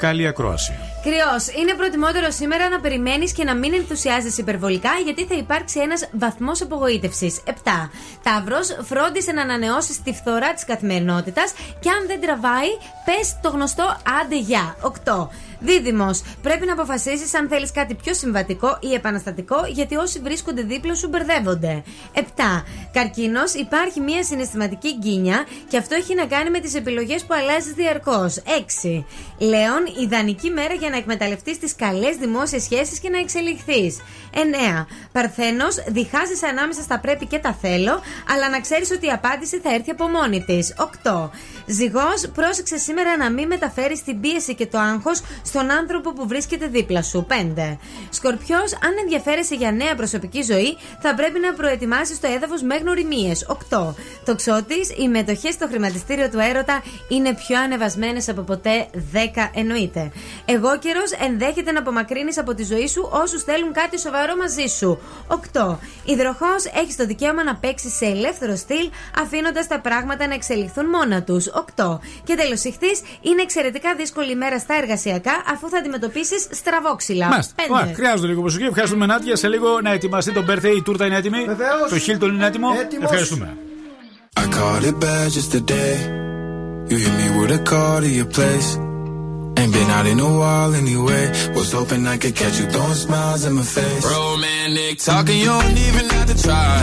Καλή ακρόαση. Κρυός, είναι προτιμότερο σήμερα να περιμένεις και να μην ενθουσιάζεσαι υπερβολικά γιατί θα υπάρξει ένας βαθμός απογοήτευσης. 7. Ταύρος, φρόντισε να ανανεώσεις τη φθορά της καθημερινότητας και αν δεν τραβάει, πες το γνωστό άντε γεια. 8. Δίδυμος, πρέπει να αποφασίσεις αν θέλεις κάτι πιο συμβατικό ή επαναστατικό γιατί όσοι βρίσκονται δίπλα σου μπερδεύονται. 7. Καρκίνος, υπάρχει μια συναισθηματική γκίνια και αυτό έχει να κάνει με τις επιλογές που αλλάζεις διαρκώς. 6. Λέων, ιδανική μέρα για να εκμεταλλευτείς τις καλές δημόσιες σχέσεις και να εξελιχθείς. 9. Παρθένος, διχάζεις ανάμεσα στα πρέπει και τα θέλω, αλλά να ξέρεις ότι η απάντηση θα έρθει από μόνη της. 8. Ζυγός, πρόσεξε σήμερα να μην μεταφέρεις την πίεση και το άγχος στον άνθρωπο που βρίσκεται δίπλα σου. 5. Σκορπιός, αν ενδιαφέρεσαι για νέα προσωπική ζωή, θα πρέπει να προετοιμάσεις το έδαφος με γνωριμίες. 8. Τοξότη, οι μετοχές στο χρηματιστήριο του έρωτα είναι πιο ανεβασμένες από ποτέ. 10 εννοείται. Εγώ καιρός ενδέχεται να απομακρύνεις από τη ζωή σου όσους θέλουν κάτι σοβαρό μαζί σου. 8. Υδροχό, έχεις το δικαίωμα να παίξεις σε ελεύθερο στυλ, αφήνοντας τα πράγματα να εξελιχθούν μόνα τους. 8. Και τέλος, ηχθεί, είναι εξαιρετικά δύσκολη ημέρα στα εργασιακά αφού θα αντιμετωπίσει στραβόξυλα. Μάλιστα. 5. Ωραία, χρειάζονται λίγο προσοχή. Ευχαριστούμε, Νάτια. Σε λίγο να ετοιμαστεί το birthday. Η τούρτα είναι έτοιμη. Βεβαίως. Το Hilton είναι έτοιμο. Έτοιμος. Ευχαριστούμε. I caught it bad just today. You hit me with a call to your place. Ain't been out in a while anyway. Was hoping I could catch you throwing smiles in my face. Romantic talking, you don't even have to try.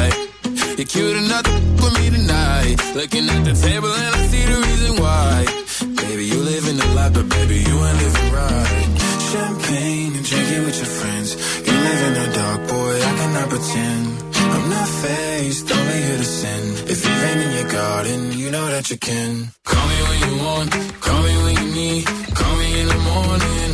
You're cute enough to f- with me tonight. Looking at the table and I see the reason why. Baby, you live in the life, but baby, you ain't living right. Champagne and drinking with your friends. You live in the dark, boy, I cannot pretend. I'm not faced, only here to sin. If you've rain in your garden, you know that you can. Call me when you want, call me when you need. Call me in the morning,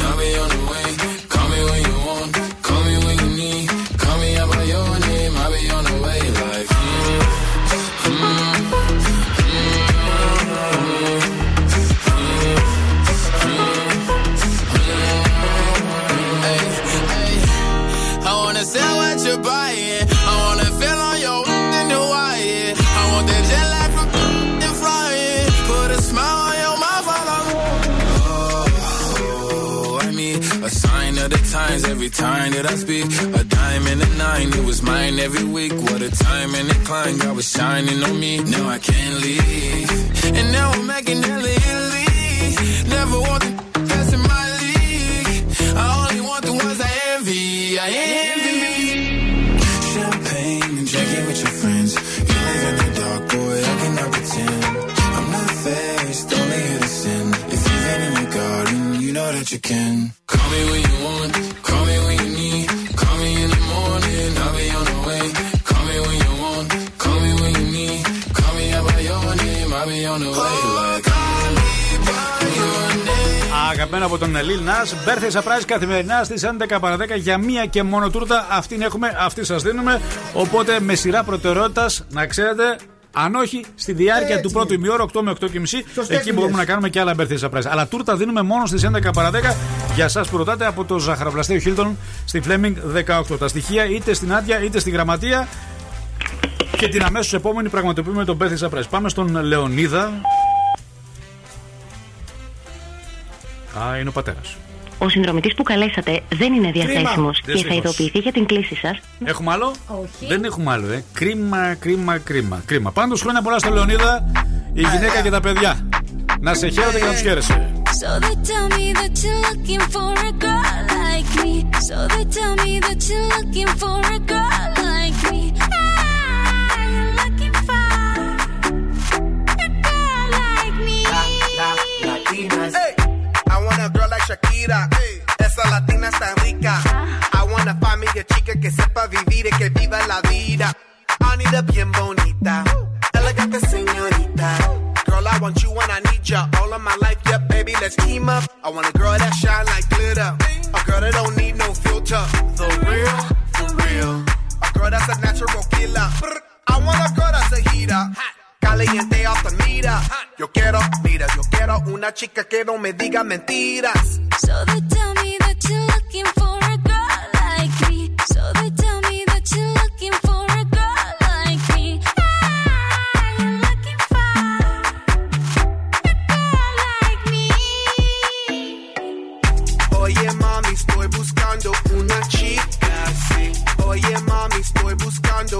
times every time that I speak. A dime and a nine, it was mine every week. What a time and a climb, God was shining on me. Now I can't leave. And now I'm making hella Italy. Never want the best in my league. I only want the ones I envy. I envy. That you can. Call me when you want, call me when you need. Call me in the morning, I'll be on the way. Call me when you want, call me when you need. Call me out by your name, I'll be on the way. Like, call me by your name. Αγαπημένο από τον Lil Nas, birthday surprise καθημερινά στι 11 παρα 10 για μία και μόνο τούρτα. Αυτήν έχουμε, αυτή σα δίνουμε. Οπότε με σειρά προτεραιότητα να ξέρετε. Αν όχι, στη διάρκεια του πρώτου ημιώρου, 8 με 8 και μισή, εκεί μπορούμε να κάνουμε και άλλα birthday surprise. Αλλά τούρτα δίνουμε μόνο στις 11 παρα 10 για εσά που ρωτάτε από το ζαχαροπλαστείο Hilton στη Fleming 18. Τα στοιχεία είτε στην άδεια είτε στη γραμματεία. Και την αμέσως επόμενη πραγματοποιούμε τον birthday surprise. Πάμε στον Λεωνίδα. Α, είναι ο πατέρας. Ο συνδρομητής που καλέσατε δεν είναι διαθέσιμος και θα Δυστυχώς. ειδοποιηθεί για την κλήση σας. Έχουμε άλλο; Όχι. Δεν έχουμε άλλο, ε. Κρίμα, κρίμα, κρίμα. κρίμα. Πάντως χρόνια πολλά στο Λεωνίδα, η γυναίκα και τα παιδιά. Να σε χαίρετε και να τους χαίρεσαι. So they tell me that you're looking for a girl like me. So they tell me that you're looking for a girl Shakira. Esa latina está rica. I wanna find me a chica que sepa vivir y que viva la vida. Anita bien bonita. Elegante señorita. Girl, I want you when I need ya. All of my life, yeah, baby, let's team up. I want a girl that shine like glitter. A girl that don't need no filter. The real, for real. A girl that's a natural killer. I want a girl that's a heater. Caliente off the meter. Yo quiero, mira, yo quiero una chica que no me diga mentiras. So they tell me that you're looking for a girl like me. So they tell me that you're looking for a girl like me. Ah, you're looking for a girl like me. Oye mami, estoy buscando una chica así. Oye mami, estoy buscando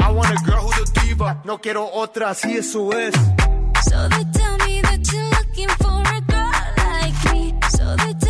I want a girl who's a diva. No quiero otra, así eso es. So they tell me that you're looking for a girl like me. So they tell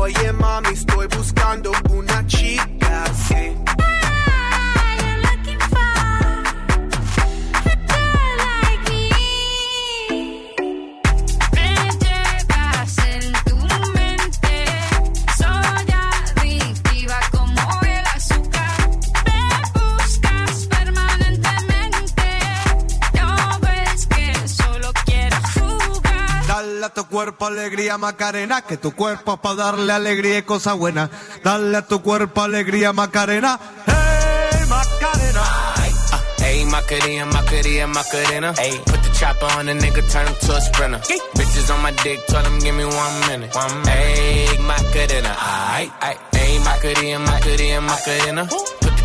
Oye mami, estoy buscando una chica. A tu cuerpo alegría Macarena, que tu cuerpo es para darle alegría y cosa buena. Dale a tu cuerpo alegría Macarena. Hey Macarena. Ayy, Macarena, Macarena, Macarena. Ayy, put the chopper on the nigga, turn him to a sprinter. Bitches on my dick, tell them give me one minute. One minute. Ayy, Macarena. Ayy, Macarena, Macarena, Macarena.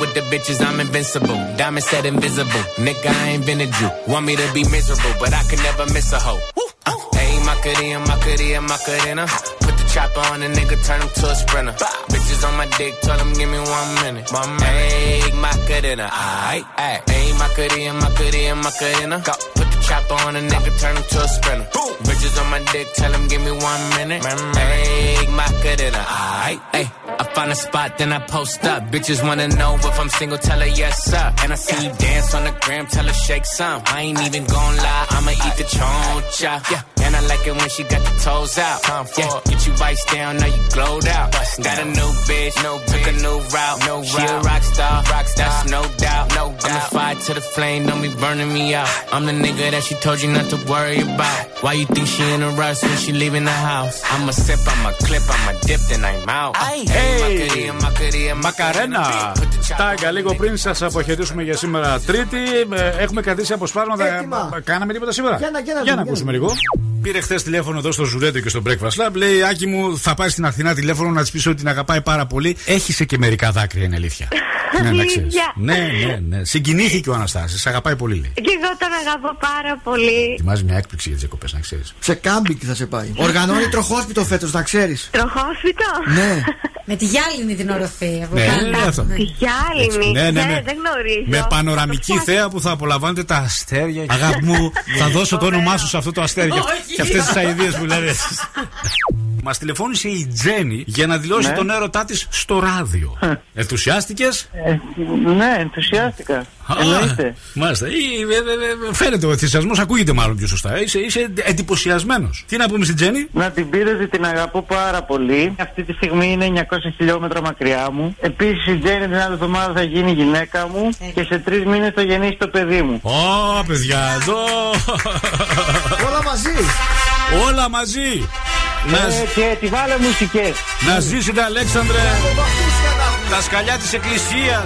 with the bitches, I'm invincible. Diamond said invisible. Nigga, I ain't been a Jew. Want me to be miserable, but I can never miss a hoe. Uh, Ayy, Macarena, Macarena, Macarena. Put the chopper on a nigga, turn him to a sprinter. Bitches on my dick, tell him give me one minute. One minute. Ayy, Macarena. Aight, ayy. Ayy, Macarena, Macarena, Macarena. Go. Put the chopper on a nigga, turn him to a sprinter. Bitches on my dick, tell him give me one minute. Ayy, Macarena. Aight, ayy. I find a spot, then I post up. Bitches wanna know if I'm single, tell her yes, sir. And I see you dance on the gram, tell her shake some. I ain't even gon' lie, I'ma eat the choncha. Yeah, I like it when she got the toes out. Yeah, get you vice down, now you glowed out. Got a new bitch, no took a new route. No she a rock star, rock star, that's no doubt. No doubt. I'm the fire to the flame, don't be burning me out. I'm the nigga that she told you not to worry about. Why you think she in a rush when she leaving the house? I'ma sip, I'ma clip, I'ma dip, then I'm out. Hey, Macarena, Macarena, Μακαρένα! Τάγκα, λίγο πριν σα αποχαιρετήσουμε για σήμερα Τρίτη. Ε, Έχουμε κρατήσει αποσπάσματα. Έτοιμα. Κάναμε τίποτα σήμερα. Για να- για να για να δούμε, ακούσουμε λίγο. Πήρε χθες τηλέφωνο εδώ στο Ζουρέτο και στο Breakfast Club. Λέει Άκη μου, θα πάρεις την Αθηνά τηλέφωνο να της πεις ότι την αγαπάει πάρα πολύ. Έχει και μερικά δάκρυα, είναι αλήθεια. ναι, να ξέρεις. Αλήθεια. ναι, ναι, ναι. Συγκινήθηκε ο Αναστάσης, Σε αγαπάει πολύ, λέει. Και εγώ τον αγαπώ πάρα πολύ. Ετοιμάζει μια έκπληξη για τις διακοπές, να ξέρεις. Σε κάμπινγκ θα σε πάει. Οργανώνει τροχόσπιτο φέτος, να ξέρεις. Τροχόσπιτο; Ναι. Με τη γυάλινη την οροφή. από Ναι, κάτω. ναι, αυτό. Τη γυάλινη. Ναι, ναι, ναι. δεν γνωρίζω. Με πανοραμική θέα που θα απολαμβάνετε τα αστέρια. Αγάπη μου, θα δώσω το όνομά σου σε αυτό το αστέρι. και- Όχι. Και αυτές τις αειδίε που λέτε. Μας τηλεφώνησε η Τζέννη για να δηλώσει Ναι. τον έρωτά της στο ράδιο. Ενθουσιάστηκες; ναι, ενθουσιάστηκα. Εννοείται. Μάλιστα. Ή, ε, ε, ε, Φαίνεται ο ενθουσιασμός, ακούγεται μάλλον πιο σωστά. Είσαι, είσαι εντυπωσιασμένος. Τι να πούμε στην Τζέννη. Να την πείτε ότι την αγαπώ πάρα πολύ. Αυτή τη στιγμή είναι 900 χιλιόμετρα μακριά μου. Επίσης η Τζέννη την άλλη εβδομάδα θα γίνει γυναίκα μου και σε τρεις μήνες θα γεννήσει το παιδί μου. Ω, παιδιά, εδώ. Όλα μαζί. Όλα μαζί. Να, Ε, και τη βάλε μουσικές. να ζήσετε, Αλέξανδρε. Τα σκαλιά τη Εκκλησία.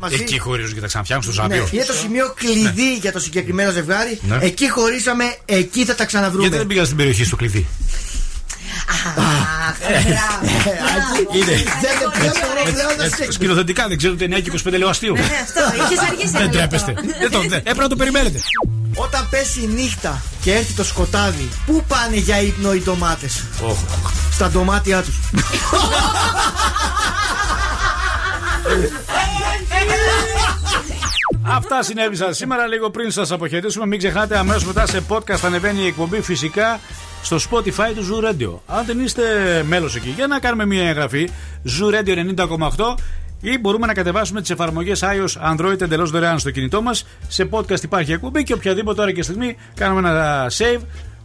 Μαζί. Εκεί χωρίζουν και τα ξαναφτιάχνουν στο Ναι, Ζάπιο. είναι το σημείο κλειδί για το συγκεκριμένο ζευγάρι. Ναι. Εκεί χωρίσαμε, εκεί θα τα ξαναβρούμε. Γιατί δεν πήγα στην περιοχή στο κλειδί. Είναι. Δεν το πλέον, πλέον να σε Σκηνοθετικά δεν ξέρετε 9 και 25 λέω αστείο. Ναι, αυτό. Είχε αργήσει Δεν ένα τρέπεστε. λεπτό. Δεν το- δεν- Έπρεπε να το περιμένετε. Όταν πέσει η νύχτα και έρθει το σκοτάδι, πού πάνε για ύπνο οι ντομάτες; Οχ. Στα ντομάτια τους. Αυτά συνέβησαν σήμερα λίγο πριν σας αποχαιρετήσουμε. Μην ξεχνάτε αμέσως μετά σε podcast ανεβαίνει η εκπομπή φυσικά στο Spotify του Zoo Radio. Αν δεν είστε μέλος εκεί, για να κάνουμε μια εγγραφή Zoo Radio 90,8 ή μπορούμε να κατεβάσουμε τις εφαρμογές iOS Android εντελώς δωρεάν στο κινητό μας. Σε podcast υπάρχει εκπομπή και οποιαδήποτε ώρα και στιγμή κάνουμε ένα save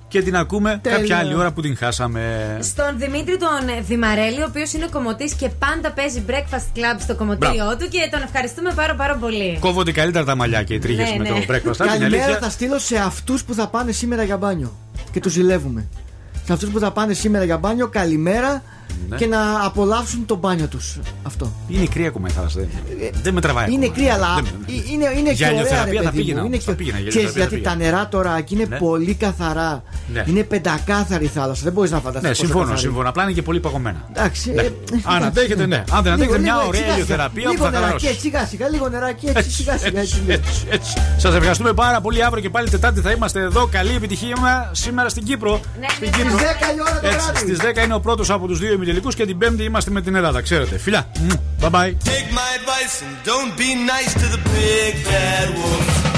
και την ακούμε Τέλεια. κάποια άλλη ώρα που την χάσαμε. Στον Δημήτρη τον ε, Δημαρέλη, ο οποίος είναι κομωτή και πάντα παίζει breakfast club στο κομωτήριό Μπράβο. του και τον ευχαριστούμε πάρα πάρα πολύ. Κόβονται καλύτερα τα μαλλιά και οι τρίχε Ναι, με ναι. το breakfast. την Καλημέρα αλήθεια. θα στείλω σε αυτούς που θα πάνε σήμερα για μπάνιο. Και τους ζηλεύουμε. Σε αυτούς που θα πάνε σήμερα για μπάνιο, καλημέρα Ναι. και να απολαύσουν το μπάνιο τους. Αυτό. Είναι κρύα ακόμα η θάλασσα. δεν- Δεν με τραβάει. Είναι ακόμα. κρύα, αλλά Δεν- ε, είναι, είναι Για και ωραία, ηλιοθεραπεία ρε θα παιδί πήγαινα, μου. Είναι θα και... πήγαινα, για Ξέρεις, ηλιοθεραπεία γιατί θα τα νερά τώρα εκεί είναι Ναι. πολύ καθαρά. Ναι. Είναι πεντακάθαρη η θάλασσα. Δεν μπορείς να φανταστείς. Ναι, συμφωνώ, συμφωνώ. Απλά είναι και πολύ παγωμένα. Εντάξει. Ναι. ε, Αν αντέχετε, ναι. Αν δεν αντέχετε, μια ωραία σιγά-σιγά. ηλιοθεραπεία που Λίγο θα νεράκι, χαλαρώσει. έτσι, σιγά σιγά, λίγο νεράκι έτσι, σιγά σιγά. έτσι, ναι. Έτσι. Σας ευχαριστούμε πάρα πολύ. Αύριο και πάλι Τετάρτη θα είμαστε εδώ. Καλή επιτυχία μα σήμερα στην Κύπρο. Στην Στις 10 η ώρα το Έτσι, βράδυ. Στις 10 είναι ο πρώτος από τους δύο ημιτελικού και την Πέμπτη είμαστε με την Ελλάδα. Ξέρετε. Φιλιά. Μμμ. Bye bye. Take my advice and don't be nice to the big bad wolf.